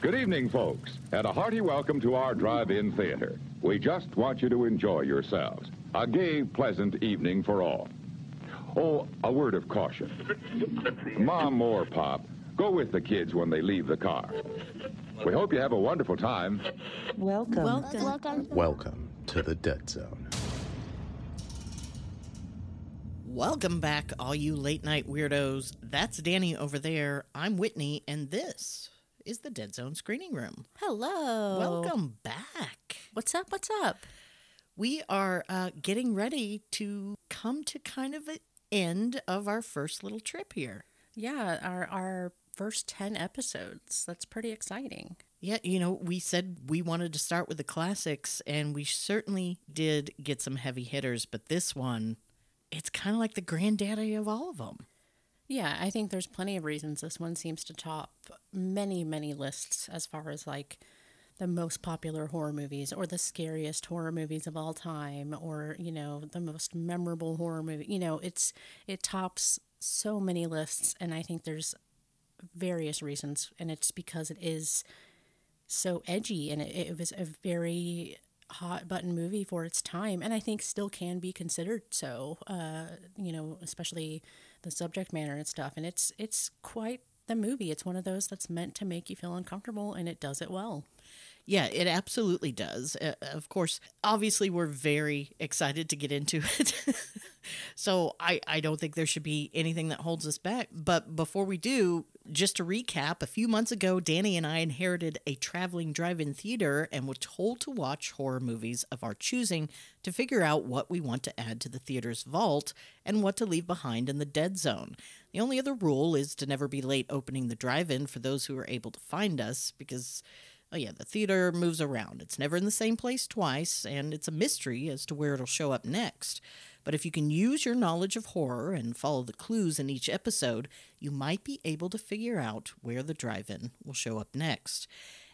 Good evening, folks, and a hearty welcome to our drive-in theater. We just want you to enjoy yourselves. A gay, pleasant evening for all. Oh, a word of caution. Mom or Pop, go with the kids when they leave the car. We hope you have a wonderful time. Welcome. Welcome. Welcome. Welcome to the Dead Zone. Welcome back, all you late night weirdos. That's Danny over there. I'm Whitney, and this is the Dead Zone Screening Room. Hello. Welcome back. What's up? What's up? We are uh, getting ready to come to kind of an end of our first little trip here. Yeah, our our first 10 episodes. That's pretty exciting. Yeah, you know, we said we wanted to start with the classics, and we certainly did get some heavy hitters, but this one, it's kind of like the granddaddy of all of them. Yeah, I think there's plenty of reasons this one seems to top many, many lists as far as like the most popular horror movies or the scariest horror movies of all time or, you know, the most memorable horror movie. You know, it's it tops so many lists and I think there's various reasons and it's because it is so edgy and it, it was a very hot button movie for its time and I think still can be considered so uh, you know especially the subject matter and stuff and it's it's quite the movie it's one of those that's meant to make you feel uncomfortable and it does it well Yeah, it absolutely does. Uh, of course, obviously, we're very excited to get into it. so I, I don't think there should be anything that holds us back. But before we do, just to recap, a few months ago, Danny and I inherited a traveling drive in theater and were told to watch horror movies of our choosing to figure out what we want to add to the theater's vault and what to leave behind in the dead zone. The only other rule is to never be late opening the drive in for those who are able to find us because Oh, yeah, the theater moves around. It's never in the same place twice, and it's a mystery as to where it'll show up next. But if you can use your knowledge of horror and follow the clues in each episode, you might be able to figure out where the drive in will show up next.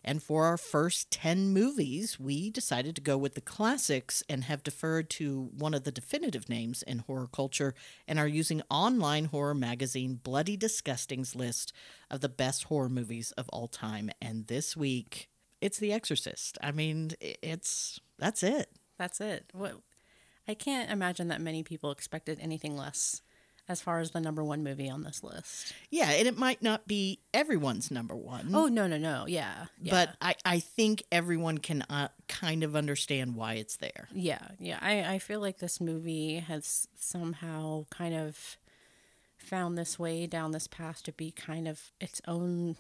And for our first 10 movies, we decided to go with the classics and have deferred to one of the definitive names in horror culture and are using online horror magazine Bloody Disgusting's list of the best horror movies of all time. And this week, it's The Exorcist. I mean, it's that's it. that's it what I can't imagine that many people expected anything less as far as the number one movie on this list Yeah, and it might not be everyone's number one. oh no no no yeah, yeah. But I, I think everyone can uh, kind of understand why it's there. Yeah, yeah. I, I feel like this movie has somehow kind of found this way down this path to be kind of its own,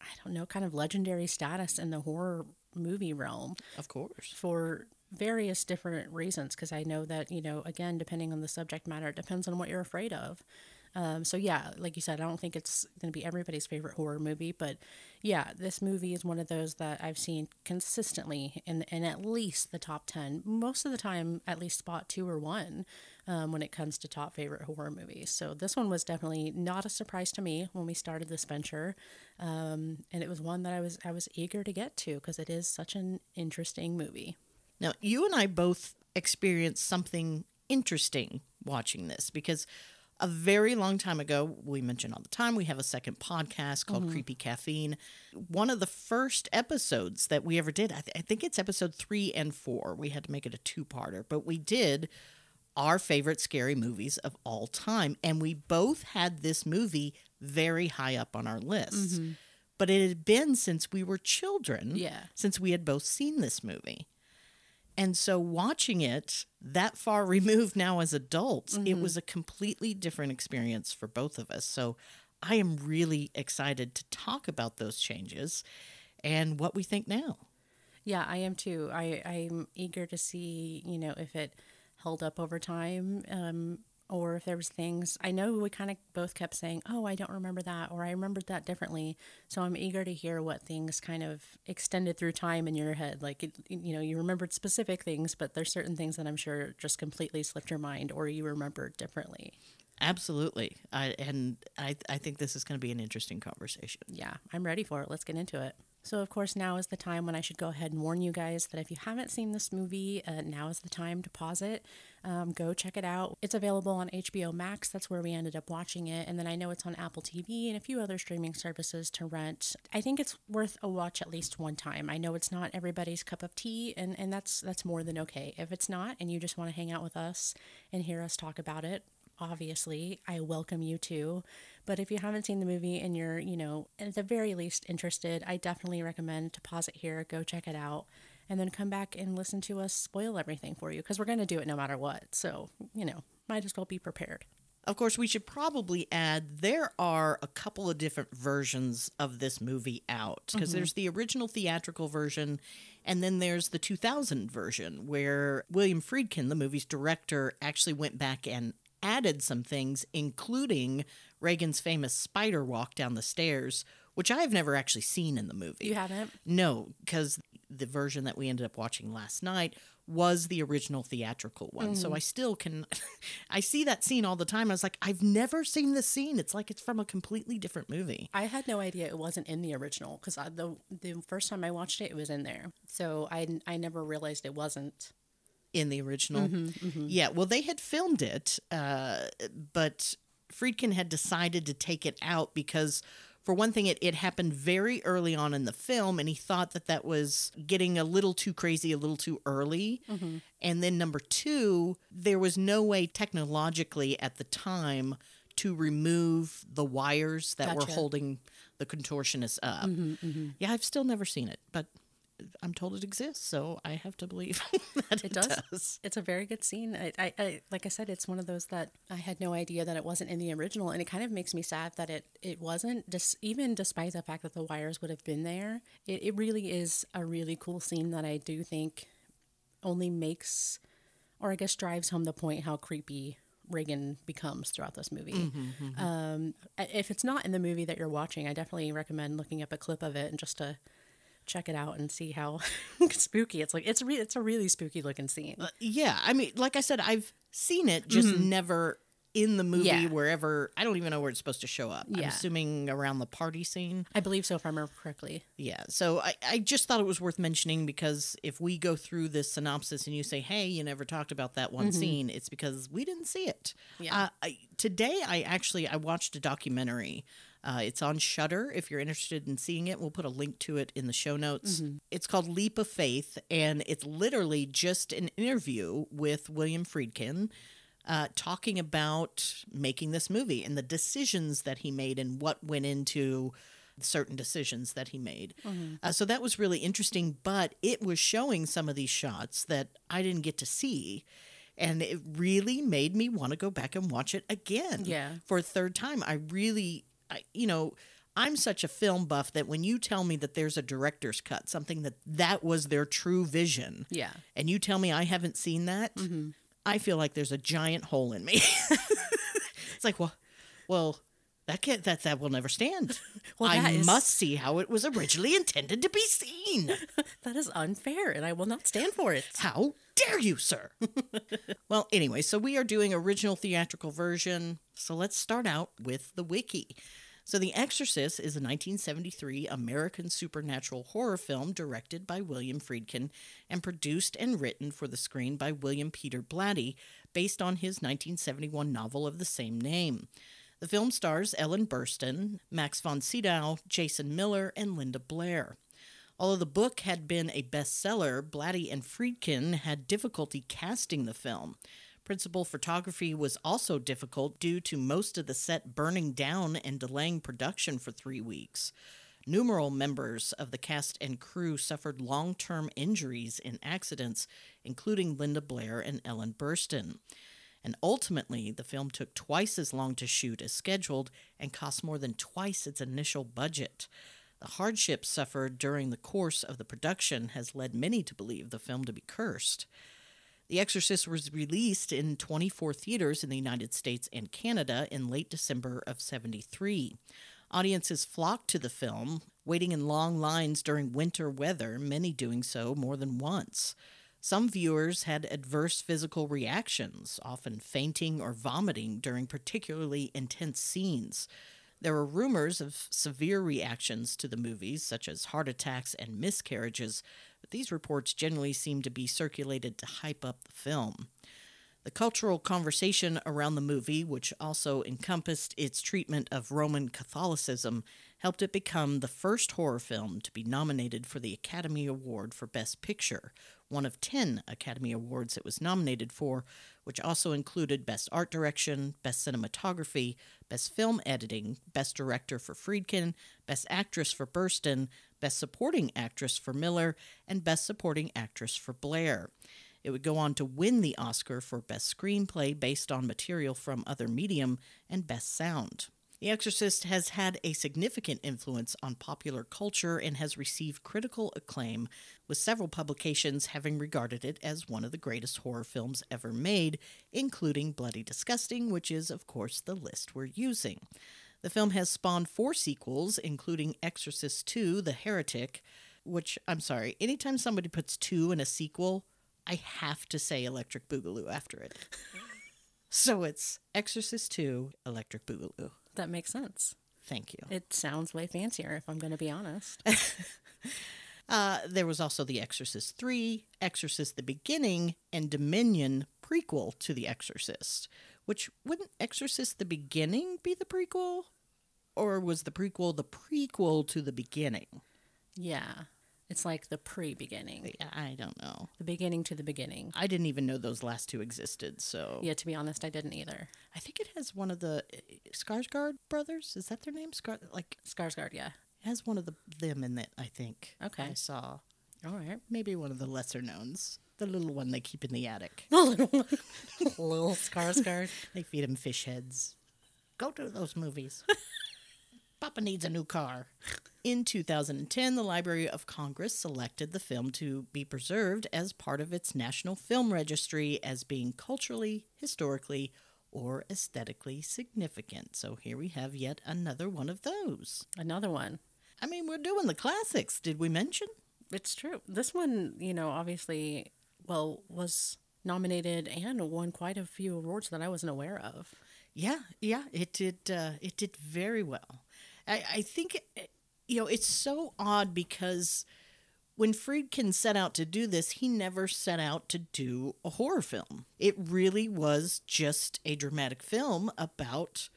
I don't know, kind of legendary status in the horror movie realm Of course. for various different reasons. Because I know that, you know, again, depending on the subject matter, it depends on what you're afraid of. Um, so yeah, like you said, I don't think it's going to be everybody's favorite horror movie, but yeah, this movie is one of those that I've seen consistently in in at least the top ten. Most of the time, at least spot two or one um, when it comes to top favorite horror movies. So this one was definitely not a surprise to me when we started this venture, um, and it was one that I was I was eager to get to because it is such an interesting movie. Now, you and I both experienced something interesting watching this because a very long time ago, we mention all the time, we have a second podcast called mm-hmm. Creepy Caffeine. One of the first episodes that we ever did, I, th- I think it's episode three and four. We had to make it a two parter, but we did our favorite scary movies of all time. And we both had this movie very high up on our lists. Mm-hmm. But it had been since we were children Yeah. since we had both seen this movie. And so watching it that far removed now as adults, it was a completely different experience for both of us. So I am really excited to talk about those changes and what we think now. Yeah, I am too. I, I'm eager to see, you know, if it held up over time, um, or if there was things. I know we kind of both kept saying, "Oh, I don't remember that," or "I remembered that differently." So I'm eager to hear what things kind of extended through time in your head. Like, it, you know, you remembered specific things, but there's certain things that I'm sure just completely slipped your mind, or you remembered differently. Absolutely. I, and I, I think this is going to be an interesting conversation. Yeah, I'm ready for it. Let's get into it. So, of course, now is the time when I should go ahead and warn you guys that if you haven't seen this movie, uh, now is the time to pause it. Um, go check it out. It's available on HBO Max. That's where we ended up watching it. And then I know it's on Apple TV and a few other streaming services to rent. I think it's worth a watch at least one time. I know it's not everybody's cup of tea, and, and that's that's more than okay. If it's not, and you just want to hang out with us and hear us talk about it, obviously, I welcome you too. But if you haven't seen the movie and you're, you know, at the very least interested, I definitely recommend to pause it here, go check it out, and then come back and listen to us spoil everything for you because we're going to do it no matter what. So, you know, might as well be prepared. Of course, we should probably add there are a couple of different versions of this movie out because mm-hmm. there's the original theatrical version and then there's the 2000 version where William Friedkin, the movie's director, actually went back and added some things, including Regan's famous spider walk down the stairs, which I have never actually seen in the movie. You haven't? No, because the version that we ended up watching last night was the original theatrical one. Mm-hmm. So I still can I see that scene all the time. I was like, I've never seen this scene. It's like it's from a completely different movie. I had no idea it wasn't in the original because the the first time I watched it, it was in there. So I I never realized it wasn't in the original. Mm-hmm, mm-hmm. Yeah, well, they had filmed it, uh, but Friedkin had decided to take it out because, for one thing, it, it happened very early on in the film, and he thought that that was getting a little too crazy, a little too early. Mm-hmm. And then, number two, there was no way technologically at the time to remove the wires that gotcha. were holding the contortionist up. Mm-hmm, mm-hmm. Yeah, I've still never seen it, but I'm told it exists, so I have to believe that it, it does. does. It's a very good scene. I, I, I, like I said, it's one of those that I had no idea that it wasn't in the original, and it kind of makes me sad that it it wasn't. Just even despite the fact that the wires would have been there, it, it really is a really cool scene that I do think only makes, or I guess drives home the point how creepy Regan becomes throughout this movie. Mm-hmm, mm-hmm. Um, if it's not in the movie that you're watching, I definitely recommend looking up a clip of it and just to check it out and see how spooky it's like. It's re- it's a really spooky looking scene. Uh, yeah, I mean, like I said, I've seen it, just mm-hmm. never in the movie yeah. wherever I don't even know where it's supposed to show up. Yeah. I'm assuming around the party scene. I believe so if I remember correctly. Yeah. So I, I just thought it was worth mentioning because if we go through this synopsis and you say, Hey, you never talked about that one mm-hmm. scene, it's because we didn't see it. Yeah. Uh, I, today I actually I watched a documentary uh, it's on Shudder. if you're interested in seeing it. We'll put a link to it in the show notes. Mm-hmm. It's called Leap of Faith, and it's literally just an interview with William Friedkin. Uh, talking about making this movie and the decisions that he made and what went into certain decisions that he made. Mm-hmm. Uh, so that was really interesting, but it was showing some of these shots that I didn't get to see. And it really made me want to go back and watch it again yeah. for a third time. I really you know, I'm such a film buff that when you tell me that there's a director's cut, something that that was their true vision, yeah, and you tell me I haven't seen that, mm-hmm. I feel like there's a giant hole in me. it's like, well, well, that can't that that will never stand. well, I is... must see how it was originally intended to be seen. that is unfair, and I will not stand for it. How dare you, sir? well, anyway, so we are doing original theatrical version. So let's start out with the wiki. So, The Exorcist is a 1973 American supernatural horror film directed by William Friedkin and produced and written for the screen by William Peter Blatty, based on his 1971 novel of the same name. The film stars Ellen Burstyn, Max von Sydow, Jason Miller, and Linda Blair. Although the book had been a bestseller, Blatty and Friedkin had difficulty casting the film. Principal photography was also difficult due to most of the set burning down and delaying production for three weeks. Numerous members of the cast and crew suffered long term injuries in accidents, including Linda Blair and Ellen Burstyn. And ultimately, the film took twice as long to shoot as scheduled and cost more than twice its initial budget. The hardships suffered during the course of the production has led many to believe the film to be cursed. The Exorcist was released in 24 theaters in the United States and Canada in late December of 73. Audiences flocked to the film, waiting in long lines during winter weather, many doing so more than once. Some viewers had adverse physical reactions, often fainting or vomiting during particularly intense scenes. There were rumors of severe reactions to the movies, such as heart attacks and miscarriages, but these reports generally seem to be circulated to hype up the film. The cultural conversation around the movie, which also encompassed its treatment of Roman Catholicism, helped it become the first horror film to be nominated for the Academy Award for Best Picture, one of 10 Academy Awards it was nominated for, which also included Best Art Direction, Best Cinematography, Best Film Editing, Best Director for Friedkin, Best Actress for Burstyn, Best Supporting Actress for Miller, and Best Supporting Actress for Blair. It would go on to win the Oscar for Best Screenplay based on material from other medium and Best Sound. The Exorcist has had a significant influence on popular culture and has received critical acclaim, with several publications having regarded it as one of the greatest horror films ever made, including Bloody Disgusting, which is, of course, the list we're using. The film has spawned four sequels, including Exorcist II The Heretic, which, I'm sorry, anytime somebody puts two in a sequel, I have to say Electric Boogaloo after it. so it's Exorcist II, Electric Boogaloo. That makes sense. Thank you. It sounds way fancier, if I'm going to be honest. Uh, there was also The Exorcist 3, Exorcist the Beginning, and Dominion prequel to The Exorcist. Which wouldn't Exorcist the Beginning be the prequel? Or was the prequel the prequel to the beginning? yeah. It's like the pre beginning, I don't know. the beginning to the beginning. I didn't even know those last two existed, so. Yeah, to be honest, I didn't either. I think it has one of the uh, Skarsgård brothers. Is that their name? Scar like Skarsgård, yeah. it has one of the them in it. I think. Okay. I saw All right. maybe one of the lesser knowns, the little one they keep in the attic. The little one. little Skarsgård. They feed him fish heads. Go to those movies. Papa needs a new car. In 2010, the Library of Congress selected the film to be preserved as part of its National Film Registry as being culturally, historically, or aesthetically significant. So here we have yet another one of those. Another one. I mean, we're doing the classics. Did we mention? It's true. This one, you know, obviously, well, was nominated and won quite a few awards that I wasn't aware of. Yeah, yeah, it did. Uh, it did very well. I, I think, you know, it's so odd because when Friedkin set out to do this, he never set out to do a horror film. It really was just a dramatic film about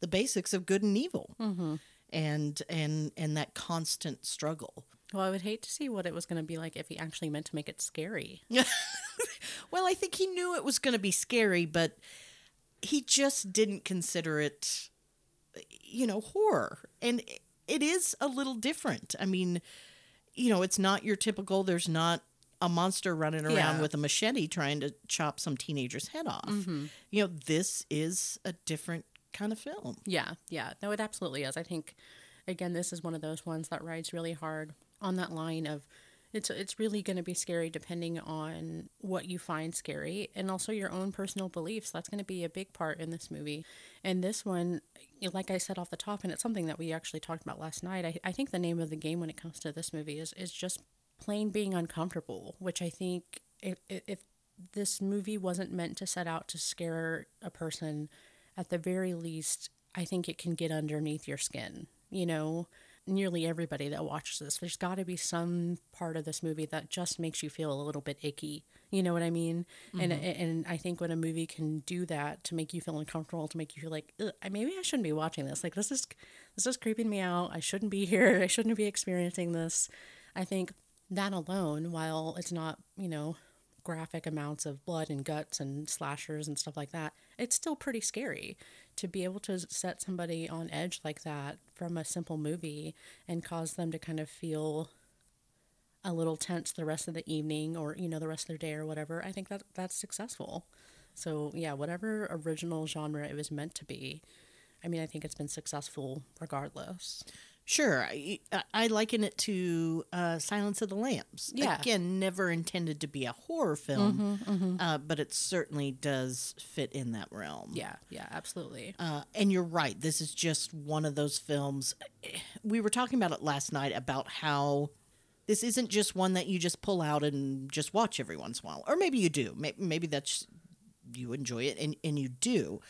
the basics of good and evil, mm-hmm. and and and that constant struggle. Well, I would hate to see what it was going to be like if he actually meant to make it scary. Well, I think he knew it was going to be scary, but he just didn't consider it, you know, horror. And it is a little different. I mean, you know, it's not your typical, there's not a monster running around Yeah. with a machete trying to chop some teenager's head off. Mm-hmm. You know, this is a different kind of film. Yeah, yeah. No, it absolutely is. I think, again, this is one of those ones that rides really hard on that line of it's it's really going to be scary depending on what you find scary and also your own personal beliefs. That's going to be a big part in this movie. And this one, like I said off the top, and it's something that we actually talked about last night. I, I think the name of the game when it comes to this movie is is just plain being uncomfortable, which I think if if if this movie wasn't meant to set out to scare a person, at the very least, I think it can get underneath your skin. You know, nearly everybody that watches this, there's got to be some part of this movie that just makes you feel a little bit icky. You know what I mean? And mm-hmm. and I think when a movie can do that to make you feel uncomfortable, to make you feel like maybe I shouldn't be watching this. Like this is this is creeping me out. I shouldn't be here. I shouldn't be experiencing this. I think that alone, while it's not you know graphic amounts of blood and guts and slashers and stuff like that, it's still pretty scary to be able to set somebody on edge like that from a simple movie and cause them to kind of feel a little tense the rest of the evening or you know the rest of their day or whatever. I think that that's successful. So yeah, whatever original genre it was meant to be, I mean, I think it's been successful regardless. Sure, I, I liken it to uh, Silence of the Lambs. Yeah. Again, never intended to be a horror film, Uh, but it certainly does fit in that realm. Yeah, yeah, absolutely. Uh, and you're right. This is just one of those films. We were talking about it last night about how this isn't just one that you just pull out and just watch every once in a while. Or maybe you do. May- Maybe that's you enjoy it and, and you do.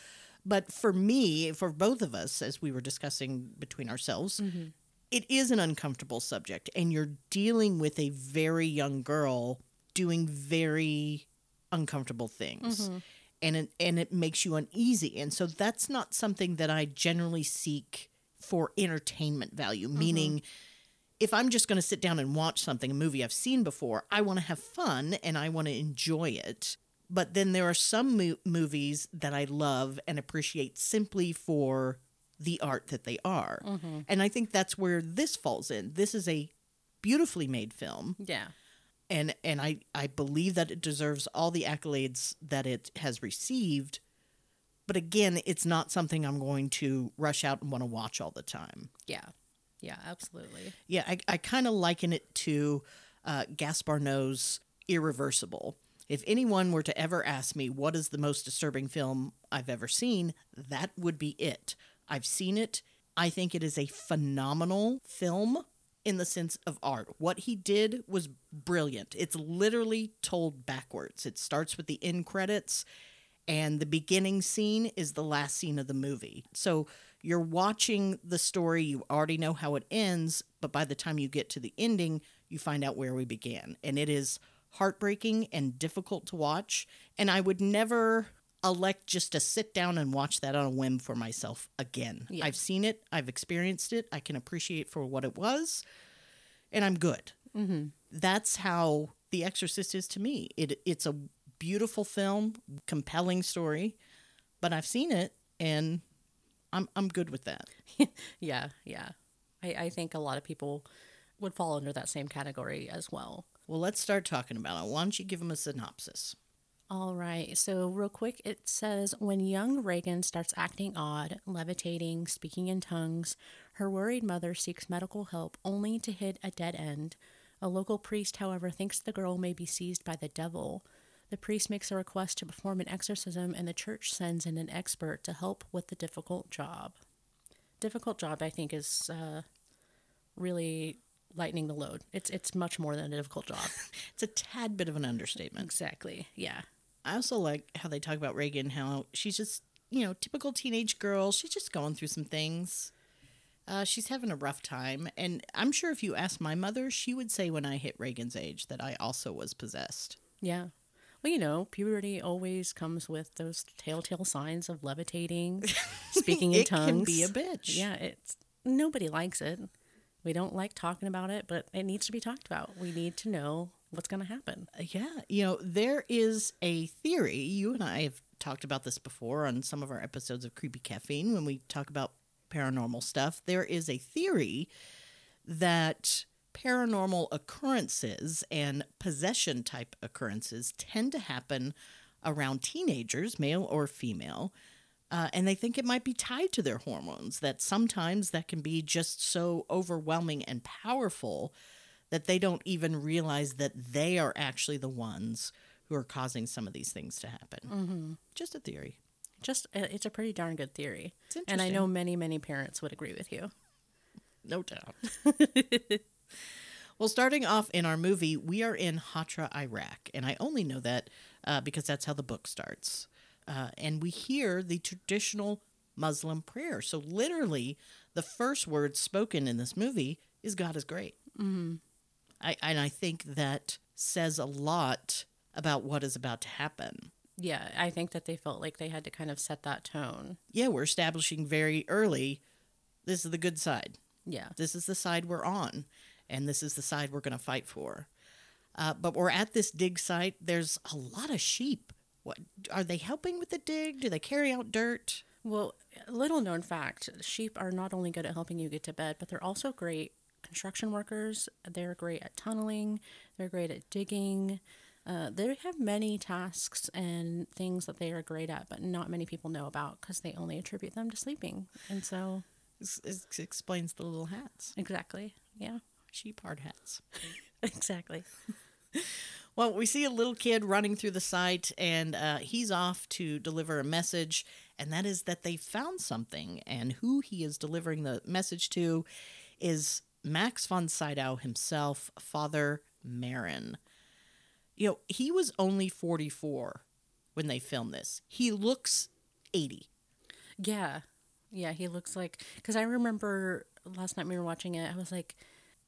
But for me, for both of us, as we were discussing between ourselves, mm-hmm. it is an uncomfortable subject. And you're dealing with a very young girl doing very uncomfortable things. Mm-hmm. And it, and it makes you uneasy. And so that's not something that I generally seek for entertainment value, mm-hmm. meaning if I'm just going to sit down and watch something, a movie I've seen before, I want to have fun and I want to enjoy it. But then there are some mo- movies that I love and appreciate simply for the art that they are. And I think that's where this falls in. This is a beautifully made film Yeah. and and I I believe that it deserves all the accolades that it has received. But again, it's not something I'm going to rush out and want to watch all the time. Yeah. Yeah, absolutely. Yeah, I, I kind of liken it to uh, Gaspar Noé's Irreversible. If anyone were to ever ask me what is the most disturbing film I've ever seen, that would be it. I've seen it. I think it is a phenomenal film in the sense of art. What he did was brilliant. It's literally told backwards. It starts with the end credits and the beginning scene is the last scene of the movie. So you're watching the story, you already know how it ends, but by the time you get to the ending, you find out where we began. And it is heartbreaking and difficult to watch. And I would never elect just to sit down and watch that on a whim for myself again. I've seen it, I've experienced it, I can appreciate for what it was, and I'm good mm-hmm. that's how The Exorcist is to me. It it's a beautiful film, compelling story, but I've seen it and I'm I'm good with that. Yeah, yeah. I, I think a lot of people would fall under that same category as well. Well, let's start talking about it. Why don't you give them a synopsis? All right. So, real quick, it says when young Regan starts acting odd, levitating, speaking in tongues, her worried mother seeks medical help only to hit a dead end. A local priest, however, thinks the girl may be seized by the devil. The priest makes a request to perform an exorcism, and the church sends in an expert to help with the difficult job. Difficult job, I think, is uh, really lightening the load. It's it's much more than a difficult job. It's a tad bit of an understatement. exactly. Yeah. I also like how they talk about Regan, how she's just, you know, typical teenage girl. She's just going through some things. Uh, she's having a rough time. And I'm sure if you asked my mother, she would say when I hit Regan's age that I also was possessed. Yeah. Well, you know, puberty always comes with those telltale signs of levitating, speaking in It can tongues. be a bitch. Yeah, it's nobody likes it. We don't like talking about it, but it needs to be talked about. We need to know what's going to happen. Uh, yeah, you know, there is a theory. You and I have talked about this before on some of our episodes of Creepy Caffeine when we talk about paranormal stuff. There is a theory that paranormal occurrences and possession type occurrences tend to happen around teenagers, male or female. Uh, and they think it might be tied to their hormones, that sometimes that can be just so overwhelming and powerful that they don't even realize that they are actually the ones who are causing some of these things to happen. Mm-hmm. Just a theory. Just, uh, it's a pretty darn good theory. It's And I know many, many parents would agree with you. No doubt. well, starting off in our movie, we are in Hatra, Iraq. And I only know that uh, because that's how the book starts. Uh, and we hear the traditional Muslim prayer. So, literally, the first word spoken in this movie is God is great. Mm-hmm. I, and I think that says a lot about what is about to happen. Yeah, I think that they felt like they had to kind of set that tone. Yeah, we're establishing very early this is the good side. Yeah. This is the side we're on, and this is the side we're going to fight for. Uh, but we're at this dig site. There's a lot of sheep. What are they helping with the dig? Do they carry out dirt? Well, a little known fact sheep are not only good at helping you get to bed, but they're also great construction workers. They're great at tunneling, they're great at digging. Uh, they have many tasks and things that they are great at, but not many people know about because they only attribute them to sleeping. And so, this explains the little hats, exactly. Yeah, sheep hard hats. exactly. Well, we see a little kid running through the site, and uh, he's off to deliver a message, and that is that they found something. And who he is delivering the message to is Max von Sydow himself, Father Marin. You know, he was only 44 when they filmed this. He looks 80. Yeah. Yeah, he looks like cuz I remember last night we were watching it. I was like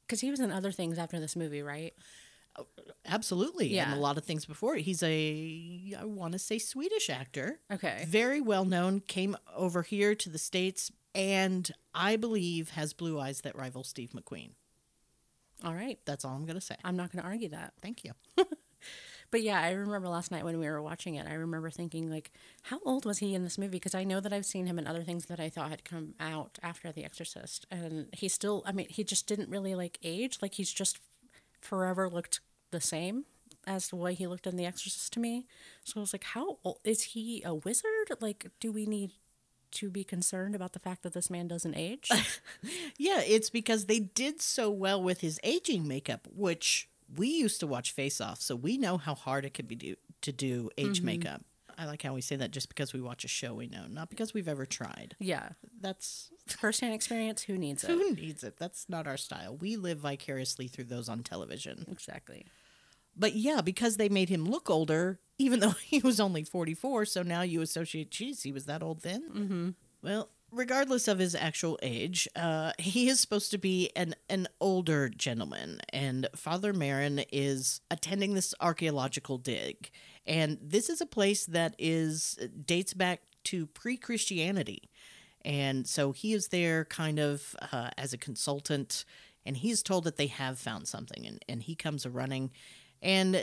cuz he was in other things after this movie, right? Absolutely. Yeah. And a lot of things before. He's a, I want to say, Swedish actor. Okay. Very well known, came over here to the States, and I believe has blue eyes that rival Steve McQueen. All right. That's all I'm going to say. I'm not going to argue that. Thank you. But yeah, I remember last night when we were watching it, I remember thinking like, how old was he in this movie? Because I know that I've seen him in other things that I thought had come out after The Exorcist, and he still, I mean, he just didn't really like age. Like he's just forever looked the same as the way he looked in The Exorcist to me. So I was like, how old is he? A wizard? Like, do we need to be concerned about the fact that this man doesn't age? Yeah, it's because they did so well with his aging makeup, which we used to watch Face Off, so we know how hard it could be do, to do age mm-hmm. makeup. I like how we say that just because we watch a show we know, not because we've ever tried. yeah, That's firsthand experience. Who needs it? who needs it. That's not our style. We live vicariously through those on television. Exactly. But yeah, because they made him look older, even though he was only 44, so now you associate, geez, he was that old then? Mm-hmm. Well, regardless of his actual age, uh, he is supposed to be an, an older gentleman, and Father Marin is attending this archaeological dig. And this is a place that is dates back to pre-Christianity. And so he is there kind of uh, as a consultant, and he's told that they have found something, and, and he comes a running, and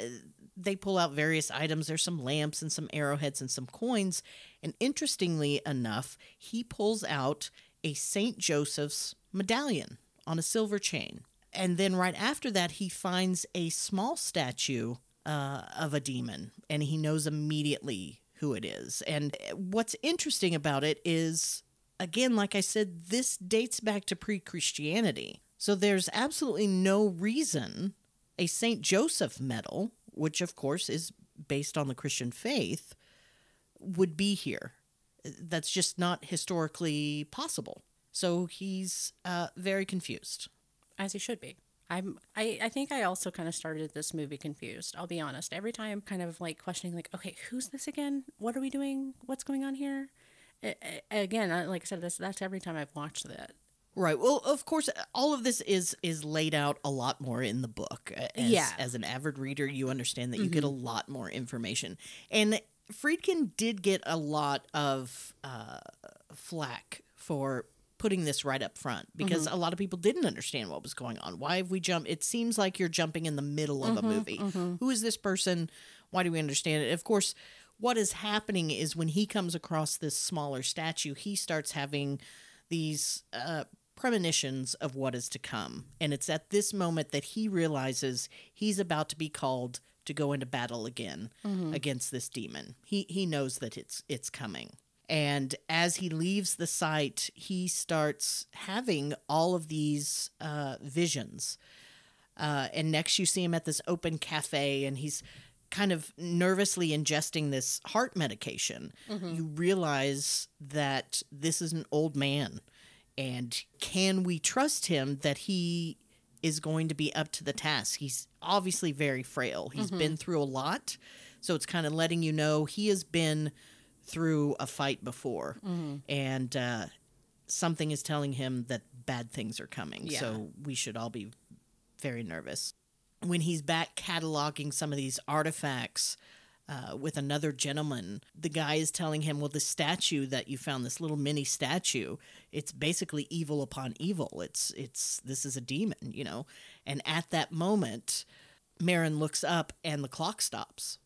they pull out various items. There's some lamps and some arrowheads and some coins. And interestingly enough, he pulls out a St. Joseph's medallion on a silver chain. And then right after that, he finds a small statue uh, of a demon, and he knows immediately who it is. And what's interesting about it is, again, like I said, this dates back to pre Christianity. So there's absolutely no reason a St. Joseph medal, which of course is based on the Christian faith, would be here. That's just not historically possible. So he's uh, very confused. as he should be. I'm I, I think I also kind of started this movie confused. I'll be honest. Every time kind of like questioning like, okay, who's this again? What are we doing? What's going on here? A- a- again, I- like I said, that's that's every time I've watched that. Right. Well, of course, all of this is is laid out a lot more in the book. As, Yeah. As an avid reader, you understand that you get a lot more information. And Friedkin did get a lot of uh, flack for putting this right up front because a lot of people didn't understand what was going on. Why have we jumped? It seems like you're jumping in the middle of a movie. Who is this person? Why do we understand it? Of course, what is happening is when he comes across this smaller statue, he starts having these uh, premonitions of what is to come. And it's at this moment that he realizes he's about to be called to go into battle again against this demon. He he knows that it's it's coming. And as he leaves the site, he starts having all of these uh, visions. Uh, and next, you see him at this open cafe, and he's kind of nervously ingesting this heart medication. You realize that this is an old man, and can we trust him that he is going to be up to the task? He's obviously very frail. He's been through a lot, so it's kind of letting you know he has been through a fight before, and uh, something is telling him that bad things are coming. Yeah. So we should all be very nervous. When he's back cataloging some of these artifacts uh, with another gentleman, the guy is telling him, Well, the statue that you found, this little mini statue, it's basically evil upon evil. It's, it's, this is a demon, you know? And at that moment, Marin looks up and the clock stops.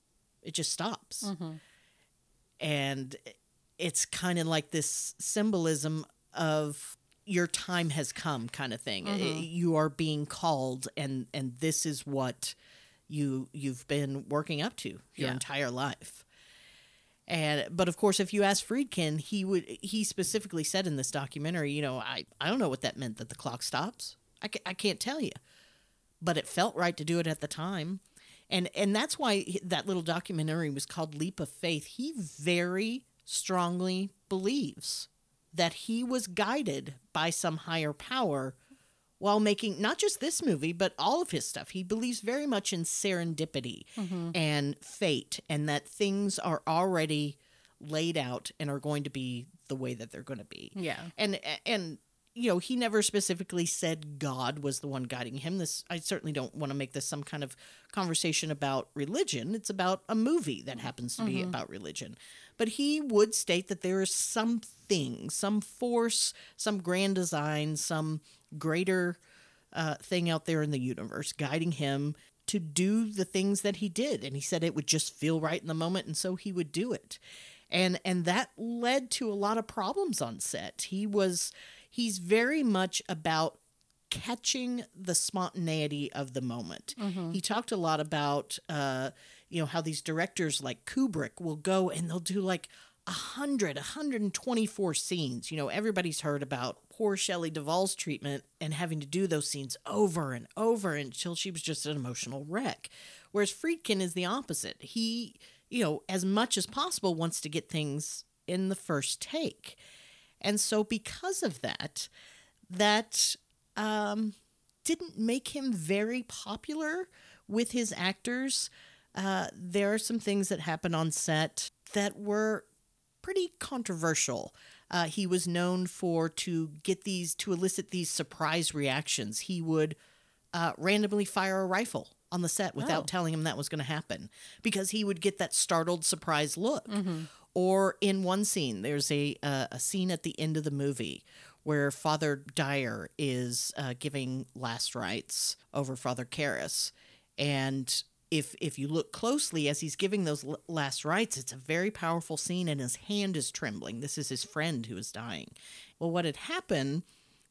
It just stops. And it's kind of like this symbolism of your time has come kind of thing you are being called and and this is what you you've been working up to your Yeah. entire life. And but of course if you ask friedkin he would he specifically said in this documentary you know i i don't know what that meant that the clock stops. I, ca- I can't tell you. But it felt right to do it at the time. And and that's why that little documentary was called leap of faith. He very strongly believes that he was guided by some higher power while making not just this movie but all of his stuff he believes very much in serendipity mm-hmm. and fate and that things are already laid out and are going to be the way that they're going to be. Yeah. And and you know, he never specifically said God was the one guiding him. This I certainly don't want to make this some kind of conversation about religion. It's about a movie that happens to be mm-hmm. about religion. But he would state that there is something, some force, some grand design, some greater uh, thing out there in the universe guiding him to do the things that he did. And he said it would just feel right in the moment and so he would do it. And and that led to a lot of problems on set. He was he's very much about catching the spontaneity of the moment. He talked a lot about uh you know how these directors like kubrick will go and they'll do like 100 124 scenes. You know everybody's heard about poor shelley duvall's treatment and having to do those scenes over and over until she was just an emotional wreck. Whereas friedkin is the opposite. He you know as much as possible wants to get things in the first take. And so because of that that um, didn't make him very popular with his actors. Uh, there are some things that happen on set that were pretty controversial. Uh, he was known for to get these to elicit these surprise reactions. He would uh, randomly fire a rifle on the set without Oh. telling him that was going to happen because he would get that startled surprise look. Or in one scene, there's a uh, a scene at the end of the movie where Father Dyer is uh, giving last rites over Father Karras, and if if you look closely as he's giving those l- last rites, it's a very powerful scene, and his hand is trembling. This is his friend who is dying. Well, what had happened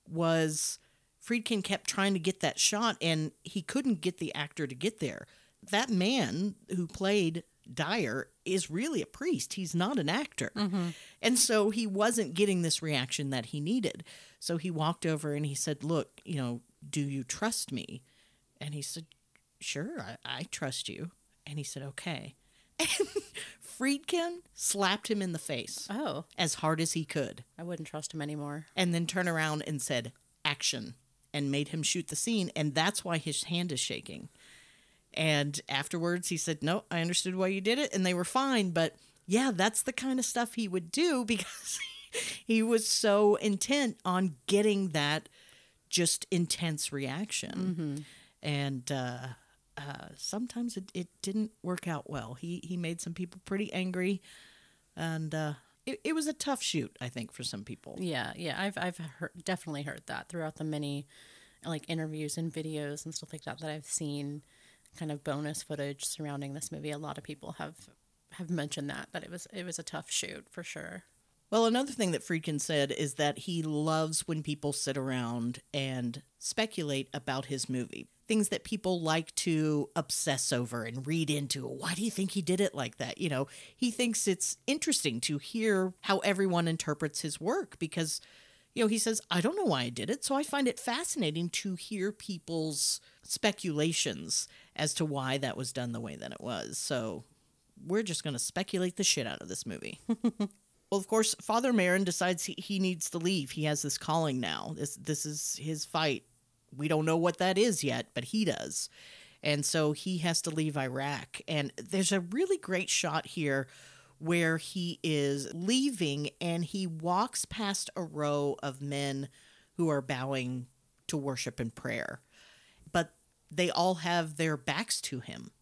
was Friedkin kept trying to get that shot, and he couldn't get the actor to get there. That man who played Dyer is really a priest. He's not an actor. Mm-hmm. And so he wasn't getting this reaction that he needed. So he walked over and he said, Look, you know, do you trust me? And he said, Sure, I, I trust you. And he said, Okay. And Friedkin slapped him in the face Oh, as hard as he could I wouldn't trust him anymore. and then turned around and said, Action, and made him shoot the scene. And that's why his hand is shaking. And afterwards, he said, No, I understood why you did it. And they were fine. But yeah, that's the kind of stuff he would do because he was so intent on getting that just intense reaction. And uh, uh, sometimes it, it didn't work out well. He, he made some people pretty angry. And uh, it, it was a tough shoot, I think, for some people. Yeah, yeah, I've I've heard, definitely heard that throughout the many like interviews and videos and stuff like that that I've seen, kind of bonus footage surrounding this movie. A lot of people have have mentioned that that it was it was a tough shoot for sure. Well, another thing that Friedkin said is that he loves when people sit around and speculate about his movie. Things that people like to obsess over and read into. Why do you think he did it like that? You know, he thinks it's interesting to hear how everyone interprets his work because, you know, he says, I don't know why I did it. So I find it fascinating to hear people's speculations as to why that was done the way that it was. So we're just going to speculate the shit out of this movie. Well, of course, Father Marin decides he, he needs to leave. He has this calling now. This this is his fight. We don't know what that is yet, but he does. And so he has to leave Iraq. And there's a really great shot here where he is leaving and he walks past a row of men who are bowing to worship and prayer. But they all have their backs to him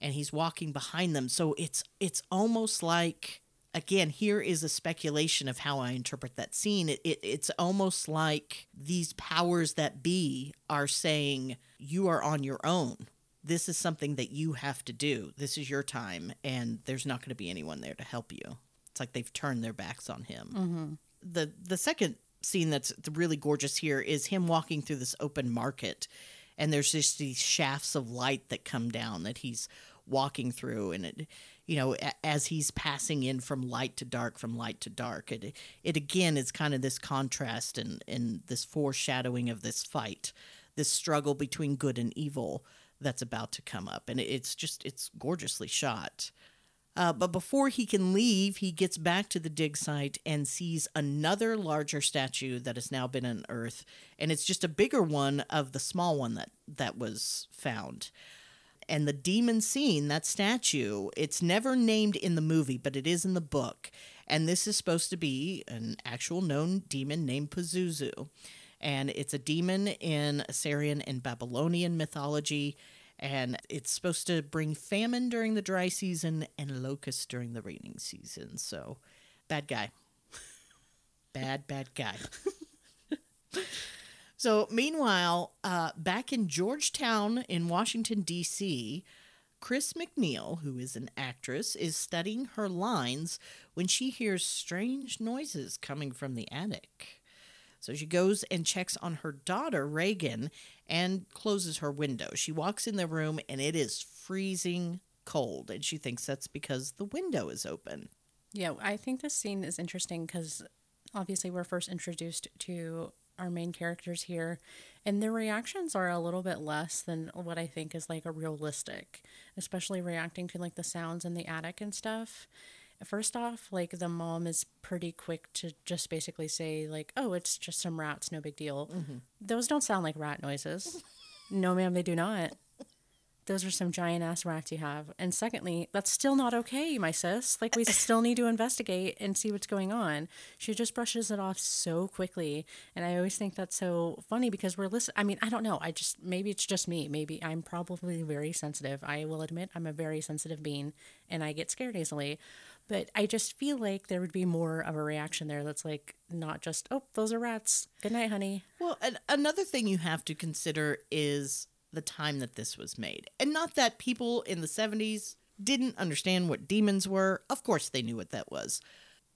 and he's walking behind them. So it's it's almost like again here is a speculation of how I interpret that scene. It, it it's almost like these powers that be are saying you are on your own. This is something that you have to do. This is your time, and there's not going to be anyone there to help you. It's like they've turned their backs on him. Mm-hmm. The the second scene that's really gorgeous here is him walking through this open market and there's just these shafts of light that come down that he's walking through and it you know as he's passing in from light to dark from light to dark it it again is kind of this contrast and and this foreshadowing of this fight this struggle between good and evil that's about to come up. And it's just it's gorgeously shot. Uh, but before he can leave, he gets back to the dig site and sees another larger statue that has now been unearthed, and it's just a bigger one of the small one that that was found. And the demon scene, that statue, it's never named in the movie, but it is in the book. And this is supposed to be an actual known demon named Pazuzu. And it's a demon in Assyrian and Babylonian mythology. And it's supposed to bring famine during the dry season and locusts during the raining season. So, bad guy. bad, bad guy. So, meanwhile, uh, back in Georgetown in Washington, D.C., Chris MacNeil, who is an actress, is studying her lines when she hears strange noises coming from the attic. So she goes and checks on her daughter, Regan, and closes her window. She walks in the room and it is freezing cold, and she thinks that's because the window is open. Yeah, I think this scene is interesting because obviously we're first introduced to our main characters here, and their reactions are a little bit less than what I think is like a realistic, especially reacting to like the sounds in the attic and stuff. First off, like the mom is pretty quick to just basically say like, "Oh, it's just some rats, no big deal." Mm-hmm. Those don't sound like rat noises. no, ma'am, they do not. Those are some giant ass rats you have. And secondly, that's still not okay, my sis. Like we still need to investigate and see what's going on. She just brushes it off so quickly, and I always think that's so funny because we're listening. I mean, I don't know. I just maybe it's just me. Maybe I'm probably very sensitive. I will admit I'm a very sensitive being, and I get scared easily. But I just feel like there would be more of a reaction there that's like not just, oh, those are rats. Good night, honey. Well, another thing you have to consider is the time that this was made. And not that people in the 70s didn't understand what demons were. Of course, they knew what that was.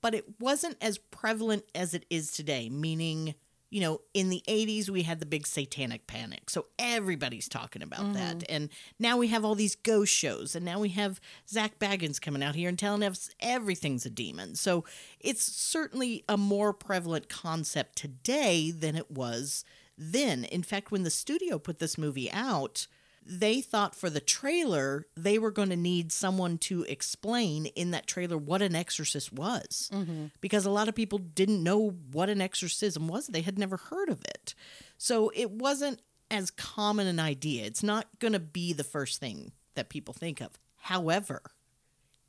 But it wasn't as prevalent as it is today, meaning, you know, in the 80s, we had the big satanic panic. So everybody's talking about mm-hmm. that. And now we have all these ghost shows. And now we have Zak Bagans coming out here and telling us everything's a demon. So it's certainly a more prevalent concept today than it was then. In fact, when the studio put this movie out, they thought for the trailer they were going to need someone to explain in that trailer what an exorcist was. Mm-hmm. Because a lot of people didn't know what an exorcism was they had never heard of it. So it wasn't as common an idea. It's not going to be the first thing that people think of. However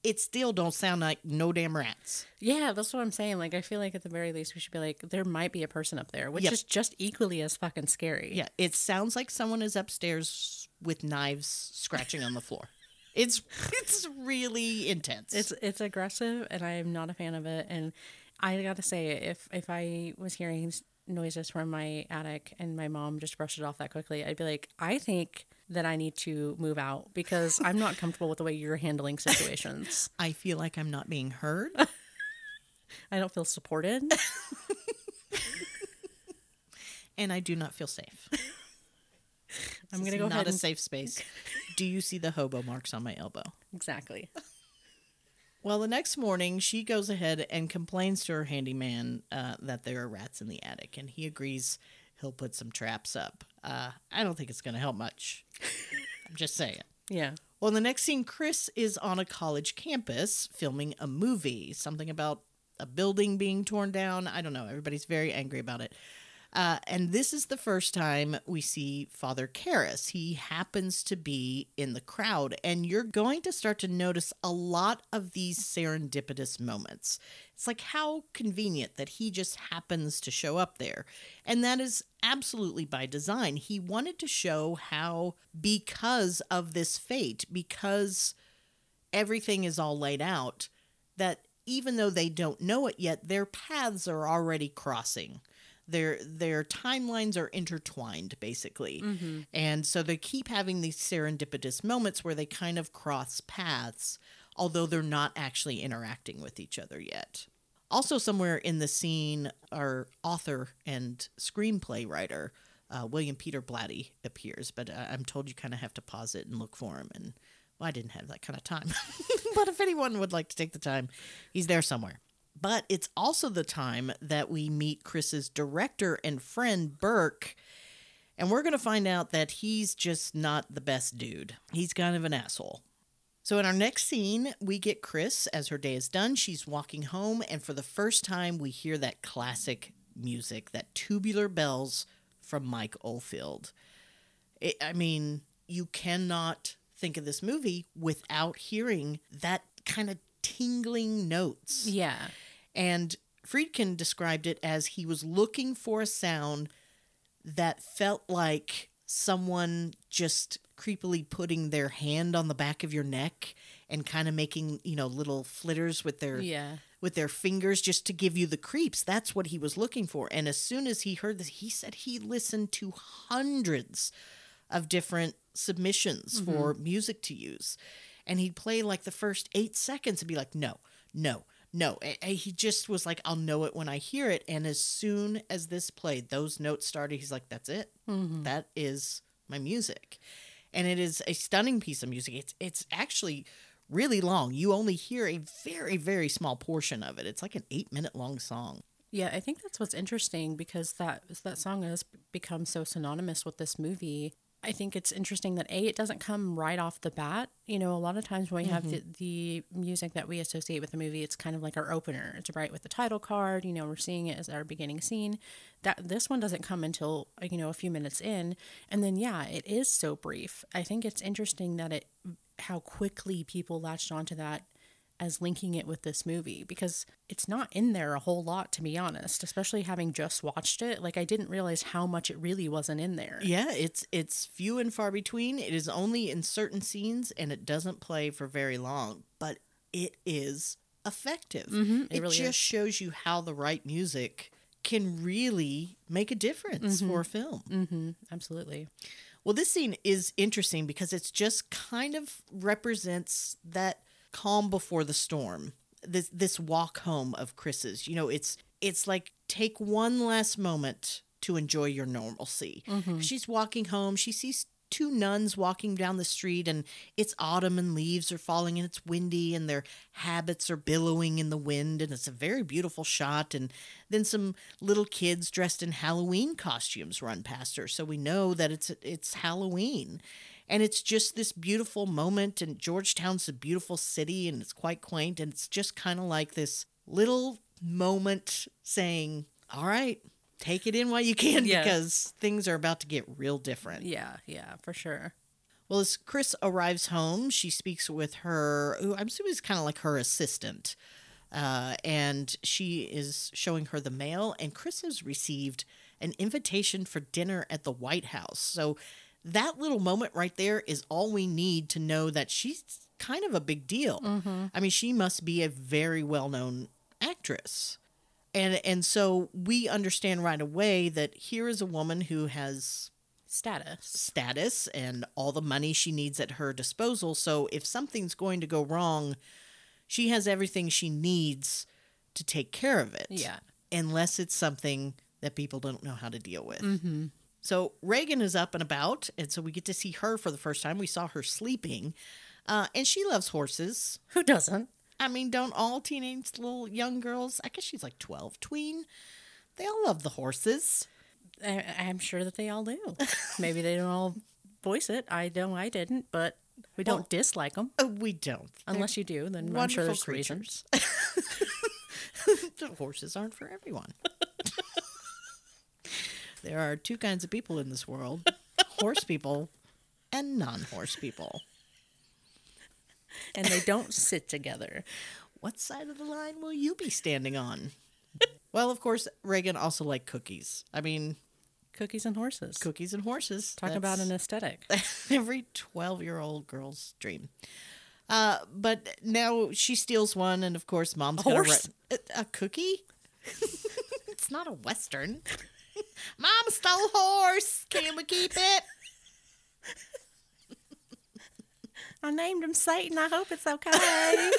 it still don't sound like no damn rats Yeah, that's what I'm saying. Like, I feel like at the very least, we should be like, there might be a person up there, which Yep. is just equally as fucking scary. Yeah, it sounds like someone is upstairs with knives scratching on the floor. It's it's really intense. It's it's aggressive, and I am not a fan of it. And I gotta say, if if I was hearing s- noises from my attic and my mom just brushed it off that quickly, I'd be like, I think that I need to move out because I'm not comfortable with the way you're handling situations. I feel like I'm not being heard. I don't feel supported. and I do not feel safe. I'm gonna is go not ahead a and safe space. Do you see the hobo marks on my elbow? exactly. Well, the next morning, she goes ahead and complains to her handyman uh, that there are rats in the attic, and he agrees he'll put some traps up. Uh, I don't think it's going to help much. I'm just saying. Yeah. Well, in the next scene, Chris is on a college campus filming a movie, something about a building being torn down. I don't know. Everybody's very angry about it. Uh, and this is the first time we see Father Karras. He happens to be in the crowd, and you're going to start to notice a lot of these serendipitous moments. It's like how convenient that he just happens to show up there. And that is absolutely by design. He wanted to show how, because of this fate, because everything is all laid out, that even though they don't know it yet, their paths are already crossing. Their their timelines are intertwined, basically, and so they keep having these serendipitous moments where they kind of cross paths, although they're not actually interacting with each other yet. Also, somewhere in the scene, our author and screenplay writer, uh, William Peter Blatty, appears, but uh, I'm told you kind of have to pause it and look for him. And well, I didn't have that kind of time. but if anyone would like to take the time, he's there somewhere. But it's also the time that we meet Chris's director and friend, Burke. And we're going to find out that he's just not the best dude. He's kind of an asshole. So, in our next scene, we get Chris as her day is done. She's walking home, and for the first time, we hear that classic music, that tubular bells from Mike Oldfield. It, I mean, you cannot think of this movie without hearing that kind of tingling notes. Yeah. And Friedkin described it as he was looking for a sound that felt like someone just creepily putting their hand on the back of your neck and kind of making, you know, little flitters with their Yeah. with their fingers just to give you the creeps. That's what he was looking for. And as soon as he heard this, he said he listened to hundreds of different submissions mm-hmm. for music to use. And he'd play like the first eight seconds and be like, no, no, no. A- a- he just was like, I'll know it when I hear it. And as soon as this played, those notes started, he's like, that's it. Mm-hmm. That is my music. And it is a stunning piece of music. It's it's actually really long. You only hear a very, very small portion of it. It's like an eight minute long song. Yeah, I think that's what's interesting because that that song has become so synonymous with this movie. I think it's interesting that a it doesn't come right off the bat. You know, a lot of times when we have mm-hmm. the, the music that we associate with the movie, it's kind of like our opener. It's right with the title card. You know, we're seeing it as our beginning scene. That this one doesn't come until uh, you know a few minutes in, and then yeah, it is so brief. I think it's interesting that it how quickly people latched onto that as linking it with this movie because it's not in there a whole lot to be honest especially having just watched it like i didn't realize how much it really wasn't in there Yeah, it's it's few and far between. It is only in certain scenes and it doesn't play for very long, but it is effective. Mhm, it it really just is. shows you how the right music can really make a difference for a film. mm-hmm absolutely Well, this scene is interesting because it's just kind of represents that calm before the storm. This this walk home of Chris's. You know, it's it's like take one last moment to enjoy your normalcy. Mm-hmm. She's walking home. She sees two nuns walking down the street and it's autumn and leaves are falling and it's windy and their habits are billowing in the wind and it's a very beautiful shot and then some little kids dressed in Halloween costumes run past her so we know that it's it's Halloween and it's just this beautiful moment and Georgetown's a beautiful city and it's quite quaint and it's just kind of like this little moment saying all right take it in while you can Yeah. because things are about to get real different yeah yeah for sure well, as Chris arrives home, she speaks with her, who I'm assuming is kind of like her assistant. Uh, and she is showing her the mail, and Chris has received an invitation for dinner at the White House. So that little moment right there is all we need to know that she's kind of a big deal. I mean, she must be a very well known actress. And, and so we understand right away that here is a woman who has status status and all the money she needs at her disposal. So if something's going to go wrong, she has everything she needs to take care of it. yeah Unless it's something that people don't know how to deal with. mm-hmm So Regan is up and about, and so we get to see her for the first time. We saw her sleeping, uh, and she loves horses. who doesn't I mean, don't all teenage little young girls? I guess she's like twelve, tween. They all love the horses. I, i'm sure that they all do maybe they don't all voice it i know i didn't but we don't Well, dislike them Uh, we don't, They're unless you do then i'm sure there's reasons the horses aren't for everyone. There are two kinds of people in this world horse people and non horse people. and they don't sit together What side of the line will you be standing on? well, of course, Regan also liked cookies. I mean, cookies and horses cookies and horses. talk about an aesthetic every 12 year old girl's dream. Uh, but now she steals one, and of course, mom's A gonna horse? run- a, a cookie. it's not a western. Mom stole horse. Can we keep it? I named him Satan. I hope it's okay.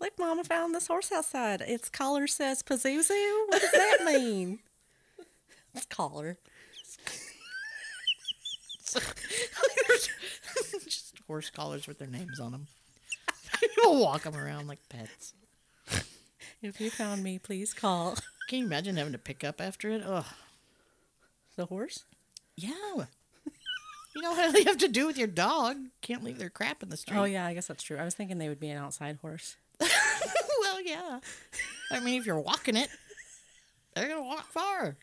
Look, Mama found this horse outside. Its collar says Pazuzu. What does that mean? It's collar. Just horse collars with their names on them. People walk them around like pets. If you found me, please call Can you imagine having to pick up after it? Ugh. the horse. Yeah. You know what you have to do with your dog. Can't leave their crap in the street. Oh yeah, I guess that's true. I was thinking they would be an outside horse. well, yeah. I mean, if you're walking it, they're gonna walk far.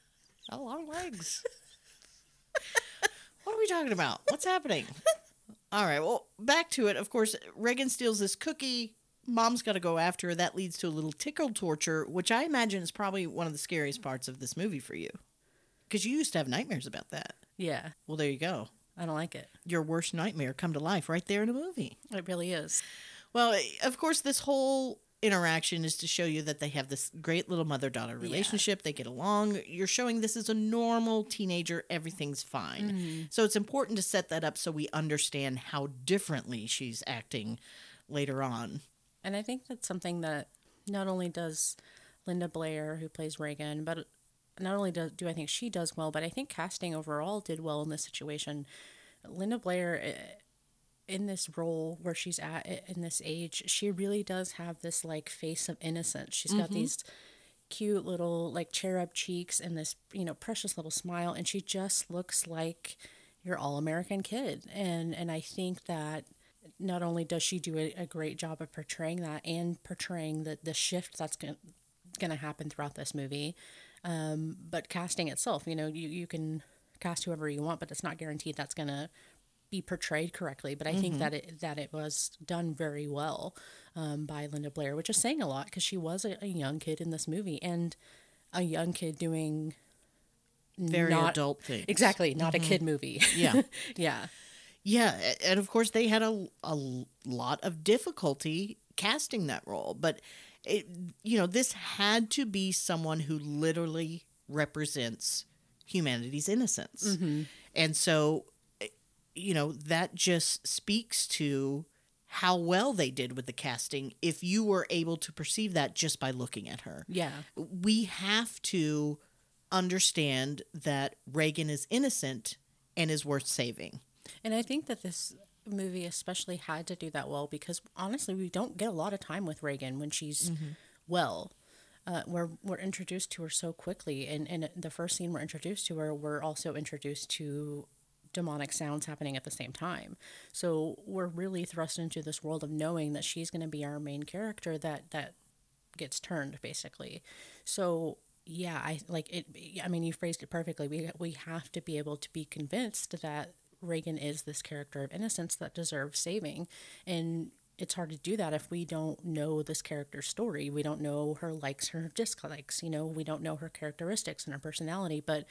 Got long legs. What are we talking about? What's happening? All right. Well, back to it. Of course, Regan steals this cookie. Mom's got to go after her. That leads to a little tickle torture, which I imagine is probably one of the scariest parts of this movie for you. Because you used to have nightmares about that. Yeah, Well, there you go. I don't like it. Your worst nightmare come to life right there in a movie. It really is. Well, of course, this whole interaction is to show you that they have this great little mother daughter relationship. They get along. You're showing this is a normal teenager, everything's fine. Mm-hmm. So it's important to set that up so we understand how differently she's acting later on. And I think that's something that not only does Linda Blair, who plays Regan, but not only do, do I think she does well, but I think casting overall did well in this situation. Linda Blair, eh, in this role where she's at in this age, she really does have this like face of innocence. She's got these cute little like cherub cheeks and this you know precious little smile, and she just looks like your all American kid. And and I think that not only does she do a, a great job of portraying that and portraying the the shift that's going to happen throughout this movie, um, but casting itself, you know, you you can cast whoever you want, but it's not guaranteed that's going to be portrayed correctly. But I think that it that it was done very well um, by Linda Blair, which is saying a lot because she was a, a young kid in this movie and a young kid doing Very not- adult things. exactly not a kid movie. Yeah. yeah. Yeah, and of course they had a, a lot of difficulty casting that role, but it you know this had to be someone who literally represents humanity's innocence, and so eh, you know that just speaks to how well they did with the casting. If you were able to perceive that just by looking at her, Yeah. we have to understand that Regan is innocent and is worth saving. And I think that this movie especially had to do that well because honestly, we don't get a lot of time with Regan when she's well. Uh, we're we're introduced to her so quickly, and and the first scene we're introduced to her, we're also introduced to demonic sounds happening at the same time. So we're really thrust into this world of knowing that she's going to be our main character that that gets turned basically. So yeah, I like it. I mean, you phrased it perfectly. We we have to be able to be convinced that Regan is this character of innocence that deserves saving, and it's hard to do that if we don't know this character's story. We don't know her likes, her dislikes. You know, we don't know her characteristics and her personality. But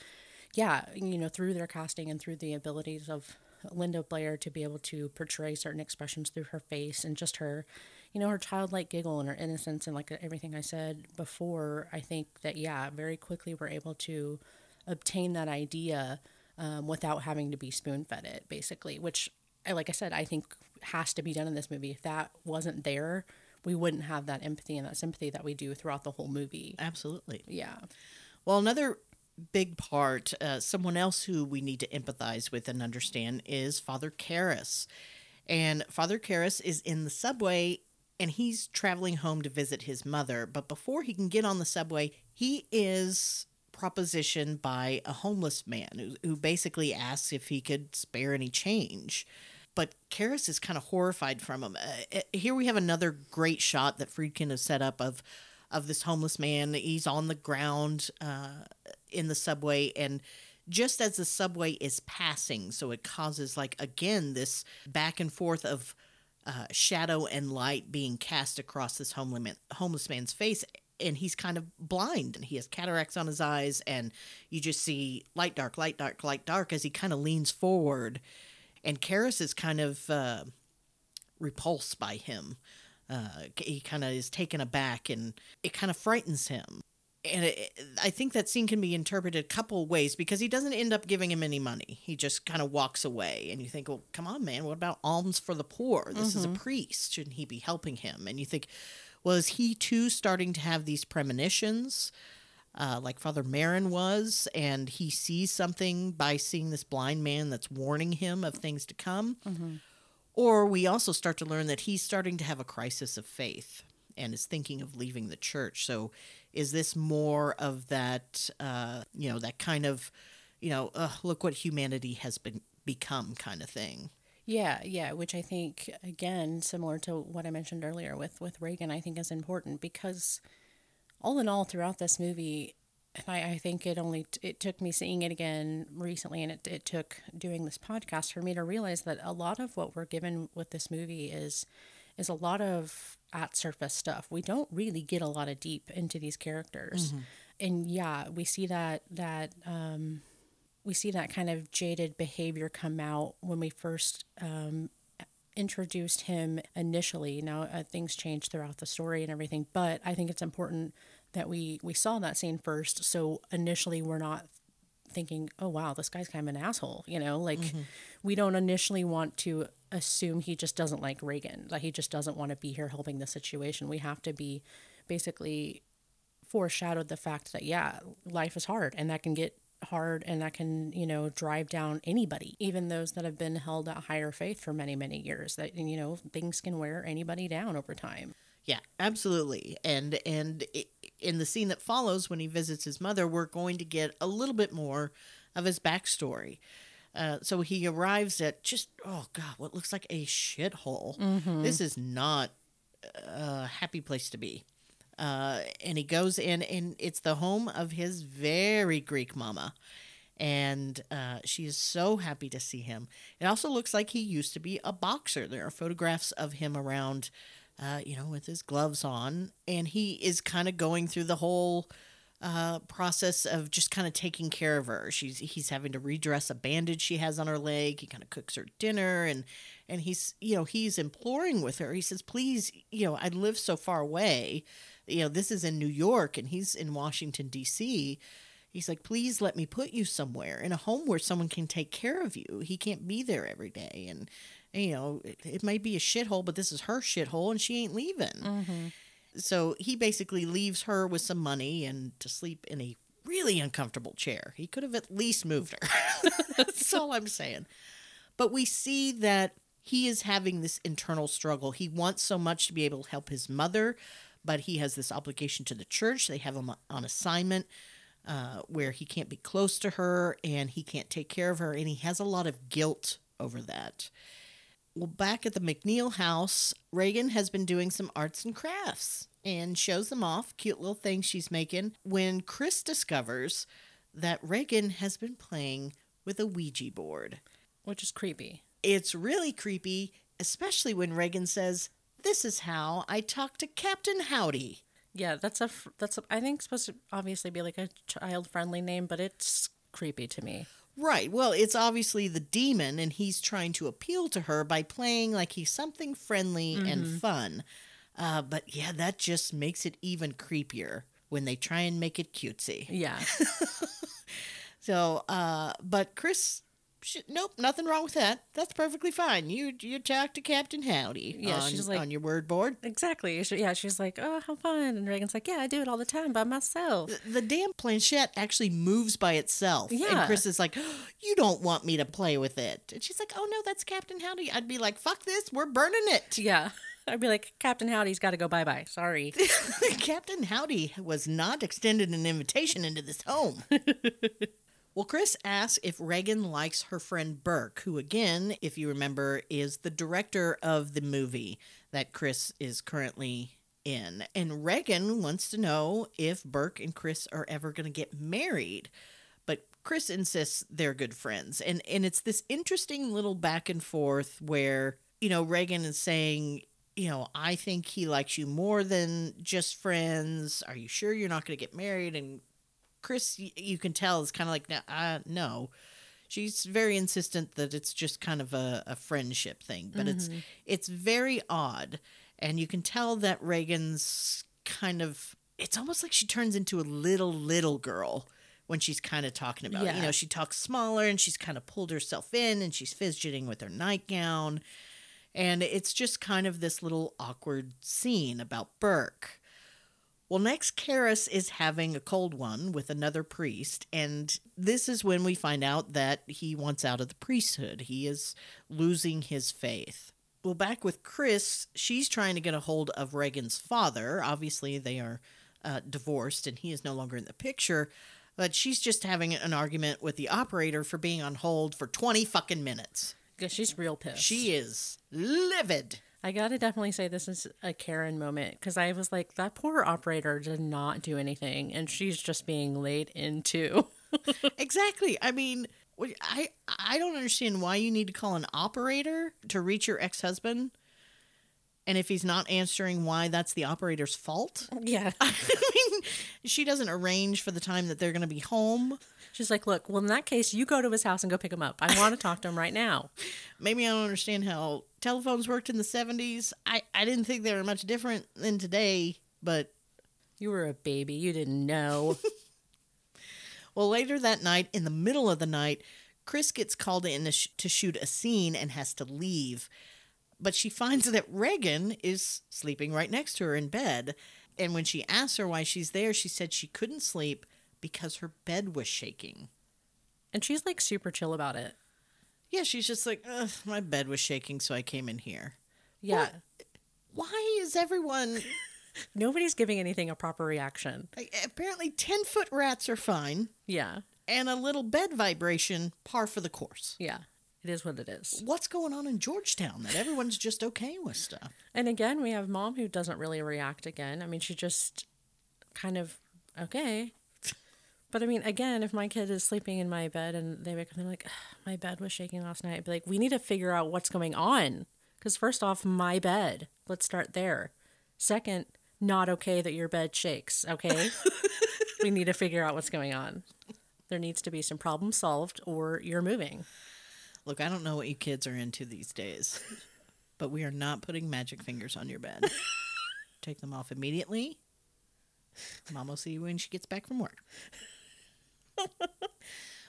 yeah, you know, through their casting and through the abilities of Linda Blair to be able to portray certain expressions through her face and just her, you know, her childlike giggle and her innocence and like everything I said before, I think that, yeah, very quickly we're able to obtain that idea um, without having to be spoon fed it, basically, which, like I said, I think has to be done in this movie. If that wasn't there, we wouldn't have that empathy and that sympathy that we do throughout the whole movie. Absolutely. Yeah. Well, another big part, uh, someone else who we need to empathize with and understand is Father Karras. And Father Karras is in the subway and he's traveling home to visit his mother. But before he can get on the subway, he is propositioned by a homeless man who, who basically asks if he could spare any change. But Karras is kind of horrified from him. Uh, uh, here we have another great shot that Friedkin has set up of of this homeless man. He's on the ground uh, in the subway, and just as the subway is passing, so it causes like again this back and forth of uh, shadow and light being cast across this homeless man's face. And he's kind of blind, and he has cataracts on his eyes, and you just see light, dark, light, dark, light, dark as he kind of leans forward, and Karras is kind of uh, repulsed by him. Uh, he kind of is taken aback and it kind of frightens him. And it, I think that scene can be interpreted a couple ways because he doesn't end up giving him any money. He just kind of walks away. And you think, well, come on, man, what about alms for the poor? This is a priest. Shouldn't he be helping him? And you think, is he too starting to have these premonitions? Uh, like Father Merrin was, and he sees something by seeing this blind man that's warning him of things to come. Or we also start to learn that he's starting to have a crisis of faith and is thinking of leaving the church. So, is this more of that, uh, you know, that kind of, you know, uh, look what humanity has been become kind of thing? Yeah, yeah, which I think again similar to what I mentioned earlier with with Regan, I think is important because all in all throughout this movie and I, I think it only it took me seeing it again recently, and it, it took doing this podcast for me to realize that a lot of what we're given with this movie is is a lot of at surface stuff. We don't really get a lot of deep into these characters, and yeah, we see that that um, we see that kind of jaded behavior come out when we first um, introduced him initially. Now uh, things change throughout the story and everything, but I think it's important that we we saw that scene first. So initially, we're not thinking, "Oh wow, this guy's kind of an asshole," you know, like we don't initially want to assume he just doesn't like Regan, that he just doesn't want to be here helping the situation. We have to be basically foreshadowed the fact that yeah, life is hard and that can get hard and that can you know drive down anybody even those that have been held at higher faith for many many years that you know things can wear anybody down over time Yeah, absolutely. And and in the scene that follows, when he visits his mother, we're going to get a little bit more of his backstory. Uh, so he arrives at just oh god, what looks like a shithole. This is not a happy place to be. Uh, and he goes in, and it's the home of his very Greek mama. And uh, she is so happy to see him. It also looks like he used to be a boxer. There are photographs of him around, uh, you know, with his gloves on. And he is kind of going through the whole uh, process of just kind of taking care of her. She's he's having to redress a bandage she has on her leg. He kind of cooks her dinner, and and he's you know he's imploring with her. He says, "Please, you know, I live so far away. You know, this is in New York, and he's in Washington D.C." He's like, "Please let me put you somewhere in a home where someone can take care of you. He can't be there every day, and." You know, it, it might be a shithole, but this is her shithole, and she ain't leaving. Mm-hmm. So he basically leaves her with some money and to sleep in a really uncomfortable chair. He could have at least moved her. That's all I'm saying. But we see that he is having this internal struggle. He wants so much to be able to help his mother, but he has this obligation to the church. They have him on assignment uh, where he can't be close to her and he can't take care of her, and he has a lot of guilt over that. Well, back at the MacNeil house, Regan has been doing some arts and crafts and shows them off, cute little things she's making, when Chris discovers that Regan has been playing with a Ouija board. which is creepy It's really creepy, especially when Regan says, This is how I talk to Captain Howdy. yeah that's a that's a, i think supposed to obviously be like a child friendly name but it's creepy to me Right. Well, it's obviously the demon, and he's trying to appeal to her by playing like he's something friendly and fun. Uh, but yeah, that just makes it even creepier when they try and make it cutesy. yeah So, uh, but Chris, sh- nope, nothing wrong with that. That's perfectly fine. You you talk to Captain Howdy. Yeah, on, she's like- on your word board. exactly She- yeah she's like oh how fun and regan's like yeah i do it all the time by myself The damn planchette actually moves by itself. Yeah. And Chris is like, You don't want me to play with it. And she's like, Oh, no, that's Captain Howdy. I'd be like, Fuck this. We're burning it. yeah i'd be like captain howdy's got to go bye-bye sorry Captain Howdy was not extended an invitation into this home. well, Chris asks if Regan likes her friend Burke, who, again, if you remember, is the director of the movie that Chris is currently in. And Regan wants to know if Burke and Chris are ever going to get married. But Chris insists they're good friends. And and it's this interesting little back and forth where, you know, Regan is saying, you know, I think he likes you more than just friends. Are you sure you're not going to get married? And Chris, you can tell, is kind of like, "No, uh, no. She's very insistent that it's just kind of a, a friendship thing, but it's it's very odd, and you can tell that Regan's kind of. It's almost like she turns into a little little girl when she's kind of talking about. it. You know, she talks smaller, and she's kind of pulled herself in, and she's fidgeting with her nightgown. And it's just kind of this little awkward scene about Burke. Well, next, Karras is having a cold one with another priest, and this is when we find out that he wants out of the priesthood. He is losing his faith. Well, back with Chris, she's trying to get a hold of Regan's father. Obviously, they are uh, divorced, and he is no longer in the picture. But she's just having an argument with the operator for being on hold for 20 fucking minutes. Yeah, she's real pissed. She is livid. I gotta definitely say this is a Karen moment because I was like, that poor operator did not do anything, and she's just being laid into. exactly. I mean, I I don't understand why you need to call an operator to reach your ex husband, and if he's not answering, why that's the operator's fault. yeah. I mean, she doesn't arrange for the time that they're going to be home. She's like, look, well, in that case, you go to his house and go pick him up. I want to talk to him right now. Maybe I don't understand how telephones worked in the 70s. I, I didn't think they were much different than today, but. You were a baby. You didn't know. well, later that night, in the middle of the night, Chris gets called in to, sh- to shoot a scene and has to leave. But she finds that Regan is sleeping right next to her in bed. And when she asks her why she's there, she said she couldn't sleep because her bed was shaking. And she's like super chill about it. Yeah, she's just like, my bed was shaking, so I came in here. Yeah. What? Why is everyone. Nobody's giving anything a proper reaction. Apparently, 10 foot rats are fine. Yeah. And a little bed vibration, par for the course. Yeah. It is what it is. What's going on in Georgetown that everyone's just okay with stuff? And again, we have mom who doesn't really react again. I mean, she just kind of, okay. But I mean, again, if my kid is sleeping in my bed and they wake up and they're like, my bed was shaking last night, I'd be like, we need to figure out what's going on. Because first off, my bed. Let's start there. Second, not okay that your bed shakes, okay? we need to figure out what's going on. There needs to be some problem solved or you're moving. Look, I don't know what you kids are into these days, but we are not putting magic fingers on your bed. Take them off immediately. Mom will see you when she gets back from work.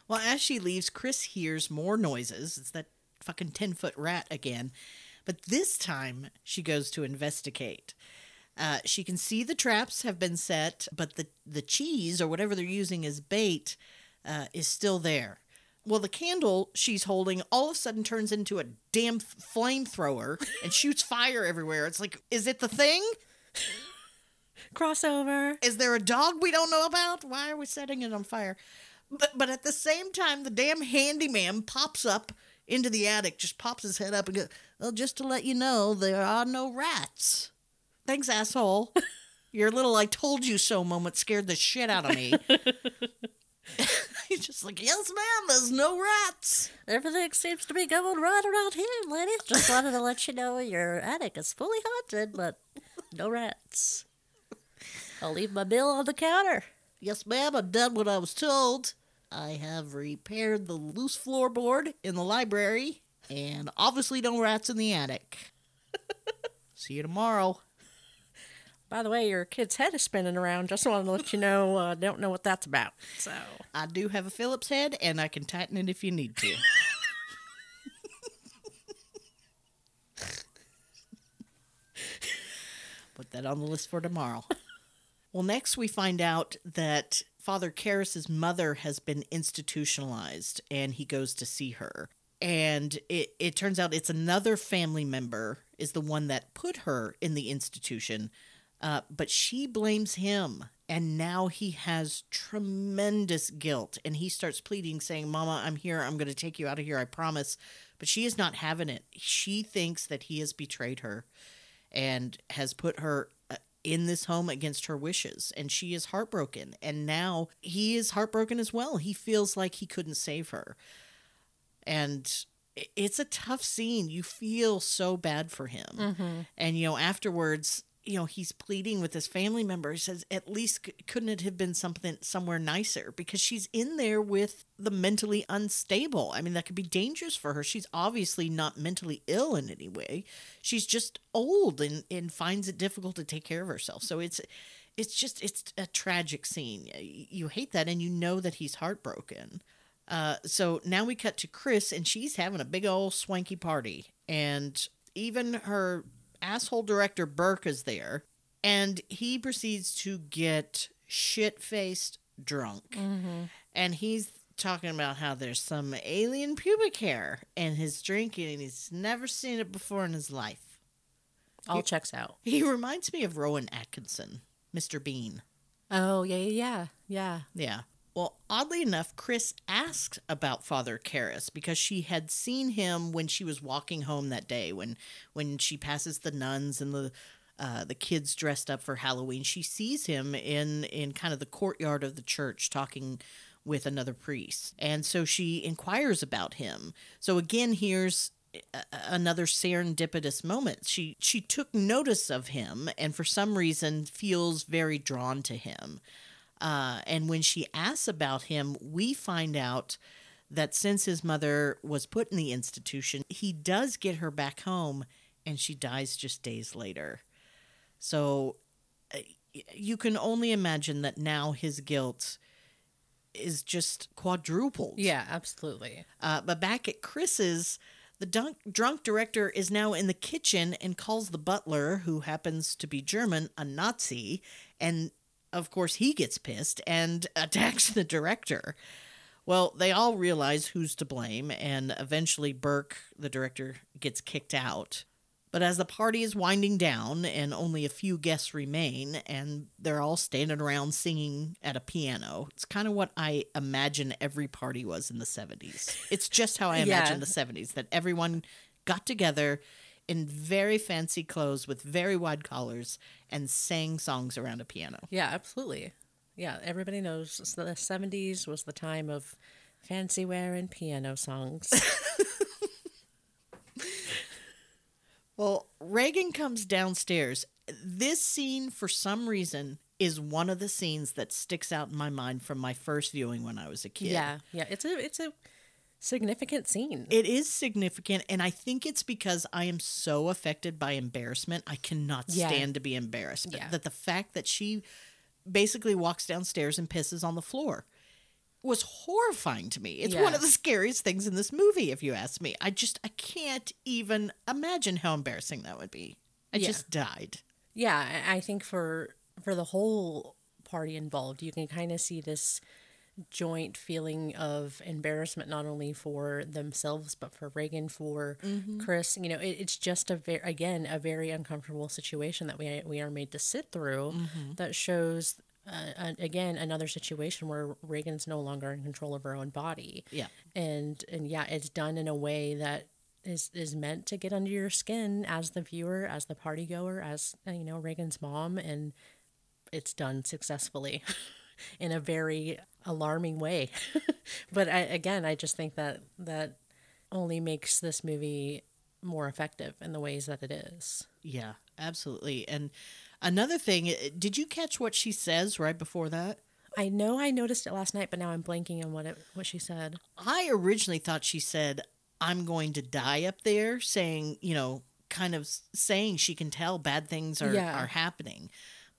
well, as she leaves, Chris hears more noises. It's that fucking 10 foot rat again. But this time, she goes to investigate. Uh, she can see the traps have been set, but the, the cheese or whatever they're using as bait uh, is still there. Well, the candle she's holding all of a sudden turns into a damn flamethrower and shoots fire everywhere. It's like, is it the thing? Crossover. Is there a dog we don't know about? Why are we setting it on fire? But but at the same time, the damn handyman pops up into the attic, just pops his head up and goes, "Well, just to let you know, there are no rats." Thanks, asshole. Your little "I told you so" moment scared the shit out of me. He's just like, "Yes, ma'am. There's no rats." Everything seems to be going right around here, ladies. Just wanted to let you know your attic is fully haunted, but no rats. I'll leave my bill on the counter. Yes, ma'am. I've done what I was told. I have repaired the loose floorboard in the library, and obviously no rats in the attic. See you tomorrow. By the way, your kid's head is spinning around. Just wanted to let you know. Uh, don't know what that's about. So I do have a Phillips head, and I can tighten it if you need to. Put that on the list for tomorrow. Well, next we find out that Father Karras's mother has been institutionalized, and he goes to see her. And it, it turns out it's another family member is the one that put her in the institution, uh, but she blames him. And now he has tremendous guilt. And he starts pleading, saying, Mama, I'm here. I'm going to take you out of here. I promise. But she is not having it. She thinks that he has betrayed her and has put her uh, in this home against her wishes. And she is heartbroken. And now he is heartbroken as well. He feels like he couldn't save her. And it's a tough scene. You feel so bad for him. And, you know, afterwards, you know, he's pleading with his family member. He says, at least couldn't it have been something somewhere nicer? Because she's in there with the mentally unstable. I mean, that could be dangerous for her. She's obviously not mentally ill in any way. She's just old and, and finds it difficult to take care of herself. So it's it's just it's a tragic scene. You hate that and you know that he's heartbroken. Uh, so now we cut to Chris, and she's having a big old swanky party, and even her asshole director Burke is there, and he proceeds to get shit faced drunk, mm-hmm. and he's talking about how there's some alien pubic hair in his drinking and he's never seen it before in his life. all checks out. He reminds me of Rowan Atkinson, Mr. Bean. Oh yeah, yeah, yeah, yeah. Yeah. Well, oddly enough, Chris asked about Father Karras because she had seen him when she was walking home that day when when she passes the nuns and the uh, the kids dressed up for Halloween. She sees him in in kind of the courtyard of the church talking with another priest, and so she inquires about him. So again, here's another serendipitous moment. She she took notice of him, and for some reason feels very drawn to him. Uh, and when she asks about him, we find out that since his mother was put in the institution, he does get her back home, and she dies just days later. So uh, you can only imagine that now his guilt is just quadrupled. Yeah, absolutely. Uh, but back at Chris's, the dunk, drunk director is now in the kitchen and calls the butler, who happens to be German, a Nazi. And of course, he gets pissed and attacks the director. Well, they all realize who's to blame, and eventually Burke, the director, gets kicked out. But as the party is winding down and only a few guests remain, and they're all standing around singing at a piano, it's kind of what I imagine every party was in the 70s. It's just how I Yeah. imagine the 70s that everyone got together in very fancy clothes with very wide collars and sang songs around a piano. Yeah, absolutely. Yeah, everybody knows the 70s was the time of fancy wear and piano songs. Well, Regan comes downstairs. This scene, for some reason, is one of the scenes that sticks out in my mind from my first viewing when I was a kid. yeah, yeah, it's a it's a significant scene. It is significant, and I think it's because I am so affected by embarrassment. I cannot Yeah. stand to be embarrassed. But Yeah. that the fact that she basically walks downstairs and pisses on the floor was horrifying to me. It's one of the scariest things in this movie, if you ask me. I just I can't even imagine how embarrassing that would be. I Yeah. just died. yeah, I think for for the whole party involved, you can kind of see this joint feeling of embarrassment not only for themselves but for Regan for Chris. You know it, it's just a very again a very uncomfortable situation that we we are made to sit through that shows uh, again another situation where Regan's no longer in control of her own body. Yeah. and and yeah it's done in a way that is is meant to get under your skin as the viewer as the party goer as you know Regan's mom and it's done successfully in a very alarming way but I, again I just think that that only makes this movie more effective in the ways that it is Yeah, absolutely. And another thing, uh, did you catch what she says right before that? I know I noticed it last night but now I'm blanking on what it what she said I originally thought she said, I'm going to die up there, saying, you know, kind of saying she can tell bad things are, Yeah. are happening.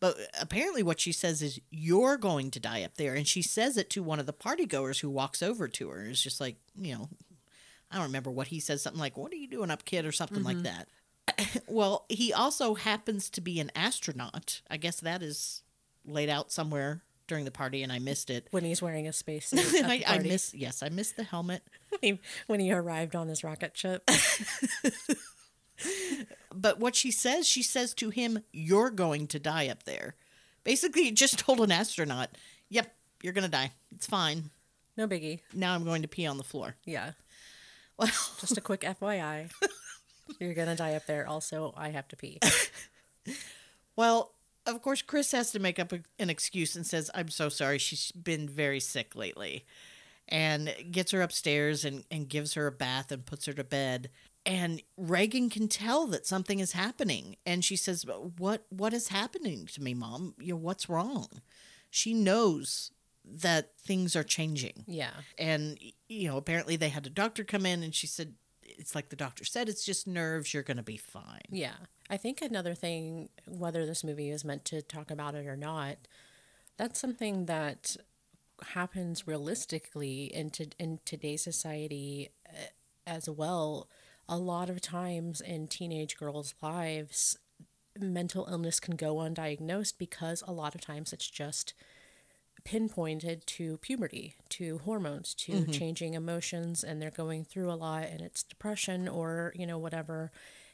But apparently, what she says is, You're going to die up there. And she says it to one of the partygoers who walks over to her and is just like, you know, I don't remember what he says, something like, What are you doing up, kid? or something like mm-hmm. that. well, he also happens to be an astronaut. I guess that is laid out somewhere during the party, and I missed it. when he's wearing a spacesuit I, I miss yes, I missed the helmet. When he arrived on his rocket ship But what she says, she says to him, You're going to die up there. Basically, just told an astronaut, Yep, you're going to die. It's fine. no biggie Now I'm going to pee on the floor. yeah Well, Just a quick FYI. You're gonna die up there. Also, I have to pee. well, of course, Chris has to make up a, an excuse and says, I'm so sorry. She's been very sick lately. And gets her upstairs and, and gives her a bath and puts her to bed. And Regan can tell that something is happening. And she says, What what is happening to me, Mom? You know, what's wrong? She knows that things are changing. Yeah. And, you know, apparently they had a doctor come in and she said, It's like the doctor said, it's just nerves. You're going to be fine. Yeah. I think another thing, whether this movie is meant to talk about it or not, that's something that happens realistically in, to, in today's society uh, as well. A lot of times in teenage girls' lives, mental illness can go undiagnosed because a lot of times it's just pinpointed to puberty, to hormones, to changing emotions, and they're going through a lot, and it's depression or, you know, whatever,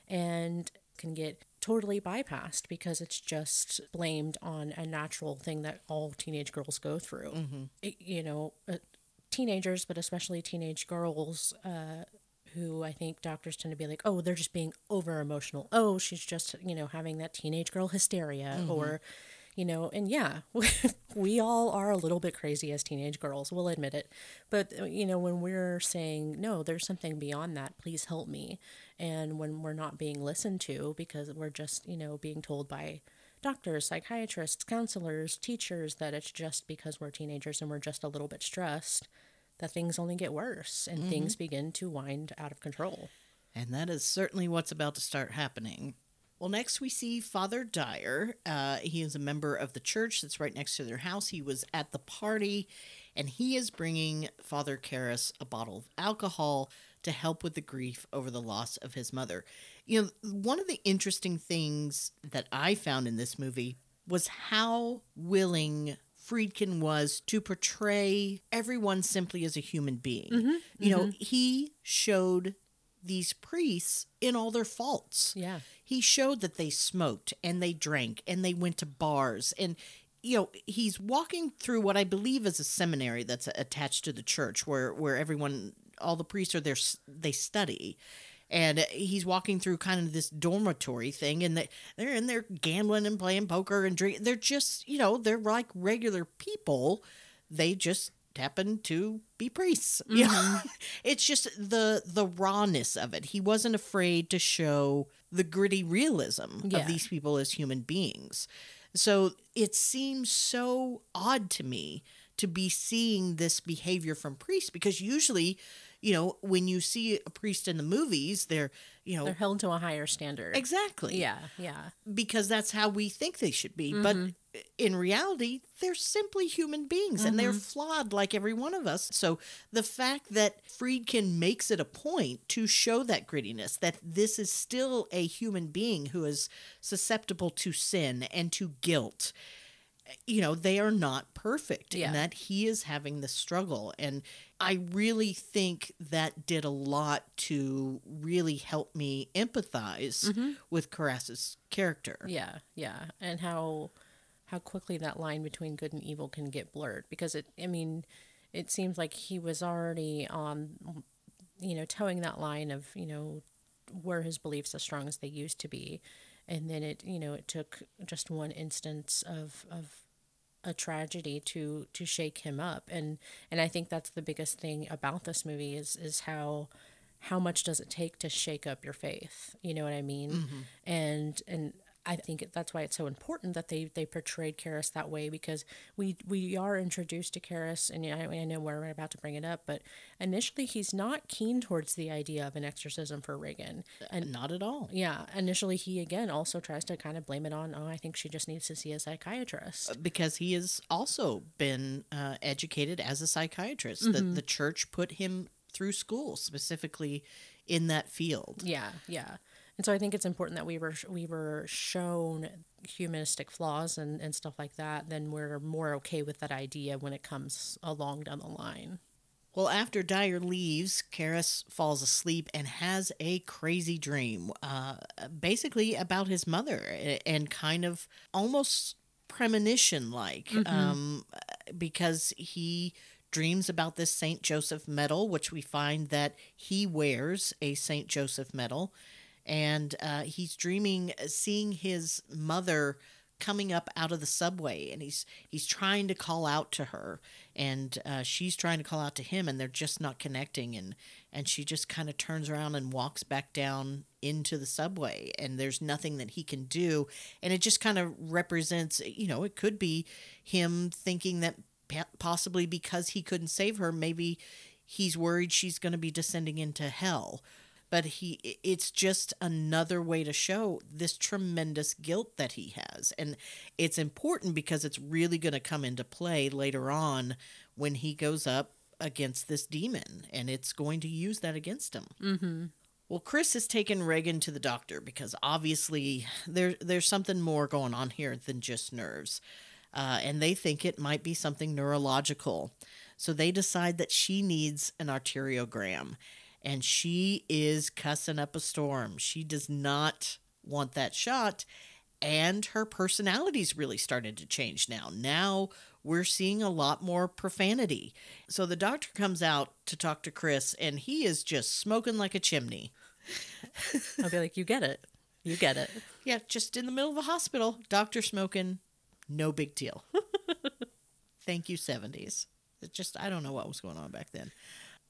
and can get totally bypassed because it's just blamed on a natural thing that all teenage girls go through. It- you know, uh, teenagers, but especially teenage girls, uh, who I think doctors tend to be like, oh, they're just being over emotional. Oh, she's just, you know, having that teenage girl hysteria or, you know, and yeah, we all are a little bit crazy as teenage girls, we'll admit it. But, uh, you know, when we're saying, no, there's something beyond that, please help me. And when we're not being listened to because we're just, you know, being told by doctors, psychiatrists, counselors, teachers that it's just because we're teenagers and we're just a little bit stressed that things only get worse and things begin to wind out of control. And that is certainly what's about to start happening. Well, next we see Father Dyer. Uh, he is a member of the church that's right next to their house. He was at the party, and he is bringing Father Karras a bottle of alcohol to help with the grief over the loss of his mother. You know, one of the interesting things that I found in this movie was how willing Friedkin was to portray everyone simply as a human being. Mm-hmm. You know, mm-hmm. he showed these priests in all their faults. Yeah. He showed that they smoked and they drank and they went to bars and you know, he's walking through what I believe is a seminary that's attached to the church where where everyone all the priests are there they study. And he's walking through kind of this dormitory thing, and they, they're in there gambling and playing poker and drink. They're just, you know, they're like regular people. They just happen to be priests. You mm-hmm. know? it's just the the rawness of it. He wasn't afraid to show the gritty realism Yeah. of these people as human beings. So it seems so odd to me to be seeing this behavior from priests because usually, you know, when you see a priest in the movies, they're, you know, They're held to a higher standard. exactly Yeah, yeah. because that's how we think they should be. But mm-hmm. in reality, they're simply human beings and they're mm-hmm. flawed like every one of us. So the fact that Friedkin makes it a point to show that grittiness, that this is still a human being who is susceptible to sin and to guilt. You know, they are not perfect Yeah. and that he is having the struggle. And I really think that did a lot to really help me empathize mm-hmm. with Karras's character. Yeah, yeah, and how how quickly that line between good and evil can get blurred because it. I mean, it seems like he was already on, you know, towing that line of you know, were his beliefs as strong as they used to be, and then it you know it took just one instance of of a tragedy to to shake him up. And and I think that's the biggest thing about this movie is is how how much does it take to shake up your faith? You know what I mean? Mm-hmm. And and I think that's why it's so important that they they portrayed Karras that way because we we are introduced to Karras and I, I know we're about to bring it up but initially he's not keen towards the idea of an exorcism for Regan and Not at all. yeah initially he again also tries to kind of blame it on oh I think she just needs to see a psychiatrist Because he has also been uh, educated as a psychiatrist. The, the church put him through school specifically in that field. Yeah, yeah. And so I think it's important that we were we were shown humanistic flaws and, and stuff like that, then we're more okay with that idea when it comes along down the line. Well, after Dyer leaves, Karras falls asleep and has a crazy dream, uh, basically about his mother, and kind of almost premonition like, um, because he dreams about this Saint Joseph medal, which we find that he wears a Saint Joseph medal, and uh, he's dreaming uh, seeing his mother coming up out of the subway and he's he's trying to call out to her and uh, she's trying to call out to him and they're just not connecting and and she just kind of turns around and walks back down into the subway and there's nothing that he can do and it just kind of represents you know it could be him thinking that possibly because he couldn't save her maybe he's worried she's going to be descending into hell but he it's just another way to show this tremendous guilt that he has. And it's important because it's really going to come into play later on when he goes up against this demon and it's going to use that against him. Mm-hmm. well chris has taken regan to the doctor because obviously there there's something more going on here than just nerves. Uh, and they think it might be something neurological. So they decide that she needs an arteriogram and she is cussing up a storm. She does not want that shot. And her personality's really started to change now. Now we're seeing a lot more profanity. So the doctor comes out to talk to Chris, and he is just smoking like a chimney. I'll be like, you get it. You get it. Yeah, just in the middle of a hospital, doctor smoking, no big deal. Thank you, 70s. It just, I don't know what was going on back then.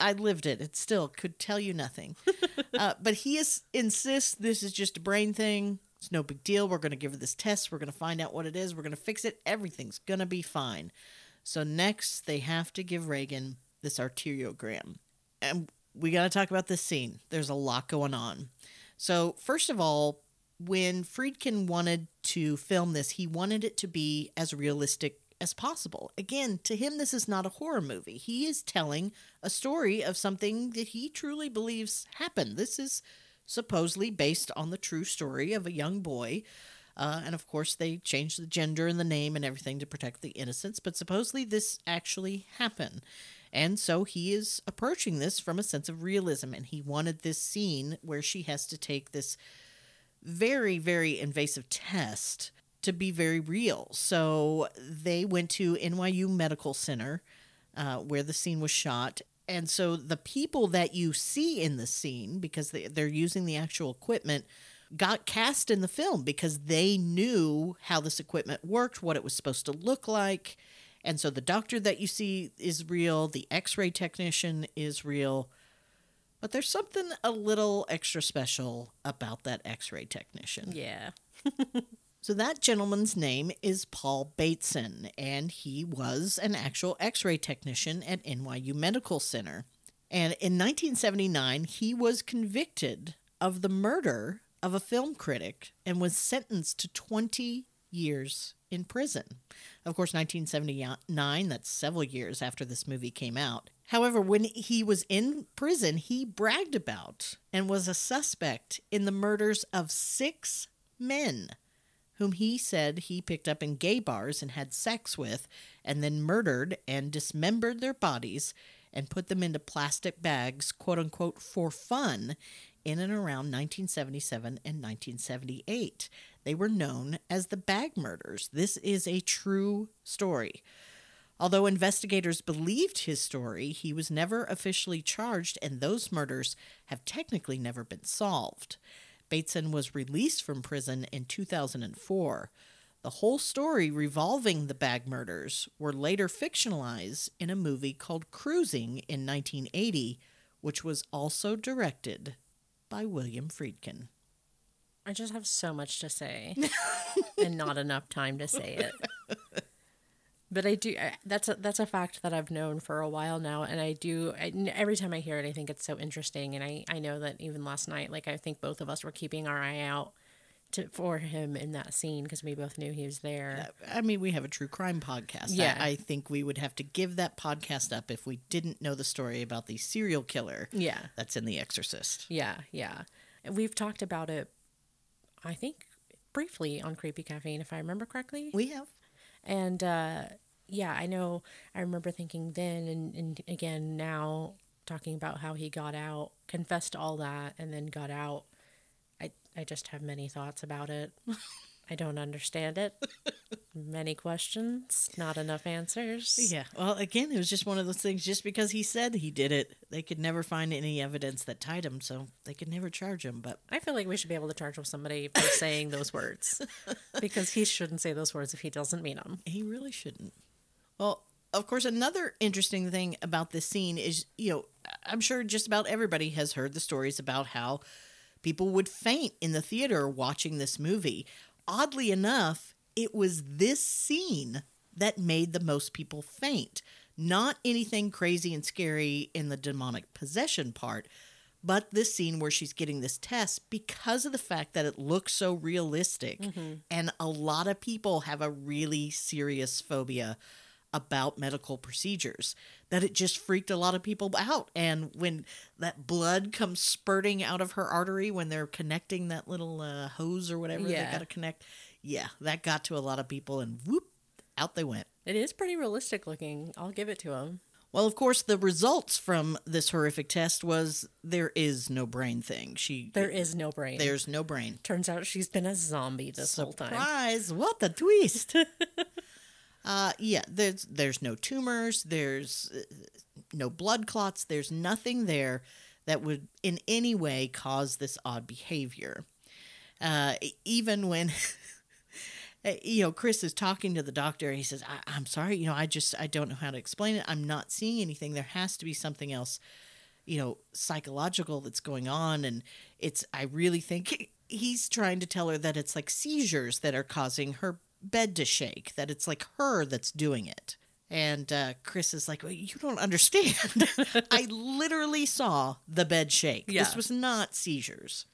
I lived it. It still could tell you nothing. uh, but he is, insists this is just a brain thing. It's no big deal. We're going to give her this test. We're going to find out what it is. We're going to fix it. Everything's going to be fine. So, next, they have to give Regan this arteriogram. And we got to talk about this scene. There's a lot going on. So, first of all, when Friedkin wanted to film this, he wanted it to be as realistic as possible. Again, to him, this is not a horror movie. He is telling a story of something that he truly believes happened. This is supposedly based on the true story of a young boy. Uh, and of course, they changed the gender and the name and everything to protect the innocence, but supposedly this actually happened. And so he is approaching this from a sense of realism, and he wanted this scene where she has to take this very, very invasive test to be very real. So they went to NYU Medical Center uh, where the scene was shot. And so the people that you see in the scene, because they, they're using the actual equipment, got cast in the film because they knew how this equipment worked, what it was supposed to look like. And so the doctor that you see is real, the x ray technician is real. But there's something a little extra special about that x ray technician. Yeah. So that gentleman's name is Paul Bateson, and he was an actual x ray technician at NYU Medical Center. And in 1979, he was convicted of the murder of a film critic and was sentenced to 20 years in prison. Of course, 1979, that's several years after this movie came out. However, when he was in prison, he bragged about and was a suspect in the murders of six men whom he said he picked up in gay bars and had sex with, and then murdered and dismembered their bodies and put them into plastic bags, quote unquote, for fun in and around 1977 and 1978. They were known as the bag murders. This is a true story. Although investigators believed his story, he was never officially charged, and those murders have technically never been solved. Bateson was released from prison in 2004. The whole story revolving the bag murders were later fictionalized in a movie called Cruising in 1980, which was also directed by William Friedkin. I just have so much to say and not enough time to say it. But I do. That's a that's a fact that I've known for a while now, and I do. I, every time I hear it, I think it's so interesting, and I I know that even last night, like I think both of us were keeping our eye out to for him in that scene because we both knew he was there. I mean, we have a true crime podcast. Yeah. I, I think we would have to give that podcast up if we didn't know the story about the serial killer Yeah, that's in The Exorcist. yeah, yeah. We've talked about it, I think, briefly on Creepy Caffeine, if I remember correctly. We have. And uh, yeah, I know. I remember thinking then, and, and again now, talking about how he got out, confessed all that, and then got out. I I just have many thoughts about it. I don't understand it. many questions, not enough answers. Yeah. Well, again, it was just one of those things. Just because he said he did it, they could never find any evidence that tied him, so they could never charge him. But I feel like we should be able to charge with somebody for saying those words because he shouldn't say those words if he doesn't mean them. he really shouldn't. Well, of course, another interesting thing about this scene is, you know, I'm sure just about everybody has heard the stories about how people would faint in the theater watching this movie. Oddly enough, it was this scene that made the most people faint. Not anything crazy and scary in the demonic possession part, but this scene where she's getting this test because of the fact that it looks so realistic. Mm-hmm. And a lot of people have a really serious phobia about medical procedures that it just freaked a lot of people out and when that blood comes spurting out of her artery when they're connecting that little uh, hose or whatever they got to connect yeah that got to a lot of people and whoop out they went It is pretty realistic looking. I'll give it to him. Well, of course, the results from this horrific test was there is no brain thing. She There is no brain. there's no brain. Turns out she's been a zombie this whole time. Surprise! What a twist. uh, yeah, there's there's no tumors. There's uh, no blood clots. There's nothing there that would in any way cause this odd behavior. Uh, even when. uh, You know, Chris is talking to the doctor. He says, I- "I'm sorry. You know, I just I don't know how to explain it. I'm not seeing anything. There has to be something else, you know, psychological that's going on." And it's I really think he's trying to tell her that it's like seizures that are causing her bed to shake. That it's like her that's doing it. And uh, Chris is like, well, "You don't understand. I literally saw the bed shake. Yeah. This was not seizures."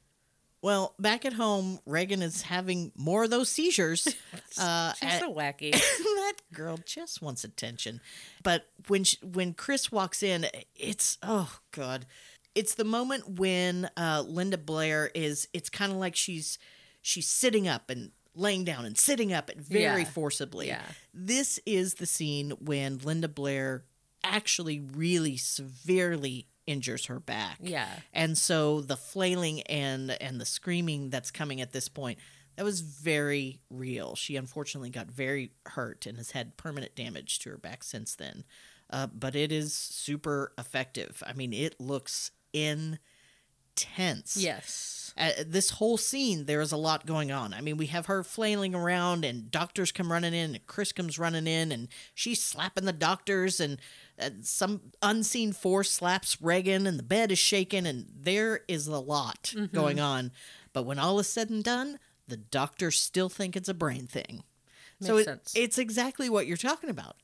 Well, back at home, Regan is having more of those seizures. Uh, She's at- so wacky. that girl just wants attention. But when sh when Chris walks in, it's oh god, it's the moment when uh, Linda Blair is. It's kind of like she's she's sitting up and laying down and sitting up and very Yeah. forcibly. Yeah. This is the scene when Linda Blair actually really severely injures her back. Yeah. And so the flailing and and the screaming that's coming at this point, that was very real. She unfortunately got very hurt and has had permanent damage to her back since then. Uh, but it is super effective. I mean, it looks intense. Yes. Uh, this whole scene, there is a lot going on. I mean, we have her flailing around, and doctors come running in, and Chris comes running in, and she's slapping the doctors, and uh, some unseen force slaps Regan, and the bed is shaking, and there is a lot going on. But when all is said and done, the doctors still think it's a brain thing. so Makes it, sense. it's exactly what you're talking about.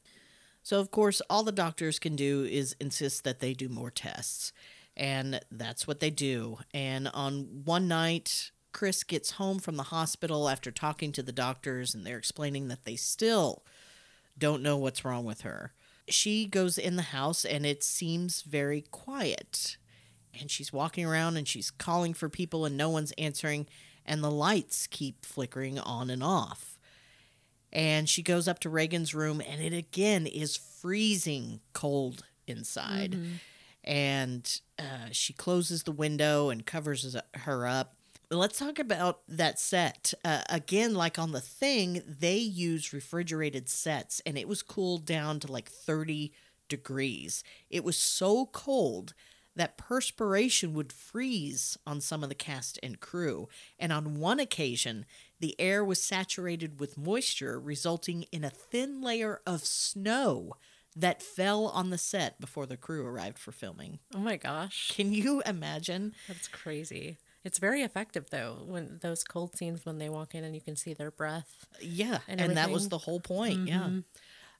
So, of course, all the doctors can do is insist that they do more tests. And that's what they do. And on one night, Chris gets home from the hospital after talking to the doctors, and they're explaining that they still don't know what's wrong with her. She goes in the house, and it seems very quiet. And she's walking around and she's calling for people, and no one's answering. And the lights keep flickering on and off and she goes up to Regan's room, and it again is freezing cold inside. Mm-hmm. And uh, she closes the window and covers her up. Let's talk about that set. Uh, again, like on the thing, they use refrigerated sets, and it was cooled down to like 30 degrees. It was so cold that perspiration would freeze on some of the cast and crew. And on one occasion, the air was saturated with moisture, resulting in a thin layer of snow that fell on the set before the crew arrived for filming. Oh my gosh. Can you imagine? That's crazy. It's very effective though when those cold scenes when they walk in and you can see their breath. Yeah, and, And that was the whole point. Yeah.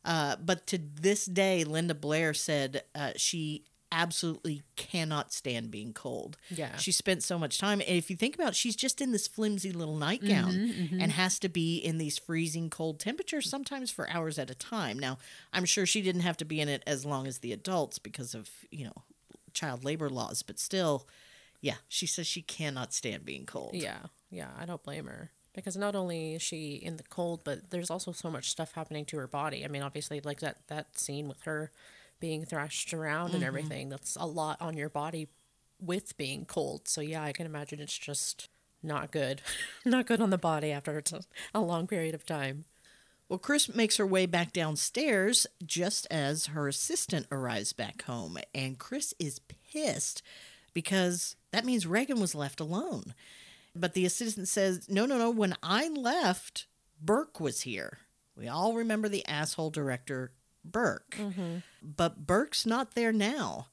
Uh, but to this day, Linda Blair said uh, she absolutely cannot stand being cold. Yeah. She spent so much time. And if you think about it, she's just in this flimsy little nightgown mm-hmm, mm-hmm. and has to be in these freezing cold temperatures, sometimes for hours at a time. Now, I'm sure she didn't have to be in it as long as the adults because of, you know, child labor laws, but still, yeah, she says she cannot stand being cold. Yeah. Yeah, I don't blame her. Because not only is she in the cold, but there's also so much stuff happening to her body. I mean, obviously like that that scene with her being thrashed around and mm-hmm. everything, that's a lot on your body with being cold. So yeah, I can imagine it's just not good. not good on the body after it's a, a long period of time. Well, Chris makes her way back downstairs just as her assistant arrives back home, and Chris is pissed because that means Regan was left alone. But the assistant says, No, no, no, when I left, Burke was here. We all remember the asshole director, Burke. But Burke's not there now.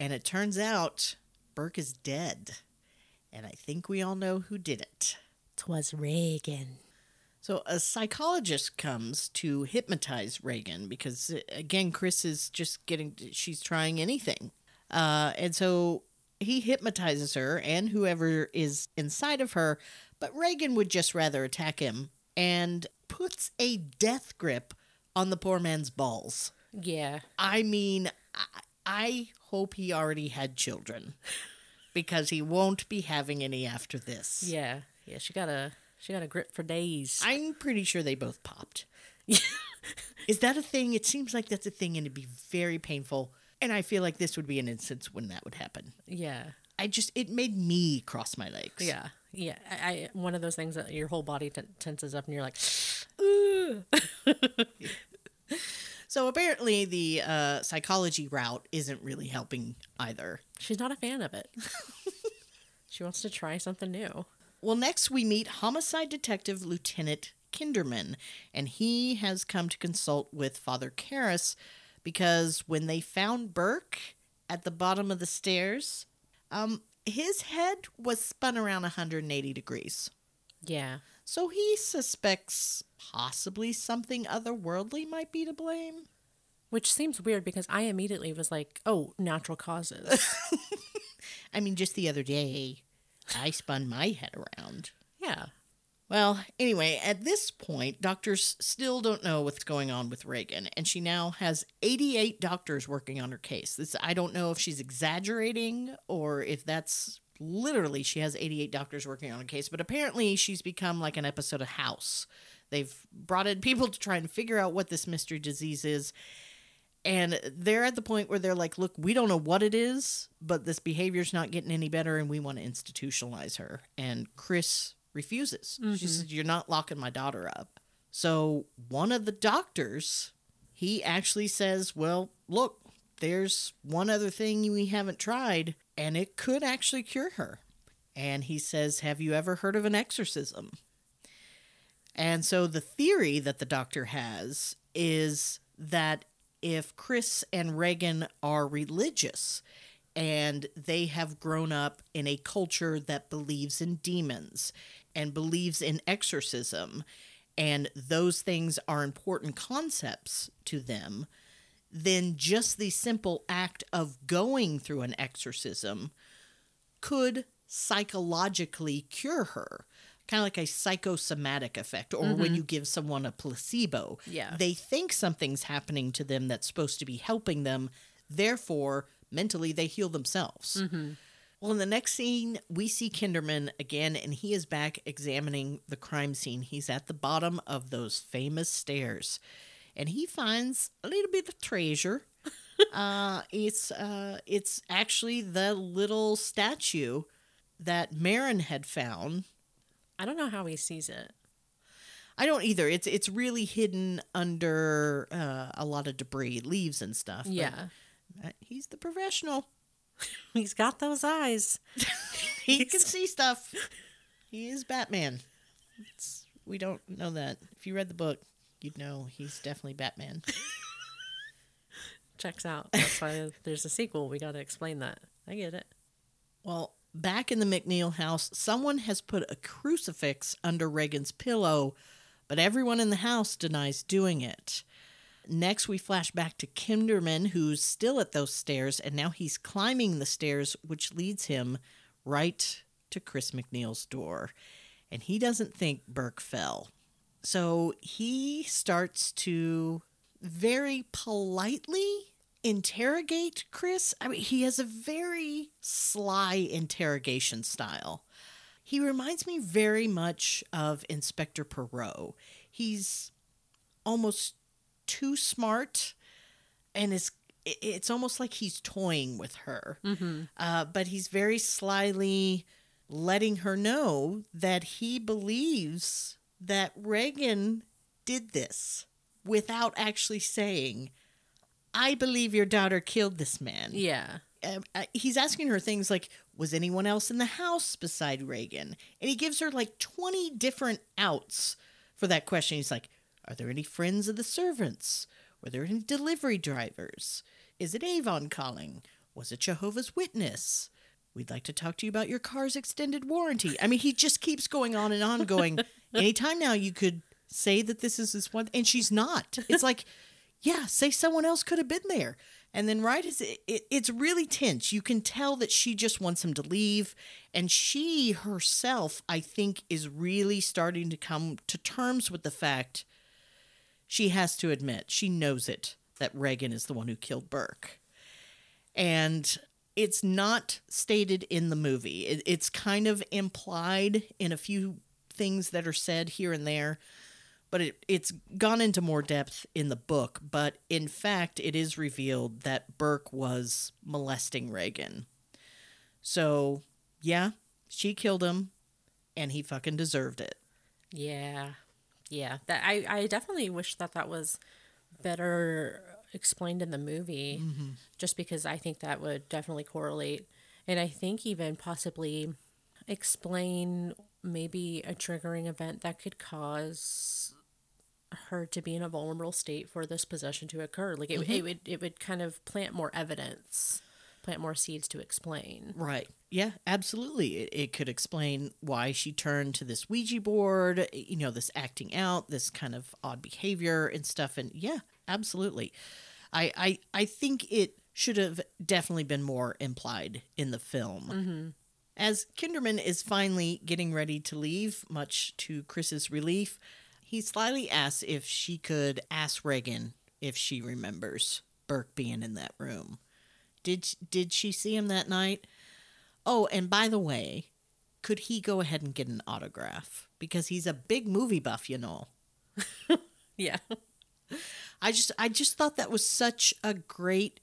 And it turns out Burke is dead. And I think we all know who did it. Twas Regan. So a psychologist comes to hypnotize Regan because again, Chris is just getting she's trying anything, uh, and so he hypnotizes her and whoever is inside of her, but Regan would just rather attack him and puts a death grip on the poor man's balls. Yeah. I mean, I, I hope he already had children because he won't be having any after this. Yeah. Yeah, she got a she got a grip for days. I'm pretty sure they both popped. Is that a thing? It seems like that's a thing and it'd be very painful. And I feel like this would be an instance when that would happen. Yeah. I just, it made me cross my legs. Yeah. Yeah. I, I one of those things that your whole body t- tenses up and you're like, Ooh. So apparently the uh, psychology route isn't really helping either. she's not a fan of it. she wants to try something new. Well, next we meet homicide detective Lieutenant Kinderman, and he has come to consult with Father Karras because when they found Burke at the bottom of the stairs, um, his head was spun around 180 degrees. Yeah. So he suspects possibly something otherworldly might be to blame. Which seems weird because I immediately was like, oh, natural causes. I mean, just the other day, I spun my head around. yeah. Well, anyway, at this point, doctors still don't know what's going on with Regan, and she now has 88 doctors working on her case. This I don't know if she's exaggerating or if that's literally she has 88 doctors working on a case, but apparently she's become like an episode of House. They've brought in people to try and figure out what this mystery disease is. And they're at the point where they're like, look, we don't know what it is, but this behavior's not getting any better and we want to institutionalize her. And Chris refuses. She mm-hmm. says, You're not locking my daughter up. So one of the doctors, he actually says, Well, look, there's one other thing we haven't tried, and it could actually cure her. And he says, Have you ever heard of an exorcism? And so the theory that the doctor has is that if Chris and Regan are religious and they have grown up in a culture that believes in demons and believes in exorcism, and those things are important concepts to them, then just the simple act of going through an exorcism could psychologically cure her. Kind of like a psychosomatic effect, or when you give someone a placebo. Yeah. They think something's happening to them that's supposed to be helping them. Therefore, mentally, they heal themselves. Well, in the next scene, we see Kinderman again, and he is back examining the crime scene. He's at the bottom of those famous stairs, and he finds a little bit of treasure. uh, it's uh, it's actually the little statue that Merrin had found. I don't know how he sees it. I don't either. It's it's really hidden under uh, a lot of debris, leaves and stuff. Yeah. he's the professional. He's got those eyes. he can see stuff. He is Batman. It's, we don't know that. If you read the book, you'd know he's definitely Batman. Checks out. That's why there's a sequel. We got to explain that. I get it. Well, back in the MacNeil house, someone has put a crucifix under Regan's pillow, but everyone in the house denies doing it. Next, we flash back to Kinderman, who's still at those stairs, and now he's climbing the stairs, which leads him right to Chris MacNeil's door. And he doesn't think Burke fell. So he starts to very politely interrogate Chris. I mean, he has a very sly interrogation style. He reminds me very much of Inspector Poirot. He's almost too smart and is i- it's almost like he's toying with her. Uh, but he's very slyly letting her know that he believes that Regan did this without actually saying, I believe your daughter killed this man. Yeah. Uh, uh, he's asking her things like, Was anyone else in the house beside Regan? And he gives her like 20 different outs for that question. He's like, Are there any friends of the servants? Were there any delivery drivers? Is it Avon calling? Was it Jehovah's Witness? We'd like to talk to you about your car's extended warranty. I mean, he just keeps going on and on, going, Anytime now you could say that this is this one, and she's not. It's like, yeah, say someone else could have been there. And then right it, it, it's really tense, you can tell that she just wants him to leave. And she herself, I think, is really starting to come to terms with the fact she has to admit, she knows it, that Regan is the one who killed Burke. And it's not stated in the movie, it, it's kind of implied in a few things that are said here and there. But it, it's gone into more depth in the book. But in fact, it is revealed that Burke was molesting Regan. So, yeah, she killed him, and he fucking deserved it. Yeah. Yeah. That I, I definitely wish that that was better explained in the movie mm-hmm. just because I think that would definitely correlate. And I think even possibly explain maybe a triggering event that could cause her to be in a vulnerable state for this possession to occur. Like it, it mm-hmm. would it would kind of plant more evidence, plant more seeds to explain. Right. Yeah, absolutely. It, it could explain why she turned to this Ouija board, you know, this acting out, this kind of odd behavior and stuff. And yeah, absolutely. I, I, I think it should have definitely been more implied in the film. Mm-hmm. As Kinderman is finally getting ready to leave, much to Chris's relief, he slyly asks if she could ask Regan if she remembers Burke being in that room. Did did she see him that night? Oh, and by the way, could he go ahead and get an autograph because he's a big movie buff, you know. Yeah. I just I just thought that was such a great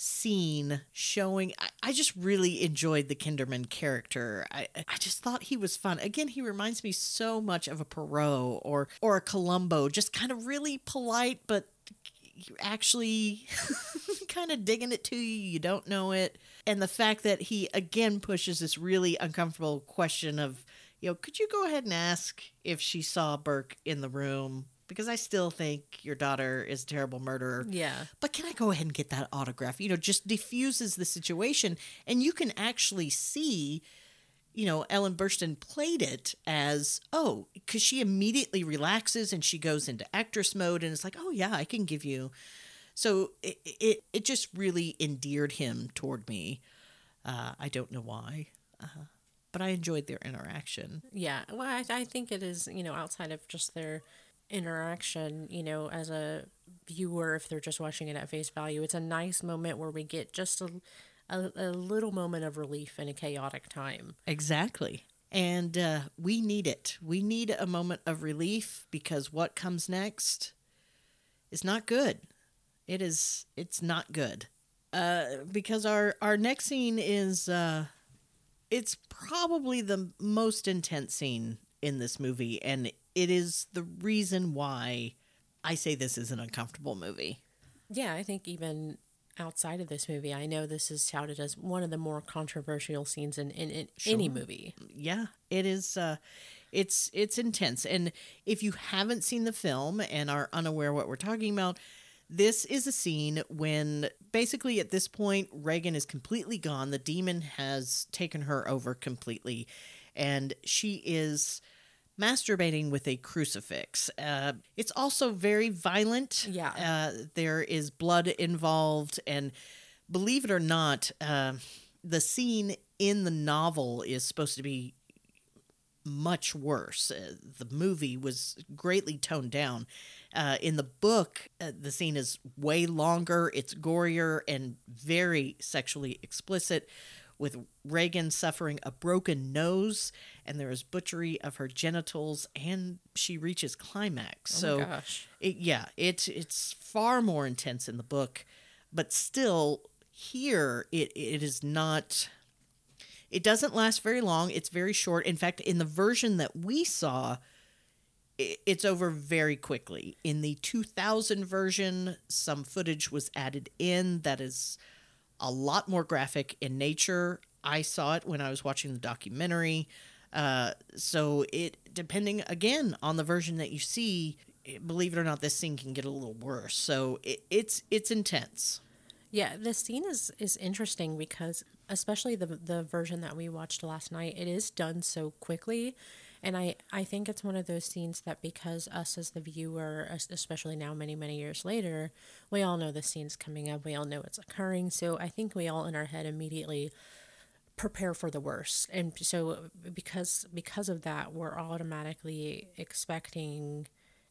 scene showing I, I just really enjoyed the Kinderman character. I I just thought he was fun. Again, he reminds me so much of a Poirot or or a Columbo, just kind of really polite but you're actually kind of digging it to you. You don't know it. And the fact that he again pushes this really uncomfortable question of, you know, could you go ahead and ask if she saw Burke in the room? Because I still think your daughter is a terrible murderer. Yeah. But can I go ahead and get that autograph? You know, just diffuses the situation. And you can actually see, you know, Ellen Burstyn played it as, oh, because she immediately relaxes and she goes into actress mode and it's like, oh, yeah, I can give you. So it, it, it just really endeared him toward me. Uh, I don't know why, uh, but I enjoyed their interaction. Yeah, well, I, I think it is, you know, outside of just their interaction, you know, as a viewer, if they're just watching it at face value, it's a nice moment where we get just a, a, a little moment of relief in a chaotic time. Exactly. And uh, we need it. We need a moment of relief because what comes next is not good. It is. It's not good. Uh, because our our next scene is. Uh, it's probably the most intense scene in this movie, and it is the reason why I say this is an uncomfortable movie. Yeah, I think even outside of this movie, I know this is touted as one of the more controversial scenes in, in, in any movie. yeah it is uh it's it's intense and if you haven't seen the film and are unaware what we're talking about this is a scene when basically at this point regan is completely gone the demon has taken her over completely and she is masturbating with a crucifix uh, it's also very violent Yeah. uh, there is blood involved and believe it or not uh, the scene in the novel is supposed to be much worse. Uh, the movie was greatly toned down. Uh, in the book, uh, the scene is way longer, it's gorier, and very sexually explicit, with Regan suffering a broken nose, and there is butchery of her genitals, and she reaches climax. Oh so, it, yeah, it's it's far more intense in the book, but still here it it is not it doesn't last very long. It's very short. In fact, in the version that we saw, it's over very quickly. In the 2000 version, some footage was added in that is a lot more graphic in nature. I saw it when I was watching the documentary. Uh, so it depending again on the version that you see, believe it or not, this scene can get a little worse. So it, it's it's intense. Yeah, this scene is is interesting because especially the the version that we watched last night, it is done so quickly. And I, I think it's one of those scenes that because us as the viewer, especially now many, many years later, we all know the scene's coming up. We all know it's occurring. So I think we all in our head immediately prepare for the worst. And so because because of that, we're automatically expecting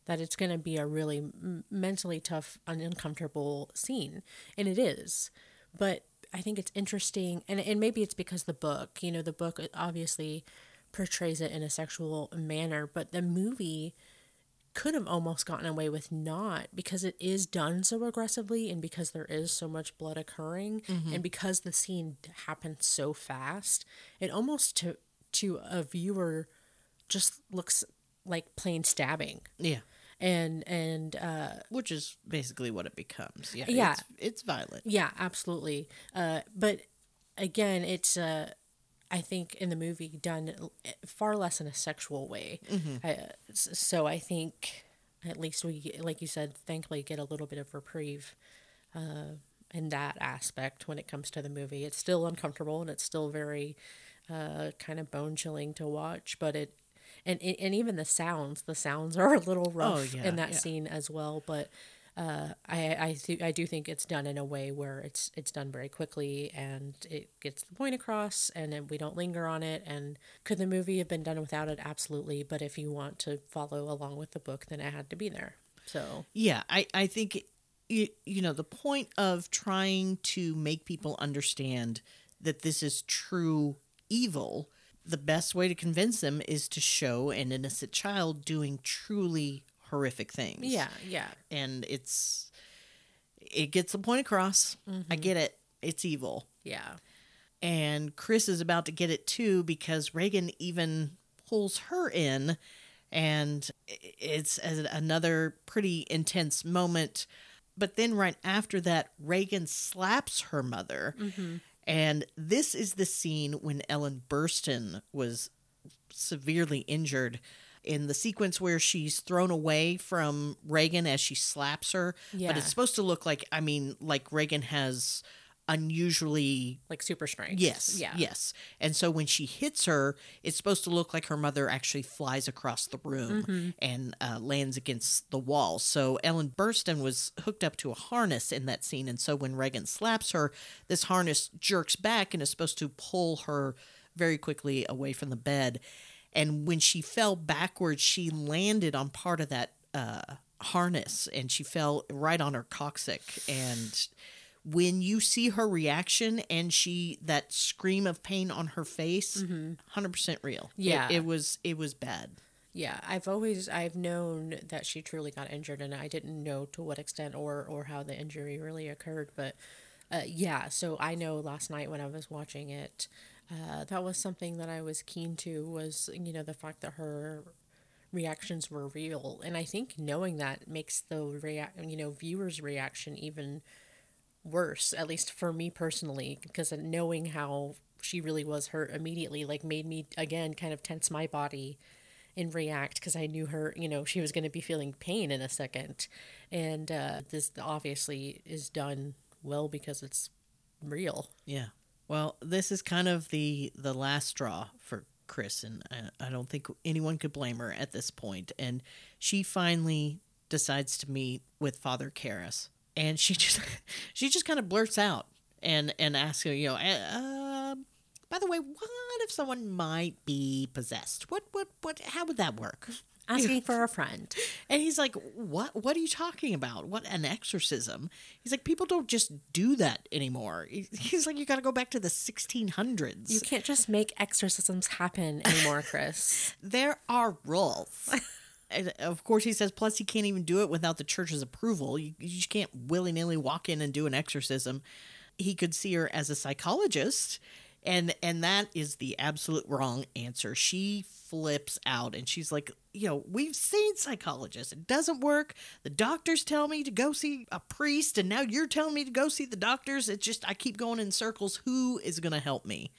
that it's going to be a really mentally tough and uncomfortable scene and it is but i think it's interesting and, and maybe it's because the book you know the book uh, obviously portrays it in a sexual manner but the movie could have almost gotten away with not because it is done so aggressively and because there is so much blood occurring and because the scene happens so fast it almost to to a viewer just looks like plain stabbing Yeah. and and uh Which is basically what it becomes. Yeah. Yeah. It's, it's violent. Yeah, absolutely. Uh, but again, it's uh, I think in the movie done far less in a sexual way. I, uh, so I think at least we, like you said, thankfully get a little bit of reprieve uh, in that aspect when it comes to the movie. It's still uncomfortable and it's still very uh, kind of bone chilling to watch, but it. And, and even the sounds, the sounds are a little rough yeah, in that yeah. scene as well. But uh, I I th- I do think it's done in a way where it's it's done very quickly and it gets the point across and then we don't linger on it. And could the movie have been done without it? Absolutely. But if you want to follow along with the book, then it had to be there. So Yeah, I, I think you, you know the point of trying to make people understand that this is true evil. The best way to convince them is to show an innocent child doing truly horrific things. yeah, yeah, and it's it gets the point across. I mm-hmm. get it. It's evil. yeah, and Chris is about to get it too because Regan even pulls her in, and it's another pretty intense moment. But then right after that, Regan slaps her mother, mm-hmm. and this is the scene when Ellen Burstyn was severely injured. In the sequence where she's thrown away from Regan as she slaps her, Yeah. but it's supposed to look like I mean, like Regan has unusually like super strength. Yes. yeah, Yes. And so when she hits her, it's supposed to look like her mother actually flies across the room Mm-hmm. and uh, lands against the wall. So Ellen Burstyn was hooked up to a harness in that scene. And so when Regan slaps her, this harness jerks back and is supposed to pull her very quickly away from the bed. And when she fell backwards, she landed on part of that uh, harness and she fell right on her coccyx. And when you see her reaction and she that scream of pain on her face 100% real It- Yeah. it, was it was bad Yeah, I've always I've known that she truly got injured, and I didn't know to what extent or or how the injury really occurred. But uh, yeah, so I know last night when I was watching it, uh, that was something that I was keen to was you know the fact that her reactions were real, and I think knowing that makes the rea- you know viewers' reaction even worse, at least for me personally, because knowing how she really was hurt immediately like made me again kind of tense my body and react because I knew her, you know, she was going to be feeling pain in a second. And uh, this obviously is done well because it's real. yeah. Well this is kind of the the last straw for chris and I, I don't think anyone could blame her at this point. And she finally decides to meet with father Karras and she just she just kind of blurts out and and asks her you know uh, by the way what if someone might be possessed? What what what how would that work Asking for a friend. And he's like, "What? What are you talking about? What an exorcism?" He's like, "People don't just do that anymore." He's like, "You got to go back to the 1600s. You can't just make exorcisms happen anymore, Chris. there are rules." and uh, of course, he says, "Plus, you can't even do it without the church's approval. You, you can't willy nilly walk in and do an exorcism." He could see her as a psychologist. And and that is the absolute wrong answer. She flips out and she's like, you know, we've seen psychologists. It doesn't work. The doctors tell me to go see a priest and now you're telling me to go see the doctors. It's just I keep going in circles. Who is going to help me?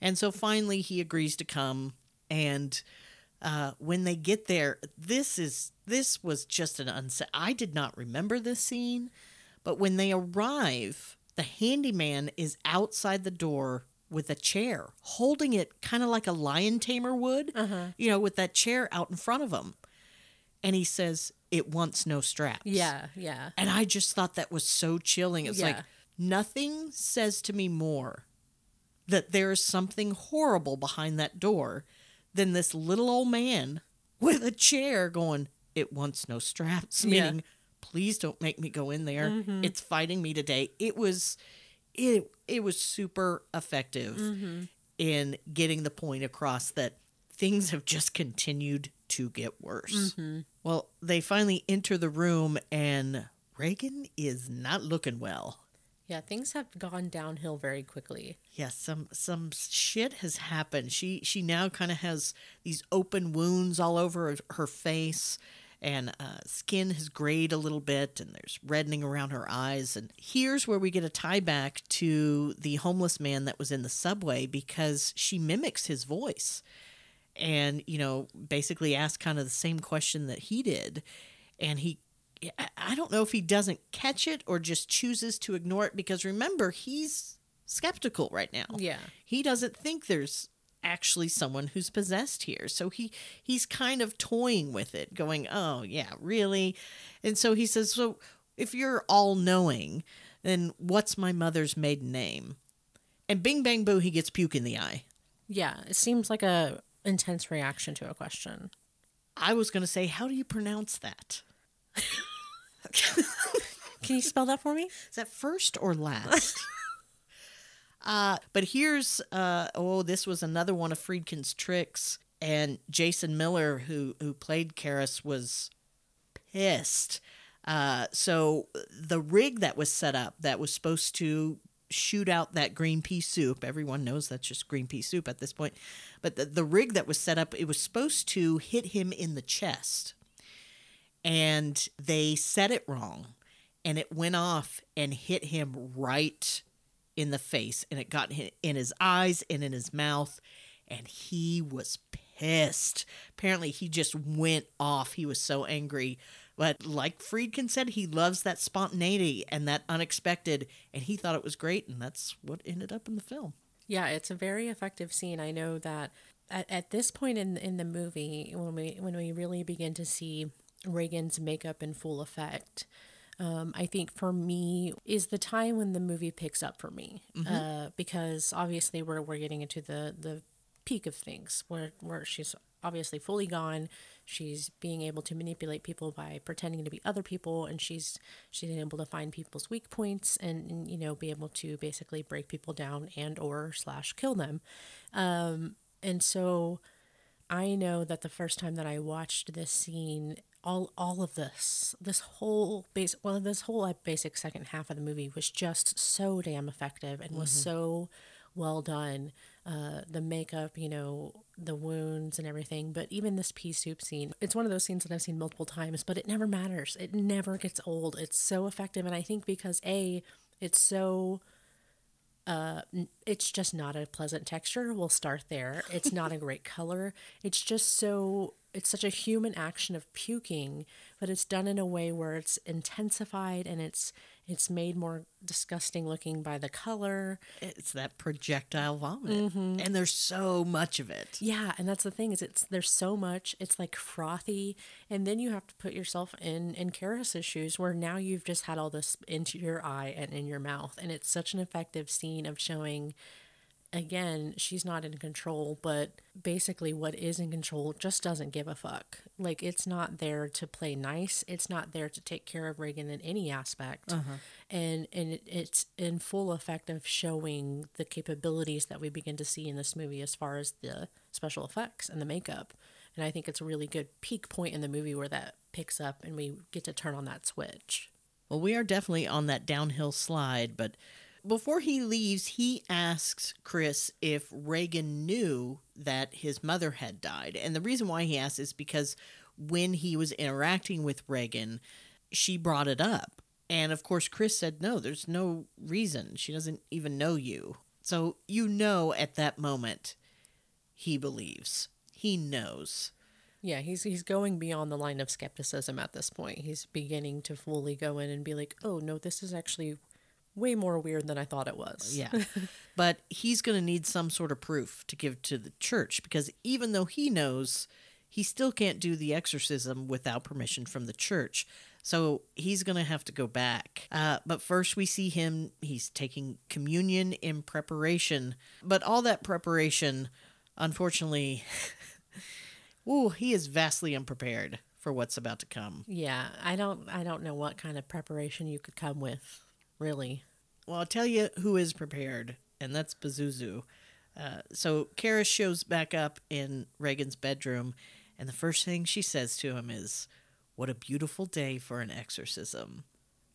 And so finally he agrees to come and uh, when they get there, this is this was just an unsa I did not remember this scene, but when they arrive, the handyman is outside the door with a chair, holding it kind of like a lion tamer would, uh-huh. you know, with that chair out in front of him. And he says, "It wants no straps." Yeah, yeah. And I just thought that was so chilling. It's like nothing says to me more that there's something horrible behind that door than this little old man with a chair going, It wants no straps, Yeah. meaning, please don't make me go in there. Mm-hmm. It's fighting me today. It was it it was super effective mm-hmm. in getting the point across that things have just continued to get worse. Mm-hmm. Well, they finally enter the room, and Regan is not looking well. Yeah, things have gone downhill very quickly. Yes, some some shit has happened. She she now kind of has these open wounds all over her face, and uh, skin has grayed a little bit, and there's reddening around her eyes. And here's where we get a tie back to the homeless man that was in the subway because she mimics his voice, and you know basically asks kind of the same question that he did, and he I- I don't know if he doesn't catch it or just chooses to ignore it because remember, he's skeptical right now. Yeah. He doesn't think there's actually someone who's possessed here. So he he's kind of toying with it, going, "Oh, yeah, really?" And so he says, "So if you're all knowing, then what's my mother's maiden name?" And bing bang boo, he gets puke in the eye. Yeah, it seems like a intense reaction to a question. I was going to say, "How do you pronounce that?" Can you spell that for me? Is that first or last? uh, but here's uh, oh, this was another one of Friedkin's tricks, and Jason Miller, who who played Karras, was pissed. Uh, so the rig that was set up that was supposed to shoot out that green pea soup. Everyone knows that's just green pea soup at this point. But the, the rig that was set up, it was supposed to hit him in the chest. And they set it wrong. And it went off and hit him right in the face. And it got in his eyes and in his mouth. And he was pissed. Apparently, he just went off. He was so angry. But like Friedkin said, he loves that spontaneity and that unexpected, and he thought it was great, and that's what ended up in the film. Yeah, it's a very effective scene. I know that at, at this point in in the movie, when we when we really begin to see Regan's makeup in full effect, um, I think for me is the time when the movie picks up for me, uh, because obviously we're we're getting into the the peak of things where where she's obviously fully gone. She's being able to manipulate people by pretending to be other people, and she's she's able to find people's weak points and, and you know be able to basically break people down and or slash kill them. Um, and so I know that the first time that I watched this scene, all all of this, this whole base, well, this whole like, basic second half of the movie was just so damn effective and was so well done. Uh, the makeup, you know, the wounds and everything. But even this pea soup scene, it's one of those scenes that I've seen multiple times, but it never matters. It never gets old. It's so effective, and I think because a, it's so uh, it's just not a pleasant texture. We'll start there. It's not a great color. It's just so it's such a human action of puking, but it's done in a way where it's intensified and it's it's made more disgusting looking by the color. It's that projectile vomit, mm-hmm. and there's so much of it. Yeah, and that's the thing is it's there's so much. It's like frothy, and then you have to put yourself in in Karras's shoes, where now you've just had all this into your eye and in your mouth, and it's such an effective scene of showing. Again, she's not in control, but basically, what is in control just doesn't give a fuck. Like, it's not there to play nice. It's not there to take care of Regan in any aspect. Uh-huh. And, and it, it's in full effect of showing the capabilities that we begin to see in this movie as far as the special effects and the makeup. And I think it's a really good peak point in the movie where that picks up and we get to turn on that switch. Well, we are definitely on that downhill slide, but before he leaves, he asks Chris if Regan knew that his mother had died. And the reason why he asks is because when he was interacting with Regan, she brought it up. And of course, Chris said, No, there's no reason. She doesn't even know you. So you know at that moment, he believes. He knows. Yeah, he's he's going beyond the line of skepticism at this point. He's beginning to fully go in and be like, "Oh no, this is actually way more weird than I thought it was." Yeah. but he's going to need some sort of proof to give to the church because even though he knows, he still can't do the exorcism without permission from the church. So he's going to have to go back. Uh, but first, we see him, he's taking communion in preparation. But all that preparation, unfortunately, ooh, he is vastly unprepared for what's about to come. Yeah, I don't I don't know what kind of preparation you could come with, really. Well, I'll tell you who is prepared, and that's Pazuzu. Uh, so Karras shows back up in Regan's bedroom, And the first thing she says to him is, What a beautiful day for an exorcism.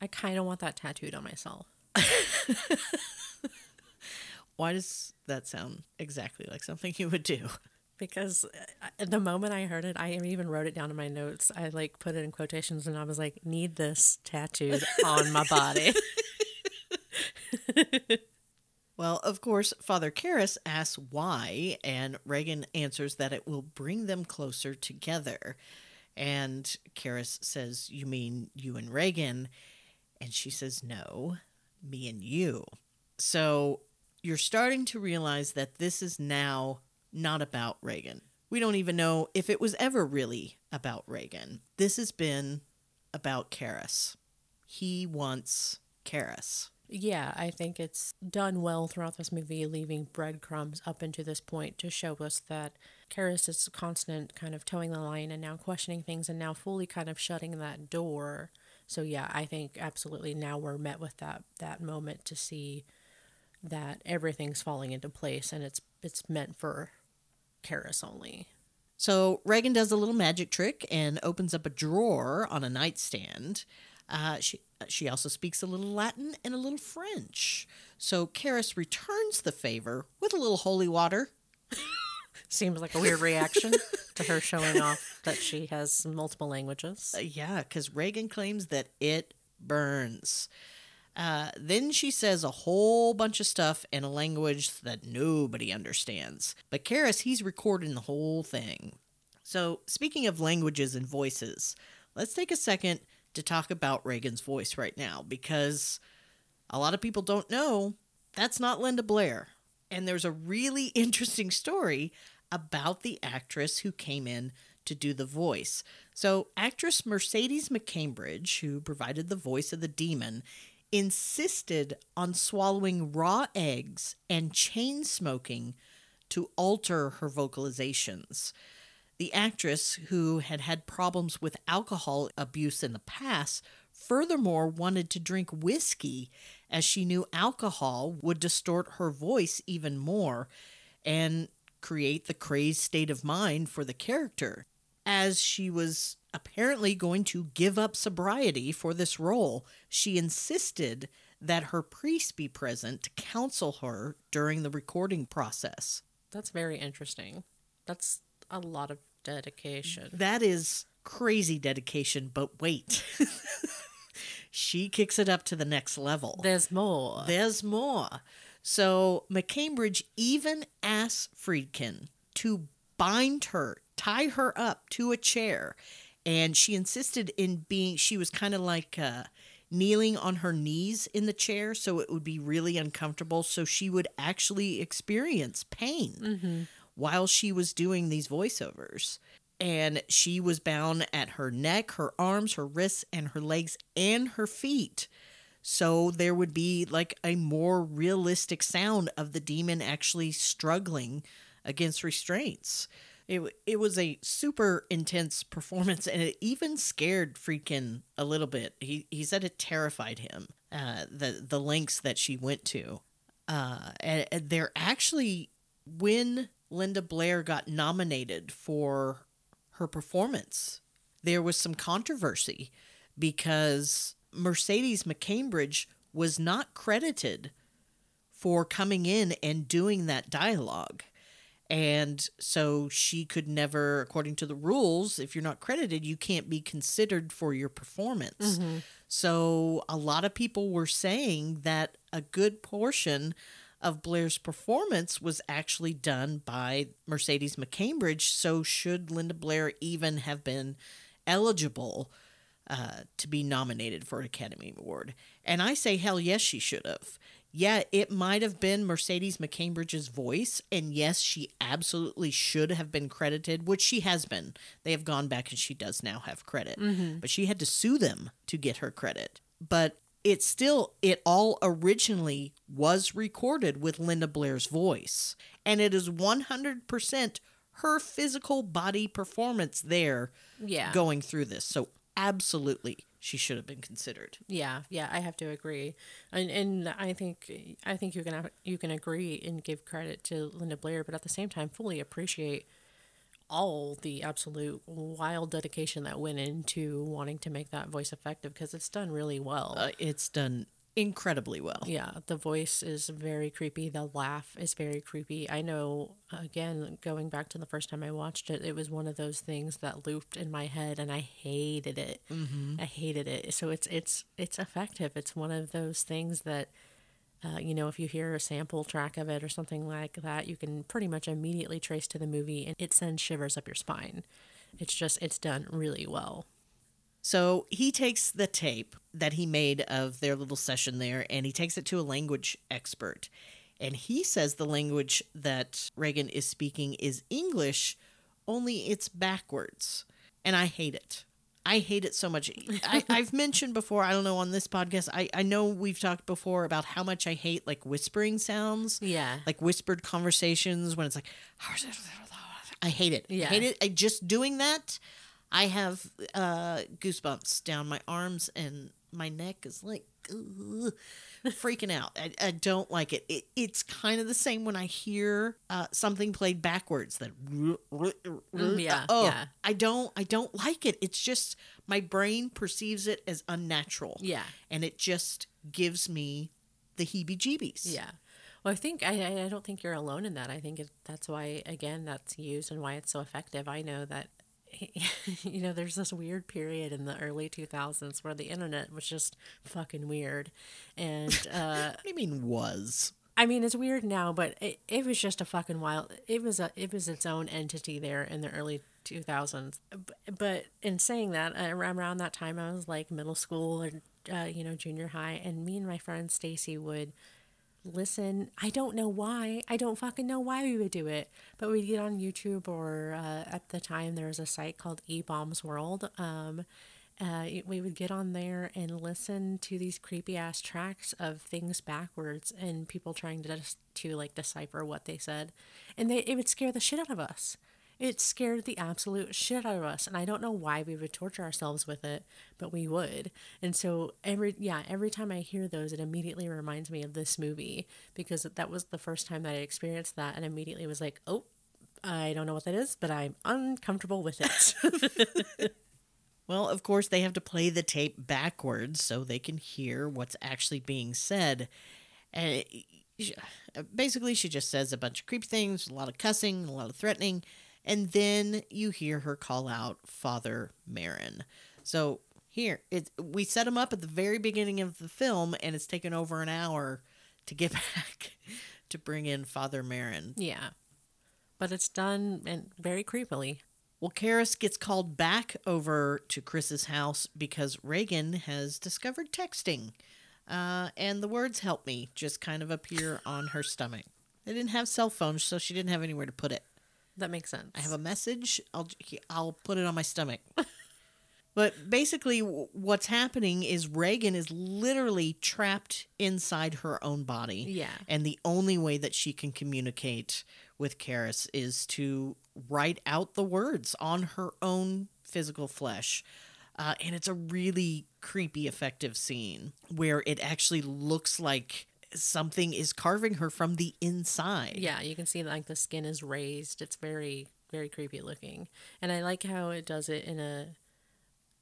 I kind of want that tattooed on myself. Why does that sound exactly like something you would do? Because uh, the moment I heard it, I even wrote it down in my notes. I like put it in quotations and I was like, need this tattooed on my body. Well, of course, Father Karras asks why, and Regan answers that it will bring them closer together. And Karras says, You mean you and Regan? And she says, No, me and you. So you're starting to realize that this is now not about Regan. We don't even know if it was ever really about Regan. This has been about Karras. He wants Karras. Yeah, I think it's done well throughout this movie, leaving breadcrumbs up into this point to show us that Karras is constant kind of towing the line and now questioning things and now fully kind of shutting that door. So yeah, I think absolutely now we're met with that that moment to see that everything's falling into place and it's it's meant for Karras only. So Regan does a little magic trick and opens up a drawer on a nightstand. Uh, she she also speaks a little Latin and a little French. So Karras returns the favor with a little holy water. Seems like a weird reaction to her showing off that she has multiple languages. Uh, yeah, because Regan claims that it burns. Uh, then she says a whole bunch of stuff in a language that nobody understands. But Karras, he's recording the whole thing. So, speaking of languages and voices, let's take a second to talk about Regan's voice right now because a lot of people don't know that's not Linda Blair. And there's a really interesting story about the actress who came in to do the voice. So, actress Mercedes McCambridge, who provided the voice of the demon, insisted on swallowing raw eggs and chain smoking to alter her vocalizations. The actress, who had had problems with alcohol abuse in the past, furthermore wanted to drink whiskey as she knew alcohol would distort her voice even more and create the crazed state of mind for the character. As she was apparently going to give up sobriety for this role, she insisted that her priest be present to counsel her during the recording process. That's very interesting. That's a lot of dedication. That is crazy dedication, but wait. she kicks it up to the next level. There's more. There's more. So McCambridge even asks Friedkin to bind her, tie her up to a chair, and she insisted in being. She was kind of like uh, kneeling on her knees in the chair, so it would be really uncomfortable. So she would actually experience pain while she was doing these voiceovers. And she was bound at her neck, her arms, her wrists, and her legs and her feet. So there would be like a more realistic sound of the demon actually struggling against restraints. It, it was a super intense performance and it even scared Friedkin a little bit. He, he said it terrified him, uh, the, the lengths that she went to. Uh, and, and they're actually, when Linda Blair got nominated for her performance, there was some controversy because Mercedes McCambridge was not credited for coming in and doing that dialogue. And so she could never, according to the rules, if you're not credited, you can't be considered for your performance. So a lot of people were saying that a good portion of Blair's performance was actually done by Mercedes McCambridge. So should Linda Blair even have been eligible uh, to be nominated for an Academy Award? And I say, hell yes, she should have. Yeah, it might have been Mercedes McCambridge's voice, and yes, she absolutely should have been credited, which she has been. They have gone back and she does now have credit. Mm-hmm. But she had to sue them to get her credit. But it still, it all originally was recorded with Linda Blair's voice. And it is 100% her physical body performance there Yeah. going through this. So, absolutely, she should have been considered. Yeah, yeah, I have to agree, and and I think I think you can have, you can agree and give credit to Linda Blair, but at the same time, fully appreciate all the absolute wild dedication that went into wanting to make that voice effective because it's done really well. Uh, it's done incredibly well. Yeah, the voice is very creepy. The laugh is very creepy. I know, again, going back to the first time I watched it, it was one of those things that looped in my head, and I hated it. Mm-hmm. I hated it. So it's it's it's effective. It's one of those things that. Uh, you know, if you hear a sample track of it or something like that, you can pretty much immediately trace to the movie and it sends shivers up your spine. It's just, it's done really well. So he takes the tape that he made of their little session there and he takes it to a language expert. And he says the language that Regan is speaking is English, only it's backwards. And I hate it. I hate it so much. I, I've mentioned before, I don't know, on this podcast, I, I know we've talked before about how much I hate like whispering sounds. Yeah. Like whispered conversations when it's like, I hate it. Yeah. I hate it. I just doing that. I have uh, goosebumps down my arms and my neck is like ugh, freaking out. I, I don't like it. it. It's kind of the same when I hear uh, something played backwards. That Mm, yeah, oh, yeah. I don't I don't like it. It's just my brain perceives it as unnatural. Yeah. and it just gives me the heebie-jeebies. Yeah. Well, I think I, I I don't think you're alone in that. I think it, that's why again that's used and why it's so effective. I know that you know there's this weird period in the early 2000s where the internet was just fucking weird, and uh, What do you mean was? I mean it's weird now, but it, it was just a fucking wild. It was a it was its own entity there in the early 2000s. But in saying that, uh, around that time I was like middle school or uh, you know junior high, and me and my friend Stacy would listen. I don't know why. I don't fucking know why we would do it. But we'd get on YouTube or uh, at the time there was a site called E Bombs World. Um, uh, we would get on there and listen to these creepy ass tracks of things backwards and people trying to just to like decipher what they said, and they it would scare the shit out of us. It scared the absolute shit out of us, and I don't know why we would torture ourselves with it, but we would. And so every yeah, every time I hear those, it immediately reminds me of this movie because that was the first time that I experienced that, and immediately was like, oh, I don't know what that is, but I'm uncomfortable with it. Well, of course, they have to play the tape backwards so they can hear what's actually being said. And it, basically, she just says a bunch of creepy things, a lot of cussing, a lot of threatening, and then you hear her call out Father Merrin. So here, it, we set him up at the very beginning of the film, and it's taken over an hour to get back to bring in Father Merrin. yeah, but it's done and very creepily. Well, Karras gets called back over to Chris's house because Regan has discovered texting. Uh, and the words help me just kind of appear on her stomach. They didn't have cell phones, so she didn't have anywhere to put it. That makes sense. I have a message. I'll I'll put it on my stomach. but basically, what's happening is Regan is literally trapped inside her own body. Yeah. And the only way that she can communicate with Karras is to write out the words on her own physical flesh. Uh, and it's a really creepy, effective scene where it actually looks like something is carving her from the inside. Yeah, you can see like the skin is raised. It's very very creepy looking. And I like how it does it in a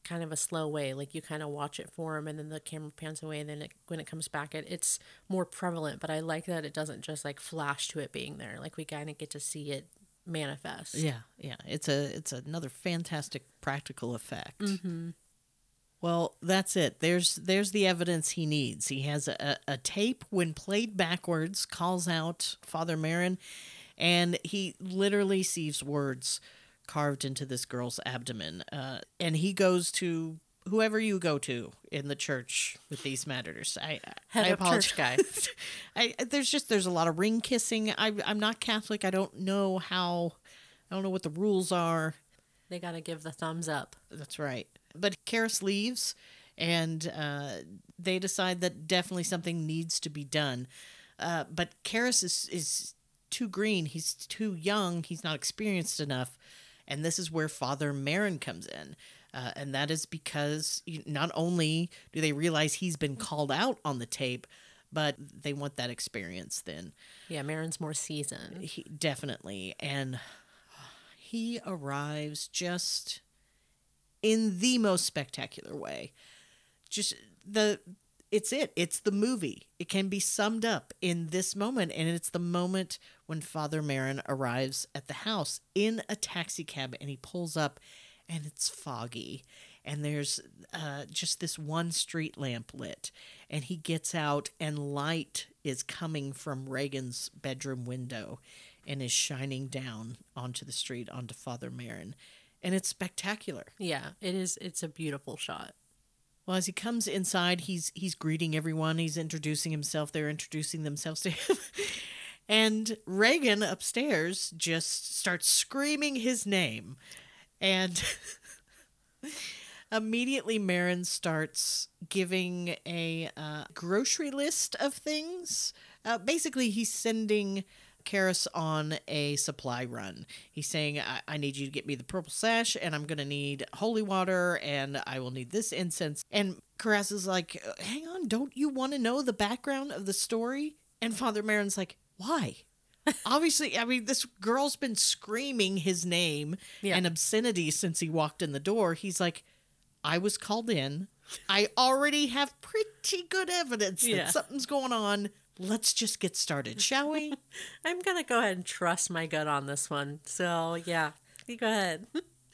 kind of a slow way. Like you kind of watch it form and then the camera pans away and then it, when it comes back it, it's more prevalent, but I like that it doesn't just like flash to it being there. Like we kind of get to see it manifest. Yeah, yeah. It's a it's another fantastic practical effect. Mm-hmm. Well, that's it. There's there's the evidence he needs. He has a, a tape when played backwards calls out Father Merrin, and he literally sees words carved into this girl's abdomen. Uh, and he goes to whoever you go to in the church with these matters. I Head I apologize. church guy. I there's just there's a lot of ring kissing. I I'm not Catholic. I don't know how. I don't know what the rules are. They got to give the thumbs up. That's right. But Karras leaves, and uh, they decide that definitely something needs to be done. Uh, but Karras is is too green. He's too young. He's not experienced enough. And this is where Father Merrin comes in. Uh, and that is because not only do they realize he's been called out on the tape, but they want that experience then. Yeah, Merrin's more seasoned. He, definitely. And he arrives just in the most spectacular way. Just the it's it. It's the movie. It can be summed up in this moment and it's the moment when Father Merrin arrives at the house in a taxi cab and he pulls up and it's foggy and there's uh, just this one street lamp lit and he gets out and light is coming from Regan's bedroom window and is shining down onto the street onto Father Merrin and it's spectacular. Yeah, it is. It's a beautiful shot. Well, as he comes inside, he's he's greeting everyone. He's introducing himself. They're introducing themselves to him. and Regan upstairs just starts screaming his name. And immediately Merrin starts giving a uh, grocery list of things. Uh, basically, he's sending Karras on a supply run. He's saying, I-, I need you to get me the purple sash, and I'm going to need holy water, and I will need this incense. And Karras is like, Hang on, don't you want to know the background of the story? And Father Merrin's like, Why? Obviously, I mean, this girl's been screaming his name Yeah. and obscenity since he walked in the door. He's like, I was called in. I already have pretty good evidence that something's going on. Let's just get started, shall we? I'm gonna go ahead and trust my gut on this one. So yeah, you go ahead.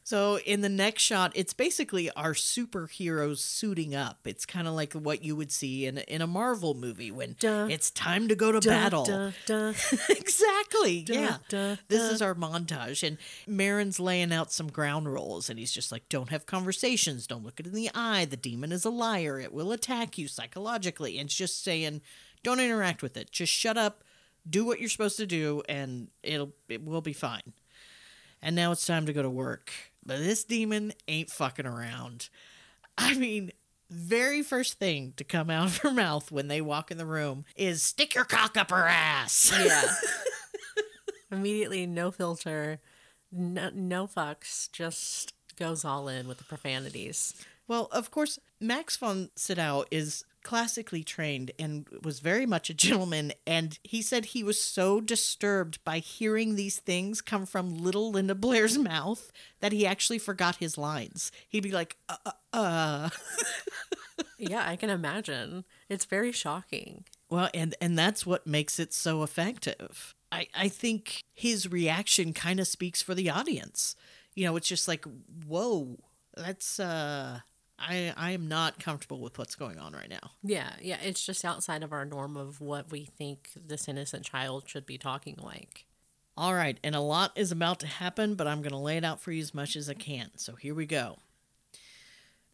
So in the next shot, it's basically our superheroes suiting up. It's kind of like what you would see in in a Marvel movie when Duh. it's time to go to battle. Duh, duh. exactly. yeah. duh, this duh. is our montage, and Merrin's laying out some ground rules, and he's just like, "Don't have conversations. Don't look it in the eye. The demon is a liar. It will attack you psychologically." And it's just saying, "Don't interact with it. Just shut up. Do what you're supposed to do, and it'll it will be fine." And now it's time to go to work. But this demon ain't fucking around. I mean, very first thing to come out of her mouth when they walk in the room is stick your cock up her ass. Yeah. Immediately, no filter, no, no fucks, just goes all in with the profanities. Well, of course, Max von Sydow is classically trained and was very much a gentleman. And he said he was so disturbed by hearing these things come from little Linda Blair's mouth that he actually forgot his lines. He'd be like, uh, uh, uh. Yeah, I can imagine. It's very shocking. Well, and and that's what makes it so effective. I I think his reaction kind of speaks for the audience. You know, it's just like, whoa, that's uh, I I am not comfortable with what's going on right now. Yeah, yeah, it's just outside of our norm of what we think this innocent child should be talking like. All right, and a lot is about to happen, but I'm going to lay it out for you as much as I can. So here we go.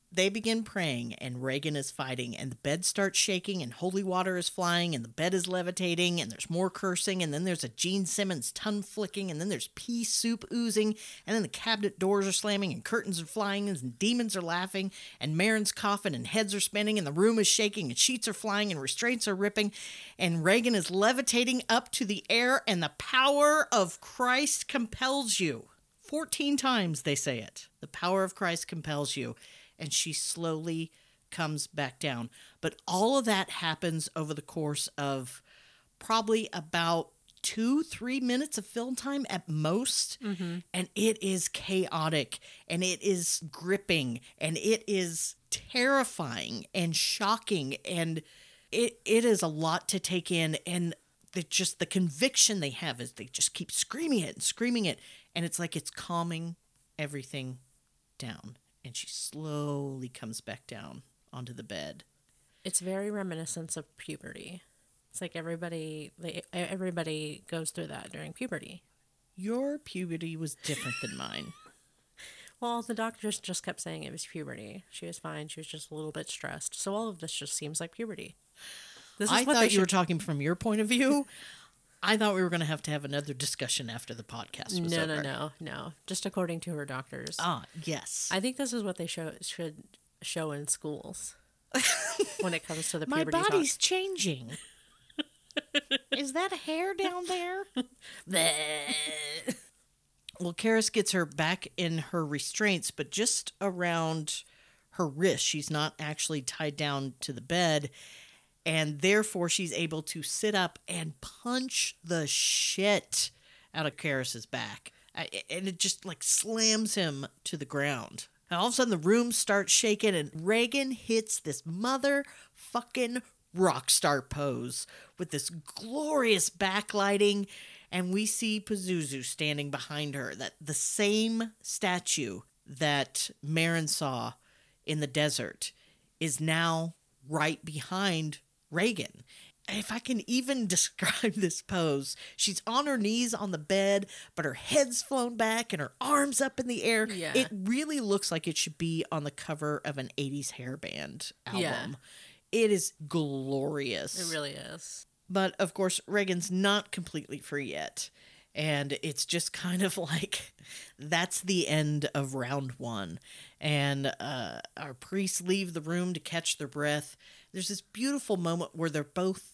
They begin praying, and Regan is fighting, and the bed starts shaking, and holy water is flying, and the bed is levitating, and there's more cursing, and then there's a Gene Simmons tongue flicking, and then there's pea soup oozing, and then the cabinet doors are slamming, and curtains are flying, and demons are laughing, and Merrin's coughing, and heads are spinning, and the room is shaking, and sheets are flying, and restraints are ripping, and Regan is levitating up to the air, and the power of Christ compels you. 14 times they say it. The power of Christ compels you. And she slowly comes back down. But all of that happens over the course of probably about two, three minutes of film time at most. Mm-hmm. And it is chaotic and it is gripping and it is terrifying and shocking. And it, it is a lot to take in. And the, just the conviction they have is they just keep screaming it and screaming it. And it's like it's calming everything down. And she slowly comes back down onto the bed. It's very reminiscent of puberty. It's like everybody they, everybody goes through that during puberty. Your puberty was different than mine. Well, the doctors just kept saying it was puberty. She was fine. She was just a little bit stressed. So all of this just seems like puberty. This I what thought you were talking from your point of view. I thought we were going to have to have another discussion after the podcast was No, over. no, no, no. Just according to her doctors. Ah, yes. I think this is what they show should show in schools when it comes to the My puberty. talk. body's changing. Is that hair down there? well, Karras gets her back in her restraints, but just around her wrist. She's not actually tied down to the bed. And therefore, she's able to sit up and punch the shit out of Karras's back. And it just like slams him to the ground. And all of a sudden, the room starts shaking, and Regan hits this motherfucking rock star pose with this glorious backlighting. And we see Pazuzu standing behind her, that the same statue that Merrin saw in the desert is now right behind Regan. If I can even describe this pose, she's on her knees on the bed, but her head's flown back and her arms up in the air. Yeah. It really looks like it should be on the cover of an 80s hairband album. Yeah. It is glorious. It really is. But of course, Regan's not completely free yet. And it's just kind of like that's the end of round one. And uh, our priests leave the room to catch their breath. There's this beautiful moment where they're both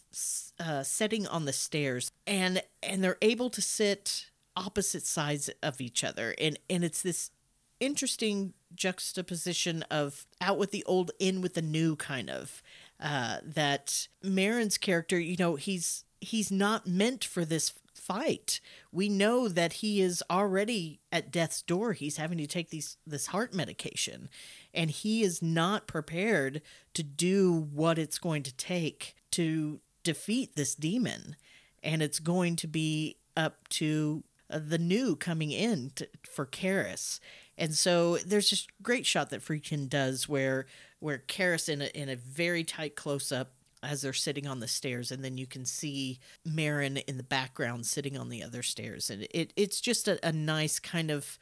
uh, sitting on the stairs and and they're able to sit opposite sides of each other. And, and it's this interesting juxtaposition of out with the old, in with the new kind of uh, that Merrin's character, you know, he's he's not meant for this fight. We know that he is already at death's door. He's having to take these this heart medication, and he is not prepared to do what it's going to take to defeat this demon. And it's going to be up to uh, the new coming in to, for Karras. And so there's this great shot that Friedkin does where where Karras in a, in a very tight close up as they're sitting on the stairs, and then you can see Merrin in the background sitting on the other stairs, and it it's just a, a nice kind of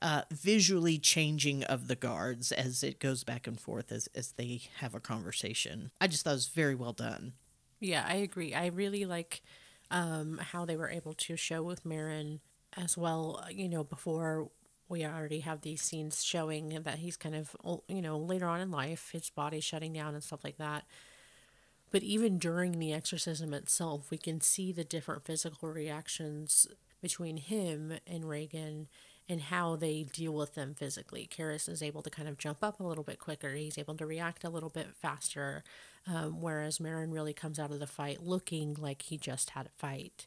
uh, visually changing of the guards as it goes back and forth as as they have a conversation. I just thought it was very well done. Yeah, I agree. I really like um, how they were able to show with Merrin as well. You know, before we already have these scenes showing that he's kind of, you know, later on in life, his body shutting down and stuff like that. But even during the exorcism itself, we can see the different physical reactions between him and Regan and how they deal with them physically. Karras is able to kind of jump up a little bit quicker. He's able to react a little bit faster, um, whereas Merrin really comes out of the fight looking like he just had a fight.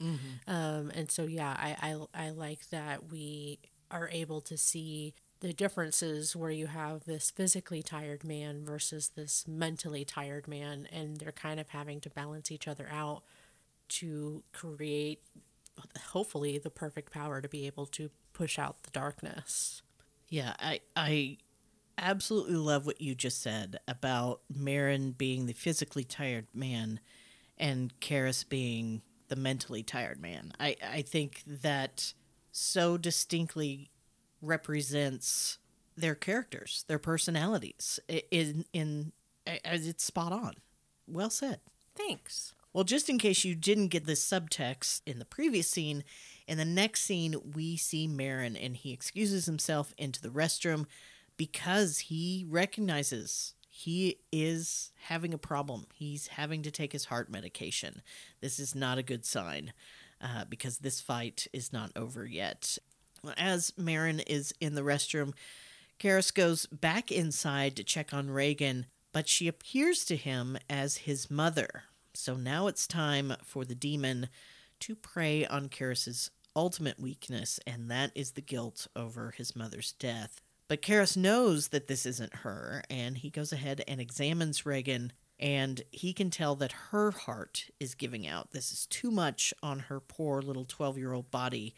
Um, and so, yeah, I, I I like that we are able to see the differences where you have this physically tired man versus this mentally tired man, and they're kind of having to balance each other out to create hopefully the perfect power to be able to push out the darkness. Yeah, I I absolutely love what you just said about Merrin being the physically tired man and Karras being the mentally tired man. I, I think that so distinctly represents their characters, their personalities. In in I- it's spot on. Well said. Thanks. Well, just in case you didn't get this subtext in the previous scene, in the next scene, we see Merrin and he excuses himself into the restroom because he recognizes he is having a problem. He's having to take his heart medication. This is not a good sign uh, because this fight is not over yet. As Merrin is in the restroom, Karras goes back inside to check on Regan, but she appears to him as his mother. So now it's time for the demon to prey on Karras's ultimate weakness, and that is the guilt over his mother's death. But Karras knows that this isn't her, and he goes ahead and examines Regan, and he can tell that her heart is giving out. This is too much on her poor little 12 year old body,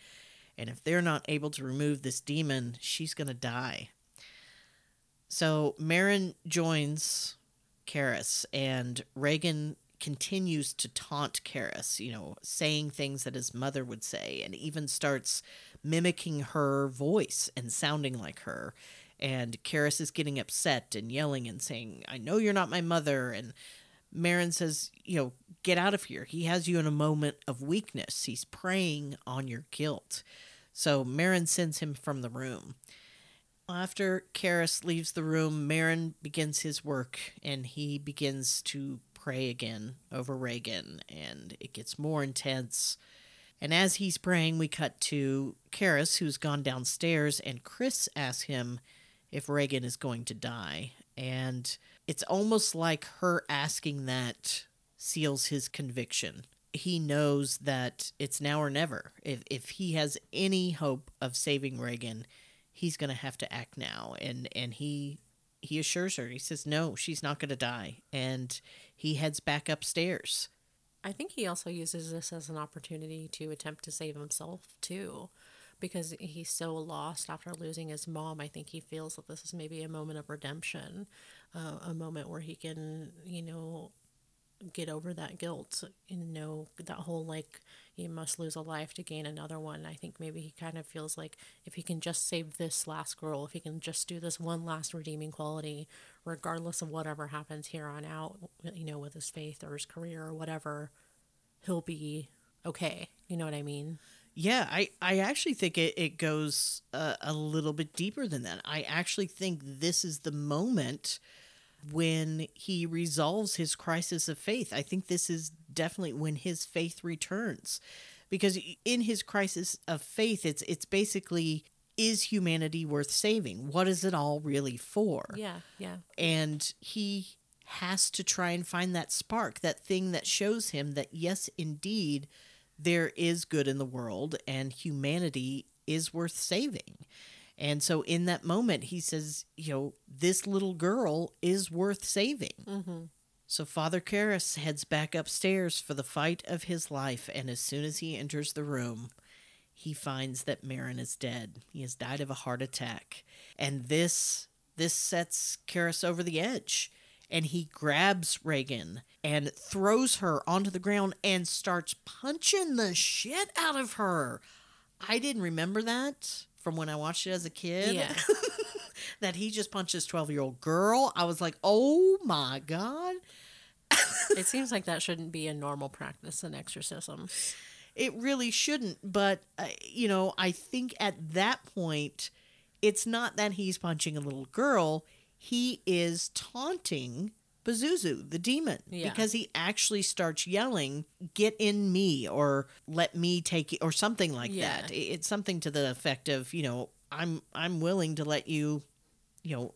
and if they're not able to remove this demon, she's going to die. So Merrin joins Karras, and Regan continues to taunt Karras, you know, saying things that his mother would say, and even starts mimicking her voice and sounding like her. And Karras is getting upset and yelling and saying, I know you're not my mother. And Merrin says, you know, get out of here. He has you in a moment of weakness. He's preying on your guilt. So Merrin sends him from the room. After Karras leaves the room, Merrin begins his work and he begins to pray again over Regan, and it gets more intense. And as he's praying, we cut to Karras, who's gone downstairs, and Chris asks him if Regan is going to die. And it's almost like her asking that seals his conviction he knows that it's now or never. If if he has any hope of saving Regan, he's going to have to act now. And and he he assures her. He says no, she's not going to die. And he heads back upstairs. I think he also uses this as an opportunity to attempt to save himself too, because he's so lost after losing his mom. I think he feels that this is maybe a moment of redemption, uh, a moment where he can, you know, get over that guilt and know that whole like you must lose a life to gain another one. I think maybe he kind of feels like if he can just save this last girl, if he can just do this one last redeeming quality, regardless of whatever happens here on out, you know, with his faith or his career or whatever, he'll be okay. You know what I mean? Yeah, I, I actually think it, it goes uh, a little bit deeper than that. I actually think this is the moment when he resolves his crisis of faith. I think this is definitely when his faith returns. Because in his crisis of faith, it's it's basically is humanity worth saving? What is it all really for? Yeah, yeah. And he has to try and find that spark, that thing that shows him that yes, indeed, there is good in the world and humanity is worth saving. And so in that moment, he says, you know, this little girl is worth saving. Mm-hmm. So Father Karras heads back upstairs for the fight of his life. And as soon as he enters the room, he finds that Merrin is dead. He has died of a heart attack. And this this sets Karras over the edge. And he grabs Regan and throws her onto the ground and starts punching the shit out of her. I didn't remember that from when I watched it as a kid. Yeah. that he just punched this 12 year old girl. I was like, oh my God. it seems like that shouldn't be a normal practice in exorcisms. It really shouldn't. But, uh, you know, I think at that point, it's not that he's punching a little girl, he is taunting Pazuzu, the demon, Yeah. because he actually starts yelling, "Get in me," or "Let me take you," or something like Yeah. that. It's something to the effect of, you know, I'm I'm willing to let you, you know,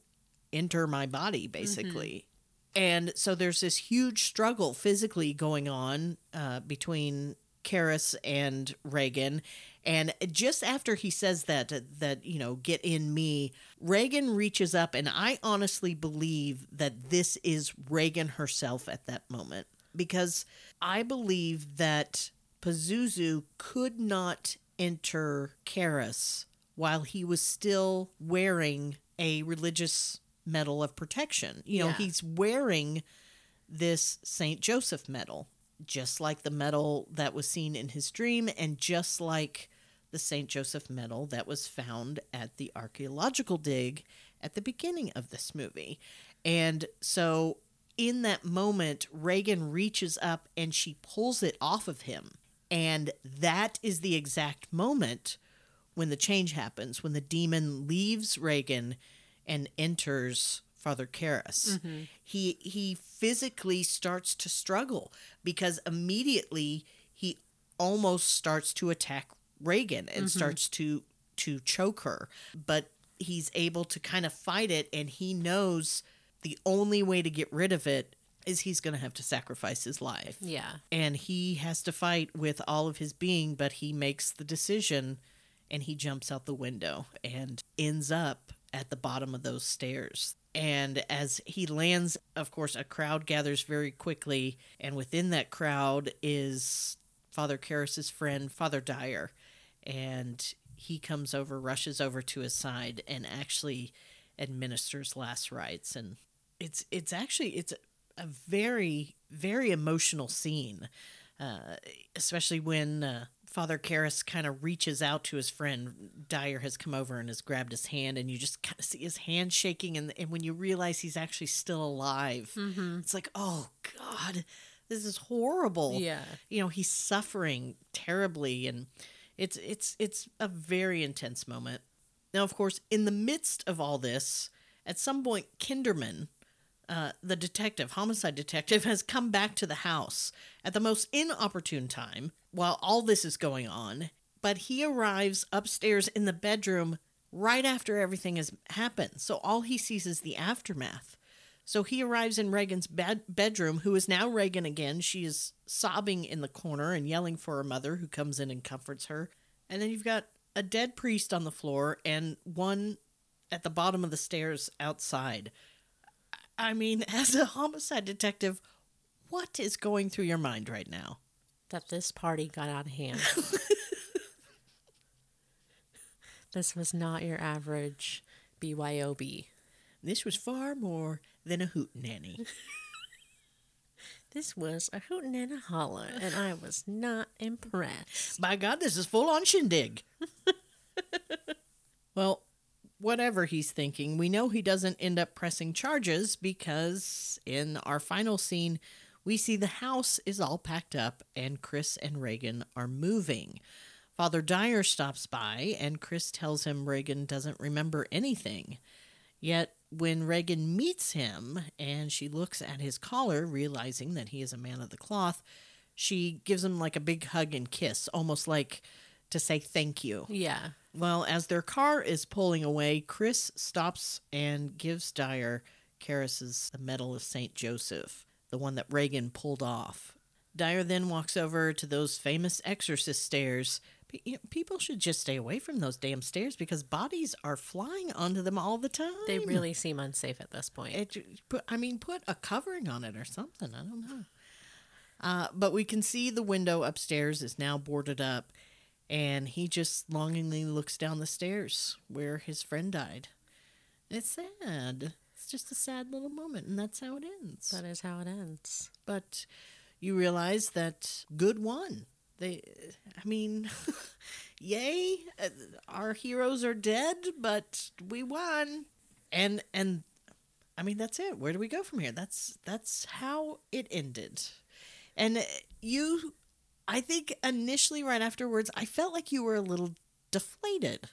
enter my body, basically. And so there's this huge struggle physically going on uh, between Karras and Regan. And just after he says that, that, you know, get in me, Regan reaches up. And I honestly believe that this is Regan herself at that moment. Because I believe that Pazuzu could not enter Karras while he was still wearing a religious medal of protection. You know, Yeah. he's wearing this St. Joseph medal, just like the medal that was seen in his dream, and just like the St. Joseph medal that was found at the archaeological dig at the beginning of this movie. And so in that moment, Regan reaches up and she pulls it off of him. And that is the exact moment when the change happens, when the demon leaves Regan and enters Father Karras. Mm-hmm. He he physically starts to struggle because immediately he almost starts to attack Regan and mm-hmm. starts to to choke her, but he's able to kind of fight it and he knows the only way to get rid of it is he's going to have to sacrifice his life Yeah. and he has to fight with all of his being, but he makes the decision and he jumps out the window and ends up at the bottom of those stairs. And as he lands, of course, a crowd gathers very quickly, and within that crowd is Father Karras's friend, Father Dyer, and he comes over, rushes over to his side, and actually administers last rites. And it's it's actually it's a very very emotional scene, uh, especially when uh, Father Karras kind of reaches out to his friend. Dyer has come over and has grabbed his hand, and you just kind of see his hand shaking. And, and when you realize he's actually still alive, mm-hmm. it's like, oh God, this is horrible. Yeah. you know he's suffering terribly, and it's it's it's a very intense moment. Now, of course, in the midst of all this, at some point, Kinderman uh, the detective, homicide detective, has come back to the house at the most inopportune time while all this is going on. But he arrives upstairs in the bedroom right after everything has happened. So all he sees is the aftermath. So he arrives in Regan's bed- bedroom, who is now Regan again. She is sobbing in the corner and yelling for her mother, who comes in and comforts her. And then you've got a dead priest on the floor and one at the bottom of the stairs outside. I mean, as a homicide detective, what is going through your mind right now? That this party got out of hand. this was not your average BYOB. This was far more than a hootenanny. This was a hootin' and a holler, and I was not impressed. By God, this is full on shindig. well, whatever he's thinking, we know he doesn't end up pressing charges because in our final scene, we see the house is all packed up and Chris and Regan are moving. Father Dyer stops by and Chris tells him Regan doesn't remember anything. Yet when Regan meets him and she looks at his collar, realizing that he is a man of the cloth, she gives him like a big hug and kiss, almost like to say thank you. Yeah. Well, as their car is pulling away, Chris stops and gives Dyer Karras's the Medal of St. Joseph, the one that Regan pulled off. Dyer then walks over to those famous exorcist stairs. Pe- you know, People should just stay away from those damn stairs because bodies are flying onto them all the time. They really seem unsafe at this point. It, put, I mean, put a covering on it or something. I don't know. Uh, but we can see the window upstairs is now boarded up, and he just longingly looks down the stairs where his friend died. It's sad. It's just a sad little moment, and that's how it ends. that is how it ends. But you realize that good won. They, I mean, yay! uh, Our heroes are dead, but we won, and and I mean that's it. Where do we go from here? That's that's how it ended. And you, I think initially, right afterwards, I felt like you were a little deflated.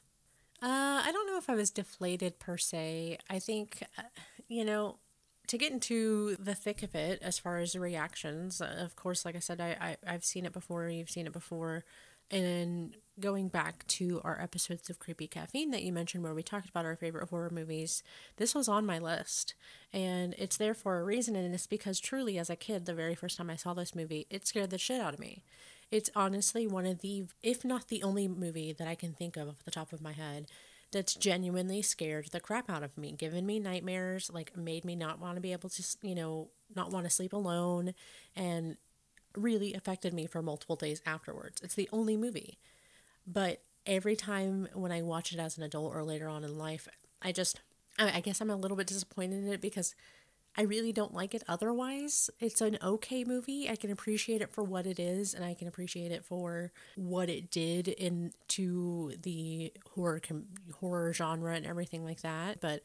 Uh, I don't know if I was deflated per se. I think, uh, you know, to get into the thick of it, as far as reactions, of course, like I said, I, I I've seen it before. You've seen it before, and going back to our episodes of Creepy Caffeine that you mentioned, where we talked about our favorite horror movies, this was on my list, and it's there for a reason, and it's because truly, as a kid, the very first time I saw this movie, it scared the shit out of me. It's honestly one of the, if not the only movie that I can think of off the top of my head that's genuinely scared the crap out of me, given me nightmares, like made me not want to be able to, you know, not want to sleep alone, and really affected me for multiple days afterwards. It's the only movie. But every time when I watch it as an adult or later on in life, I just, I guess I'm a little bit disappointed in it because I really don't like it otherwise. It's an okay movie. I can appreciate it for what it is, and I can appreciate it for what it did into the horror com- horror genre and everything like that. But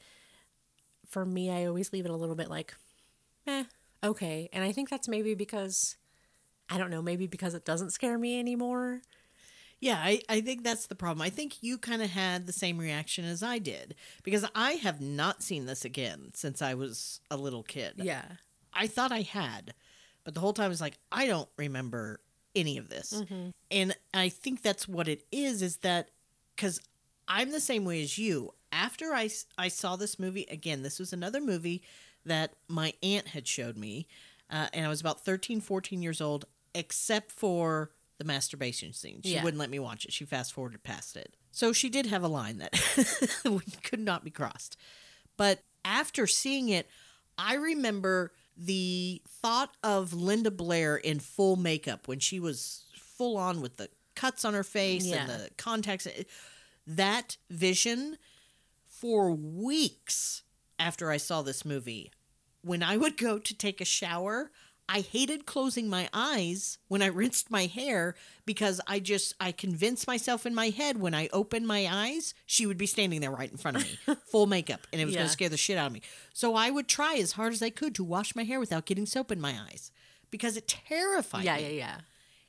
for me, I always leave it a little bit like, eh, okay. And I think that's maybe because I don't know, maybe because it doesn't scare me anymore. Yeah, I, I think that's the problem. I think you kind of had the same reaction as I did because I have not seen this again since I was a little kid. Yeah. I thought I had, but the whole time I was like, I don't remember any of this. And I think that's what it is is that because I'm the same way as you. After I, I saw this movie, again, this was another movie that my aunt had showed me, uh, and I was about 13, 14 years old, except for the masturbation scene. She Yeah. wouldn't let me watch it. She fast forwarded past it. So she did have a line that could not be crossed. But after seeing it, I remember the thought of Linda Blair in full makeup when she was full on with the cuts on her face and the contacts. That vision for weeks after I saw this movie. When I would go to take a shower, I hated closing my eyes when I rinsed my hair because I just I convinced myself in my head when I opened my eyes, she would be standing there right in front of me, full makeup, and it was going to scare the shit out of me. So I would try as hard as I could to wash my hair without getting soap in my eyes because it terrified Yeah, me. Yeah, yeah, yeah.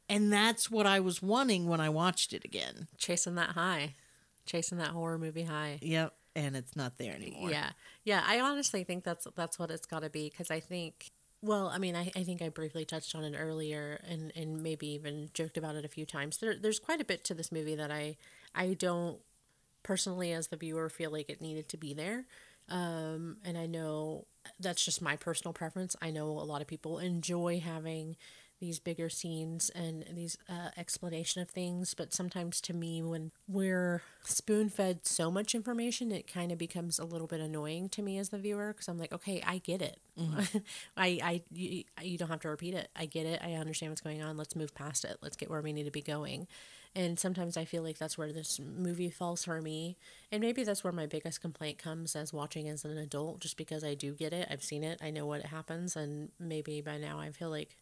And that's what I was wanting when I watched it again. Chasing that high. Chasing that horror movie high. Yep, and it's not there anymore. Yeah, yeah. I honestly think that's that's what it's got to be because I think. Well, I mean, I, I think I briefly touched on it earlier, and, and maybe even joked about it a few times. There, there's quite a bit to this movie that I I don't personally, as the viewer, feel like it needed to be there. Um, and I know that's just my personal preference. I know a lot of people enjoy having these bigger scenes and these uh, explanation of things but sometimes to me when we're spoon fed so much information it kind of becomes a little bit annoying to me as the viewer because i'm like okay i get it. Mm-hmm. i i you, you don't have to repeat it. I get it. I understand what's going on. Let's move past it. Let's get where we need to be going. And sometimes i feel like that's where this movie falls for me. And maybe that's where my biggest complaint comes as watching as an adult just because i do get it. I've seen it. I know what happens. And maybe by now i feel like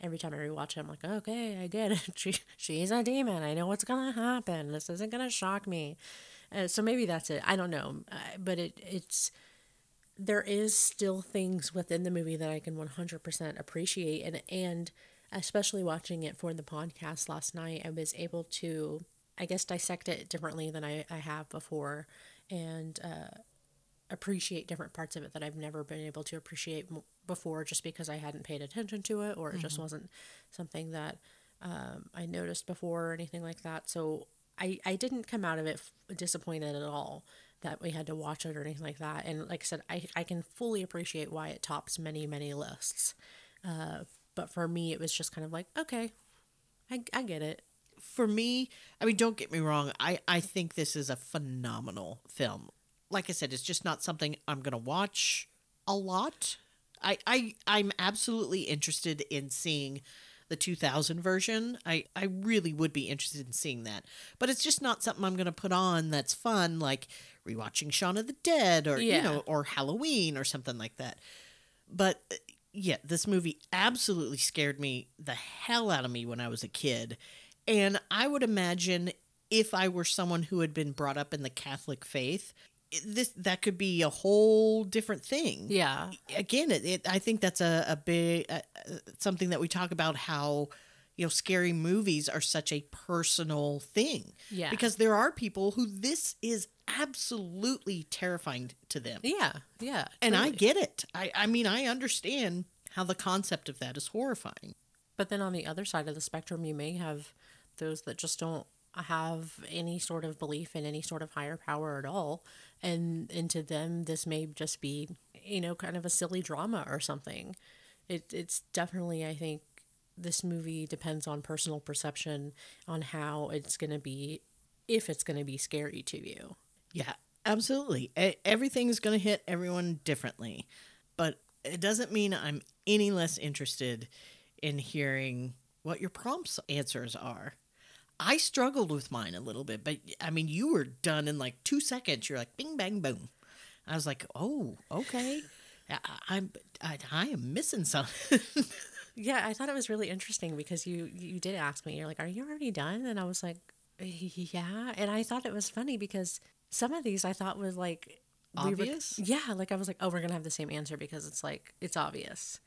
every time I rewatch it, I'm like, okay, I get it. She, she's a demon. I know what's gonna happen. This isn't gonna shock me. Uh, so maybe that's it. I don't know, uh, but it it's there is still things within the movie that I can 100% appreciate, and and especially watching it for the podcast last night, I was able to, I guess, dissect it differently than I, I have before, and uh, appreciate different parts of it that I've never been able to appreciate before just because I hadn't paid attention to it or it mm-hmm. just wasn't something that um, I noticed before or anything like that. So I, I didn't come out of it f- disappointed at all that we had to watch it or anything like that. And like I said, I, I can fully appreciate why it tops many, many lists. Uh, but for me, it was just kind of like, okay, I, I get it. For me, I mean, don't get me wrong. I, I think this is a phenomenal film like I said, it's just not something I'm going to watch a lot. I, I I'm absolutely interested in seeing the 2000 version. I I really would be interested in seeing that. But it's just not something I'm going to put on that's fun like rewatching Shaun of the Dead or yeah. you know or Halloween or something like that. But uh, yeah, this movie absolutely scared me the hell out of me when I was a kid. And I would imagine if I were someone who had been brought up in the Catholic faith, this that could be a whole different thing. Yeah. Again, it, it I think that's a a big uh, something that we talk about how you know scary movies are such a personal thing. Yeah. Because there are people who this is absolutely terrifying to them. Yeah. Yeah. Totally. And I get it. I I mean I understand how the concept of that is horrifying. But then on the other side of the spectrum you may have those that just don't have any sort of belief in any sort of higher power at all. And and to them this may just be you know kind of a silly drama or something. It it's definitely i think this movie depends on personal perception on how it's going to be if it's going to be scary to you. Yeah absolutely. Everything's going to hit everyone differently. But it doesn't mean i'm any less interested in hearing what your prompts answers are I struggled with mine a little bit, but I mean, you were done in like two seconds. You're like, bing, bang, boom. I was like, oh, okay. I, am I, I am missing something. yeah, I thought it was really interesting because you you did ask me. You're like, "Are you already done?" And I was like, "Yeah." And I thought it was funny because some of these I thought was like obvious. We were, yeah, like I was like, "Oh, we're gonna have the same answer because it's like it's obvious."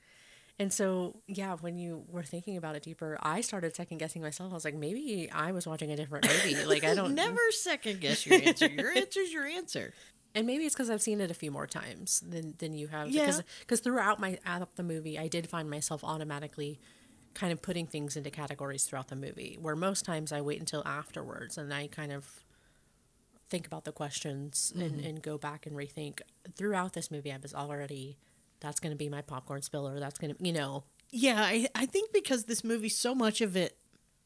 And so, yeah, when you were thinking about it deeper, I started second guessing myself. I was like, maybe I was watching a different movie. Like, I don't never second guess your answer. Your answer's your answer. And maybe it's because I've seen it a few more times than than you have. Yeah. Because throughout my up the movie, I did find myself automatically kind of putting things into categories throughout the movie. Where most times I wait until afterwards and I kind of think about the questions mm-hmm. and, and go back and rethink. Throughout this movie, I was already that's going to be my popcorn spiller. That's going to, you know. Yeah, I, I think because this movie, so much of it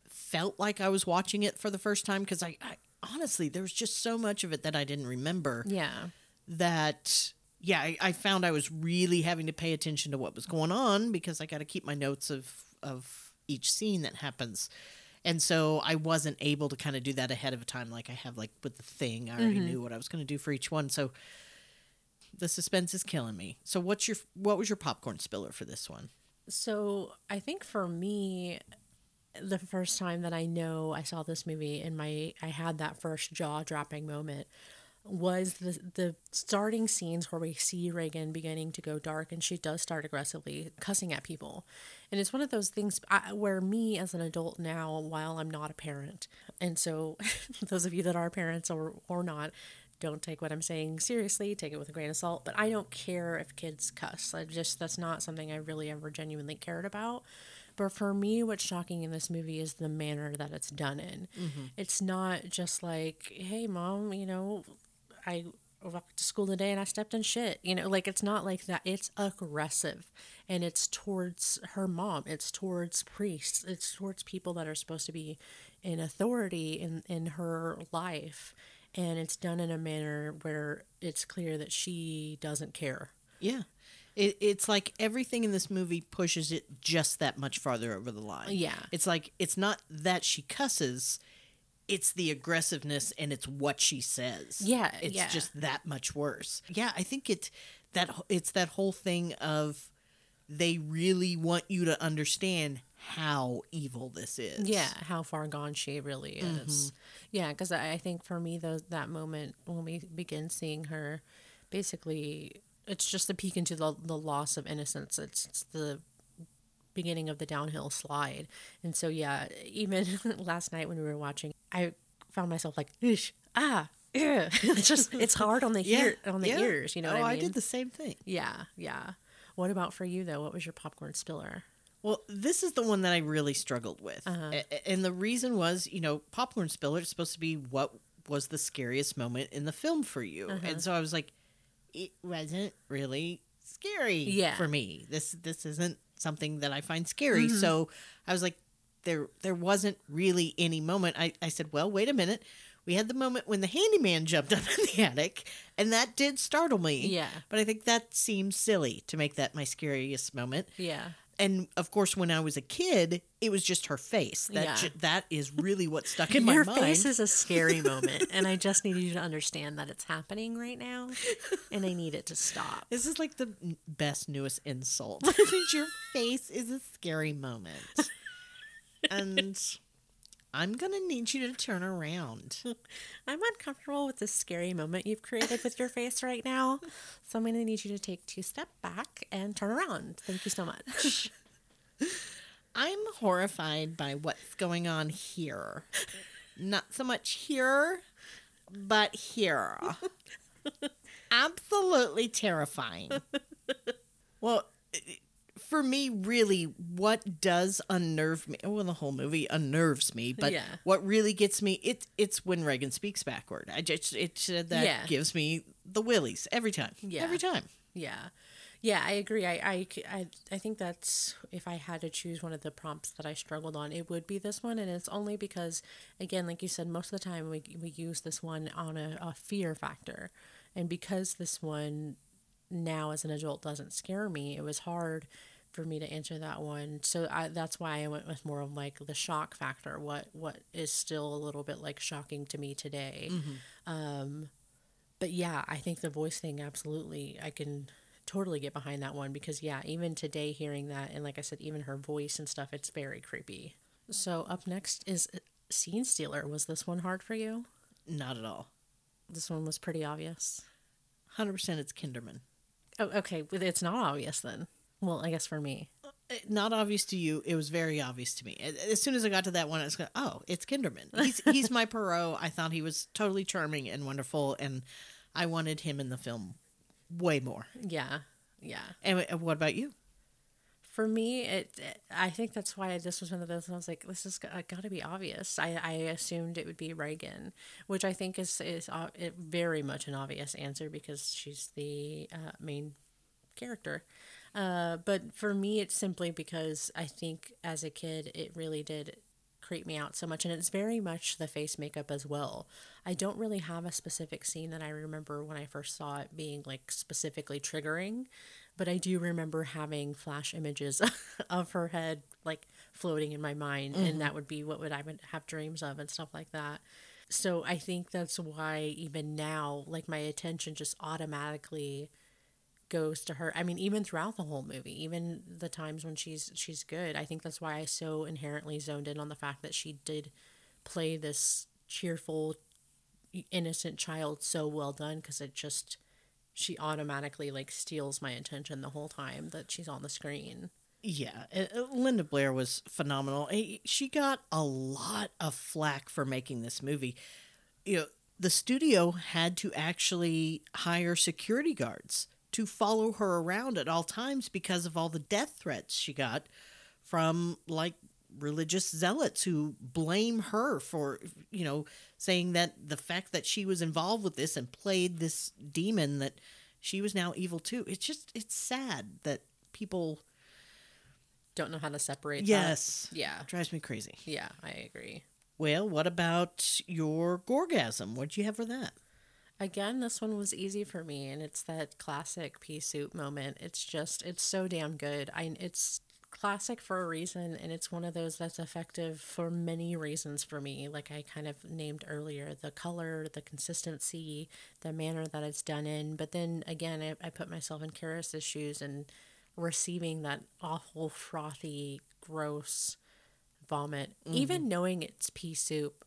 felt like I was watching it for the first time because I, I honestly, there was just so much of it that I didn't remember. Yeah. That, yeah, I, I found I was really having to pay attention to what was going on because I got to keep my notes of, of each scene that happens. And so I wasn't able to kind of do that ahead of time like I have like with the thing. I already mm-hmm. knew what I was going to do for each one. So the suspense is killing me. So what's your what was your popcorn spiller for this one? So I think for me, the first time that I know I saw this movie and my I had that first jaw dropping moment was the the starting scenes where we see Regan beginning to go dark and she does start aggressively cussing at people. And it's one of those things I, where me as an adult now while I'm not a parent. And so those of you that are parents or or not don't take what I'm saying seriously, take it with a grain of salt. But I don't care if kids cuss. I just, that's not something I really ever genuinely cared about. But for me, what's shocking in this movie is the manner that it's done in. Mm-hmm. It's not just like, hey, mom, you know, I walked to school today and I stepped in shit. You know, like it's not like that. It's aggressive and it's towards her mom. It's towards priests. It's towards people that are supposed to be in authority in, in her life. And it's done in a manner where it's clear that she doesn't care. Yeah. It, it's like everything in this movie pushes it just that much farther over the line. Yeah. It's like it's not that she cusses, it's the aggressiveness and it's what she says. Yeah, It's yeah. just that much worse. Yeah, I think it that it's that whole thing of they really want you to understand how evil this is. Yeah, how far gone she really is. Yeah, because I I think for me, those that moment when we begin seeing her, basically, it's just a peek into the the loss of innocence. It's, it's the beginning of the downhill slide, and so yeah, even last night when we were watching, I found myself like, Ish, ah. Yeah, it's just it's hard on the ear on the yeah. ears, you know oh, what I mean? did the same thing. yeah, yeah. What about for you though? What was your popcorn spiller? Well, this is the one that I really struggled with. Uh-huh. And the reason was, you know, popcorn spiller is supposed to be what was the scariest moment in the film for you. Uh-huh. And so I was like, it wasn't really scary Yeah. for me. This this isn't something that I find scary. Mm-hmm. So I was like, there there wasn't really any moment. I, I said, well, wait a minute. We had the moment when the handyman jumped up in the attic, and that did startle me. Yeah. But I think that seems silly to make that my scariest moment Yeah, and of course when i was a kid it was just her face that Yeah. ju- that is really what stuck in Your my mind Your face is a scary moment, and I just need you to understand that it's happening right now, and I need it to stop. this is like the best newest insult your face is a scary moment and i'm gonna need you to turn around. I'm uncomfortable with this scary moment you've created with your face right now, so I'm going to need you to take two step back and turn around. Thank you so much. i'm horrified by what's going on here. Not so much here but here. Absolutely terrifying. Well for me really what does unnerve me well the whole movie unnerves me but Yeah. what really gets me it it's when regan speaks backward i just it uh, that Yeah. gives me the willies every time Yeah. every time Yeah. Yeah, I agree. I, I I I think that's if I had to choose one of the prompts that I struggled on, it would be this one. And it's only because, again, like you said, most of the time we, we use this one on a, a fear factor. And because this one now as an adult doesn't scare me, it was hard for me to answer that one. So I, that's why I went with more of like the shock factor. What what is still a little bit like shocking to me today. Um, but yeah, I think the voice thing absolutely I can totally get behind that one because yeah, even today hearing that and like I said, even her voice and stuff, it's very creepy. So up next is uh, Scene Stealer. Was this one hard for you? not at all This one was pretty obvious. 100% it's kinderman Oh, okay. It's not obvious then. Well, I guess for me. Uh, not obvious to you it was very obvious to me as soon as i got to that one i was going oh it's kinderman he's, he's my Poirot i thought he was totally charming and wonderful and i wanted him in the film way more Yeah. Yeah. and uh, what about you For me, it, it- I think that's why this was one of those. I was like, this is got to be obvious. I, I assumed it would be Regan, which I think is is uh, very much an obvious answer because she's the uh, main character. Uh, but for me, it's simply because I think as a kid, it really did creep me out so much, and it's very much the face makeup as well. I don't really have a specific scene that I remember when I first saw it being like specifically triggering, but I do remember having flash images of her head like floating in my mind, and that would be what would I would have dreams of and stuff like that. So I think that's why even now, like my attention just automatically goes to her. I mean, even throughout the whole movie, even the times when she's she's good, I think that's why I so inherently zoned in on the fact that she did play this cheerful, innocent child so well done because it just she automatically like steals my attention the whole time that she's on the screen. Yeah, uh, uh, Linda Blair was phenomenal. She got a lot of flack for making this movie. You know, the studio had to actually hire security guards to follow her around at all times because of all the death threats she got from like religious zealots who blame her for, you know, saying that the fact that she was involved with this and played this demon that she was now evil too. It's just it's sad that people Don't know how to separate that. yes Yeah. drives me crazy. Yeah, I agree. Well, what about your gorgasm? What'd you have for that? Again, this one was easy for me, and it's that classic pea soup moment. It's just, it's so damn good. I, it's classic for a reason, and it's one of those that's effective for many reasons for me. Like I kind of named earlier, the color, the consistency, the manner that it's done in. But then again, I, I put myself in Karras's shoes and receiving that awful, frothy, gross vomit, even mm-hmm. knowing it's pea soup,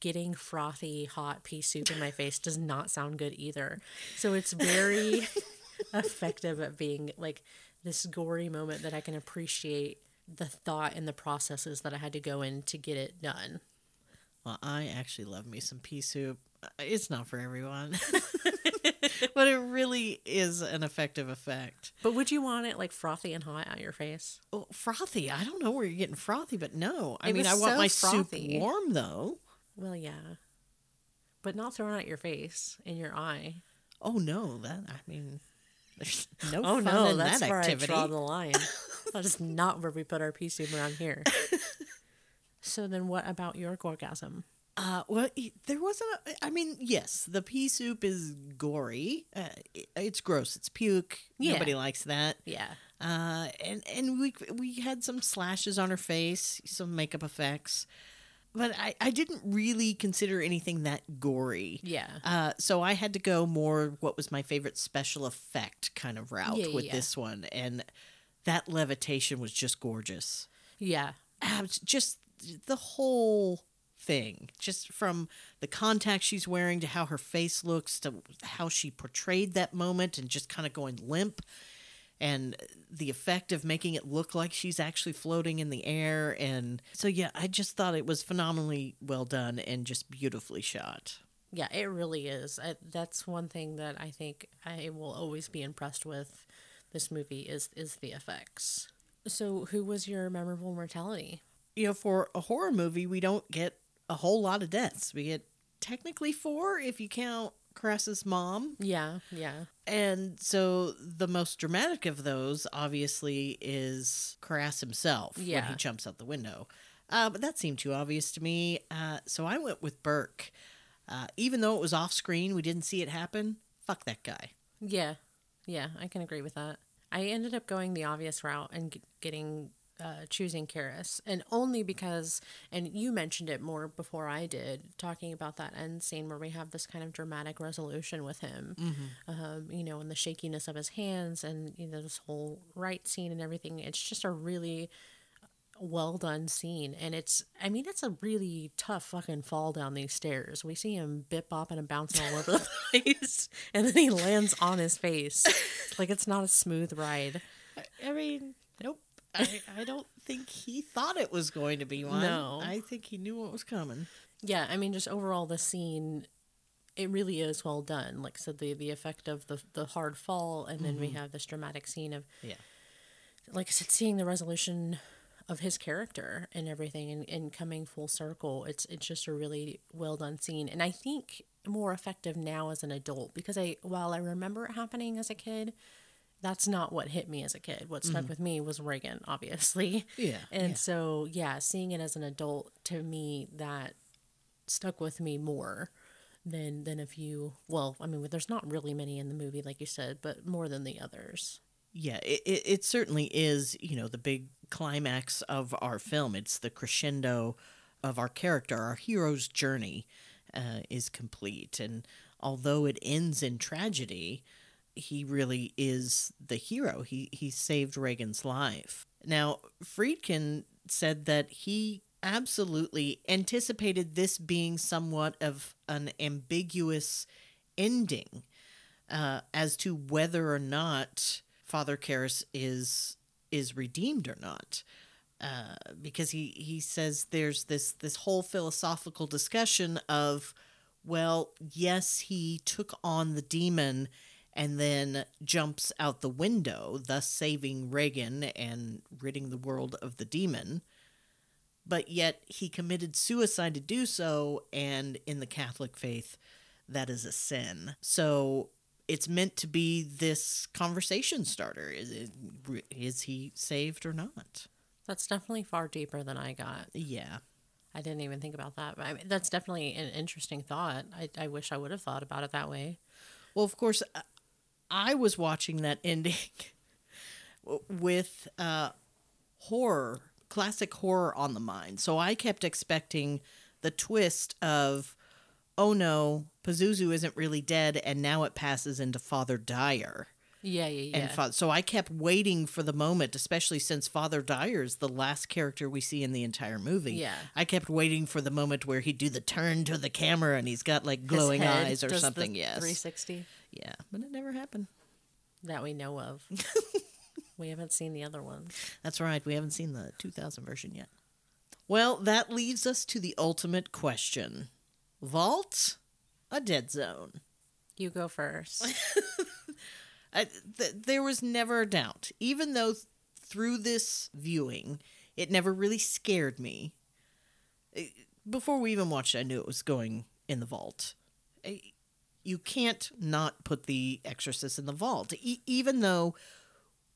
getting frothy, hot pea soup in my face does not sound good either. So it's very effective at being like this gory moment that I can appreciate the thought and the processes that I had to go in to get it done. Well, I actually love me some pea soup. Uh, It's not for everyone, but it really is an effective effect. But would you want it like frothy and hot out your face? Oh, frothy. I don't know where you're getting frothy, but no. I It mean, I want so my frothy. soup warm though. Well, yeah. But not thrown at your face, in your eye. Oh no, that I mean, there's no Oh fun no, in that's that where activity. I draw the line. that is not where we put our pea soup around here. so then, what about your gorgasm? Uh, well, there wasn't. A, I mean, yes, the pea soup is gory. Uh, i- it's gross. It's puke. Yeah. Nobody likes that. Yeah, Uh, and and we we had some slashes on her face, some makeup effects, but I I didn't really consider anything that gory. yeah, Uh, so I had to go more what was my favorite special effect kind of route Yeah, with yeah. this one, and that levitation was just gorgeous. yeah. Just the whole thing, just from the contact she's wearing to how her face looks to how she portrayed that moment, and just kind of going limp, and the effect of making it look like she's actually floating in the air, and so yeah, I just thought it was phenomenally well done and just beautifully shot. Yeah, it really is. I, that's one thing that I think I will always be impressed with this movie is is the effects. So, who was your memorable mortality? you know, for a horror movie, we don't get a whole lot of deaths. We get technically four if you count Karras's mom. Yeah, yeah, And so the most dramatic of those, obviously, is Karras himself when Yeah. he jumps out the window. Uh, but that seemed too obvious to me. Uh, so I went with Burke. Uh, even though it was off screen, we didn't see it happen. Fuck that guy. yeah, yeah. I can agree with that. I ended up going the obvious route and g- getting uh, choosing Karras, and only because, and you mentioned it more before I did, talking about that end scene where we have this kind of dramatic resolution with him, um, you know, and the shakiness of his hands, and you know this whole right scene and everything. It's just a really well done scene, and it's, I mean, it's a really tough fucking fall down these stairs. We see him bip bopping and bouncing all over the place, and then he lands on his face. Like it's not a smooth ride. I mean, nope. I, I don't think he thought it was going to be one. No. I think he knew what was coming. Yeah, I mean, just overall, the scene, it really is well done. Like I said, the the effect of the the hard fall, and then we mm-hmm. have this dramatic scene of, Yeah. like I said, seeing the resolution of his character and everything, and, and coming full circle. It's it's just a really well done scene, and I think more effective now as an adult because I while I remember it happening as a kid. That's not what hit me as a kid. What stuck with me was Regan, obviously. Yeah, And yeah. so, yeah, seeing it as an adult, to me, that stuck with me more than than a few. Well, I mean, there's not really many in the movie, like you said, but more than the others. Yeah, it, it, it certainly is, you know, the big climax of our film. It's the crescendo of our character. Our hero's journey uh, is complete. And although it ends in tragedy, he really is the hero. He, he saved Regan's life. Now, Friedkin said that he absolutely anticipated this being somewhat of an ambiguous ending uh, as to whether or not Father Karras is is redeemed or not. Uh, because he, he says there's this this whole philosophical discussion of, well, yes, he took on the demon and then jumps out the window, thus saving Regan and ridding the world of the demon. but yet he committed suicide to do so, and in the Catholic faith, that is a sin. So it's meant to be this conversation starter. Is it, is he saved or not? That's definitely far deeper than I got. Yeah. I didn't even think about that. But I mean, that's definitely an interesting thought. I, I wish I would have thought about it that way. Well, of course, I was watching that ending with uh, horror, classic horror on the mind. So I kept expecting the twist of, oh no, Pazuzu isn't really dead, and now it passes into Father Dyer. Yeah, yeah, yeah. And fa- so I kept waiting for the moment, especially since Father Dyer's the last character we see in the entire movie. Yeah. I kept waiting for the moment where he'd do the turn to the camera and he's got like glowing eyes or something. Yes. 360 Yeah, but it never happened. that we know of. we haven't seen the other ones. That's right. We haven't seen the 2000 version yet. Well, that leaves us to the ultimate question Vault, a dead zone. You go first. I, th- there was never a doubt, even though th- through this viewing, it never really scared me. Eh, Before we even watched, I knew it was going in the vault. Eh, You can't not put the Exorcist in the vault, e- even though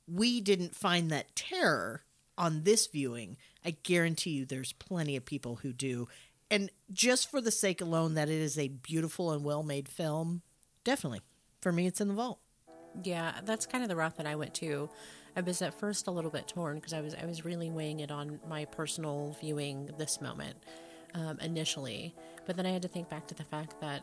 we didn't find that terror on this viewing. I guarantee you, there's plenty of people who do. And just for the sake alone that it is a beautiful and well-made film, definitely for me, it's in the vault. Yeah, that's kind of the route that I went to. I was at first a little bit torn because I was I was really weighing it on my personal viewing this moment um, initially, but then I had to think back to the fact that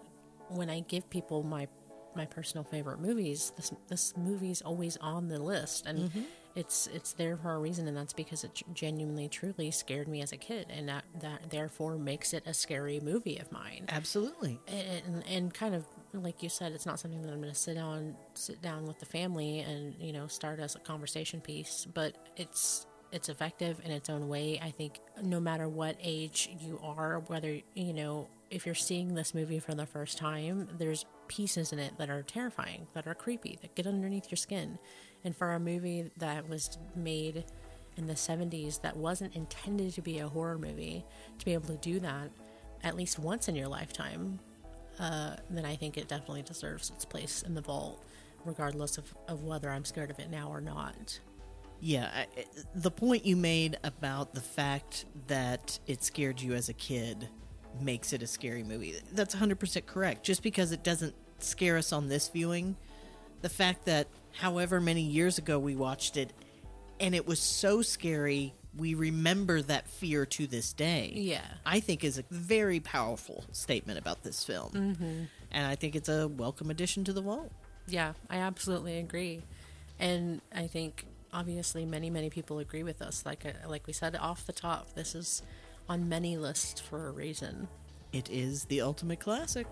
when I give people my my personal favorite movies, this this movie's always on the list, and mm-hmm. it's it's there for a reason, and that's because it genuinely, truly scared me as a kid, and that that therefore makes it a scary movie of mine Absolutely. and, and kind of like you said, it's not something that I'm going to sit down sit down with the family and you know start as a conversation piece, but it's it's effective in its own way. I think no matter what age you are, whether you know if you're seeing this movie for the first time, there's pieces in it that are terrifying, that are creepy, that get underneath your skin. And for a movie that was made in the 70s that wasn't intended to be a horror movie, to be able to do that at least once in your lifetime, uh, then I think it definitely deserves its place in the vault, regardless of, of whether I'm scared of it now or not. Yeah, I, the point you made about the fact that it scared you as a kid makes it a scary movie. That's 100% correct. Just because it doesn't scare us on this viewing, the fact that however many years ago we watched it and it was so scary, we remember that fear to this day. Yeah. I think is a very powerful statement about this film. Mm-hmm. And I think it's a welcome addition to the vault. Yeah, I absolutely agree, and I think obviously many many people agree with us. Like uh, like we said off the top, this is on many lists for a reason. It is the ultimate classic.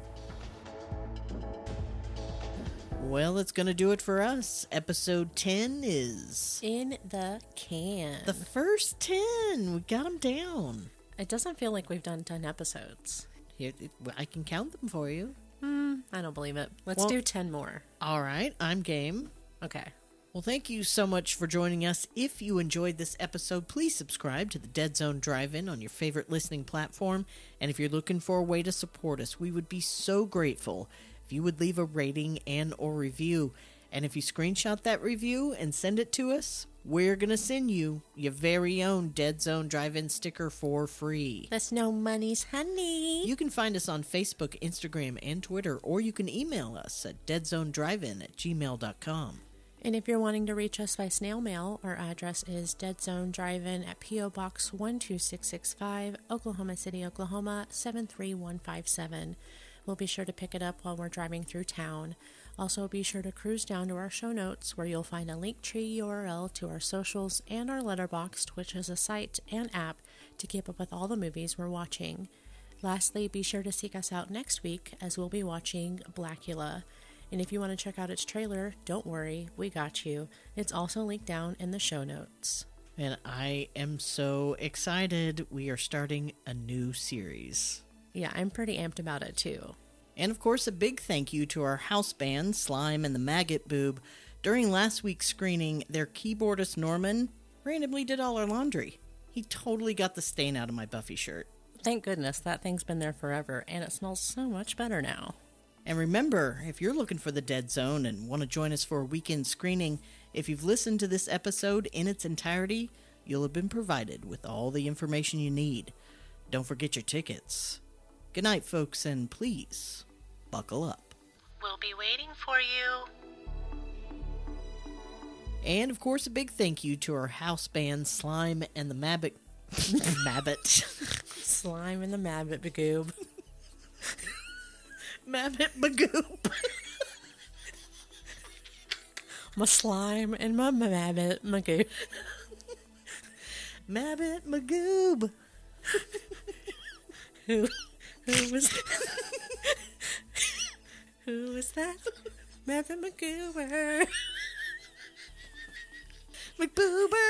Well, it's going to do it for us. Episode 10 is In the can. the first 10. We got them down. it doesn't feel like we've done ten episodes. Here, I can count them for you. Hmm, I don't believe it. Let's Well- do ten more. All right, I'm game. Okay. Well, thank you so much for joining us. If you enjoyed this episode, please subscribe to the Dead Zone Drive In on your favorite listening platform. And if you're looking for a way to support us, we would be so grateful if you would leave a rating and or review. And if you screenshot that review and send it to us, we're going to send you your very own Dead Zone Drive In sticker for free. That's no money's honey. You can find us on Facebook, Instagram, and Twitter, or you can email us at deadzonedrivein at gmail.com. And if you're wanting to reach us by snail mail, our address is Dead Zone Drive-In at P.O. Box 12665, Oklahoma City, Oklahoma 73157. We'll be sure to pick it up while we're driving through town. Also, be sure to cruise down to our show notes where you'll find a link tree URL to our socials and our letterboxd, which is a site and app to keep up with all the movies we're watching. Lastly, be sure to seek us out next week as we'll be watching Blacula. And if you want to check out its trailer, don't worry, we got you. It's also linked down in the show notes. And I am so excited. We are starting a new series. Yeah, I'm pretty amped about it too. And of course, a big thank you to our house band, Slime and the Maggot Boob. During last week's screening, their keyboardist Norman randomly did all our laundry. He totally got the stain out of my Buffy shirt. Thank goodness that thing's been there forever and it smells so much better now. And remember, if you're looking for the Dead Zone and want to join us for a weekend screening, if you've listened to this episode in its entirety, you'll have been provided with all the information you need. Don't forget your tickets. Good night, folks, and please buckle up. We'll be waiting for you. And of course, a big thank you to our house band Slime and the Mabbit. Mabbit. Slime and the Mabbit Bagoob. Mabbit Magoob. My slime and my Mabbit Magoob. Mabbit Magoob. Who, who was Who was that? Mabbit Magoober. McBoober.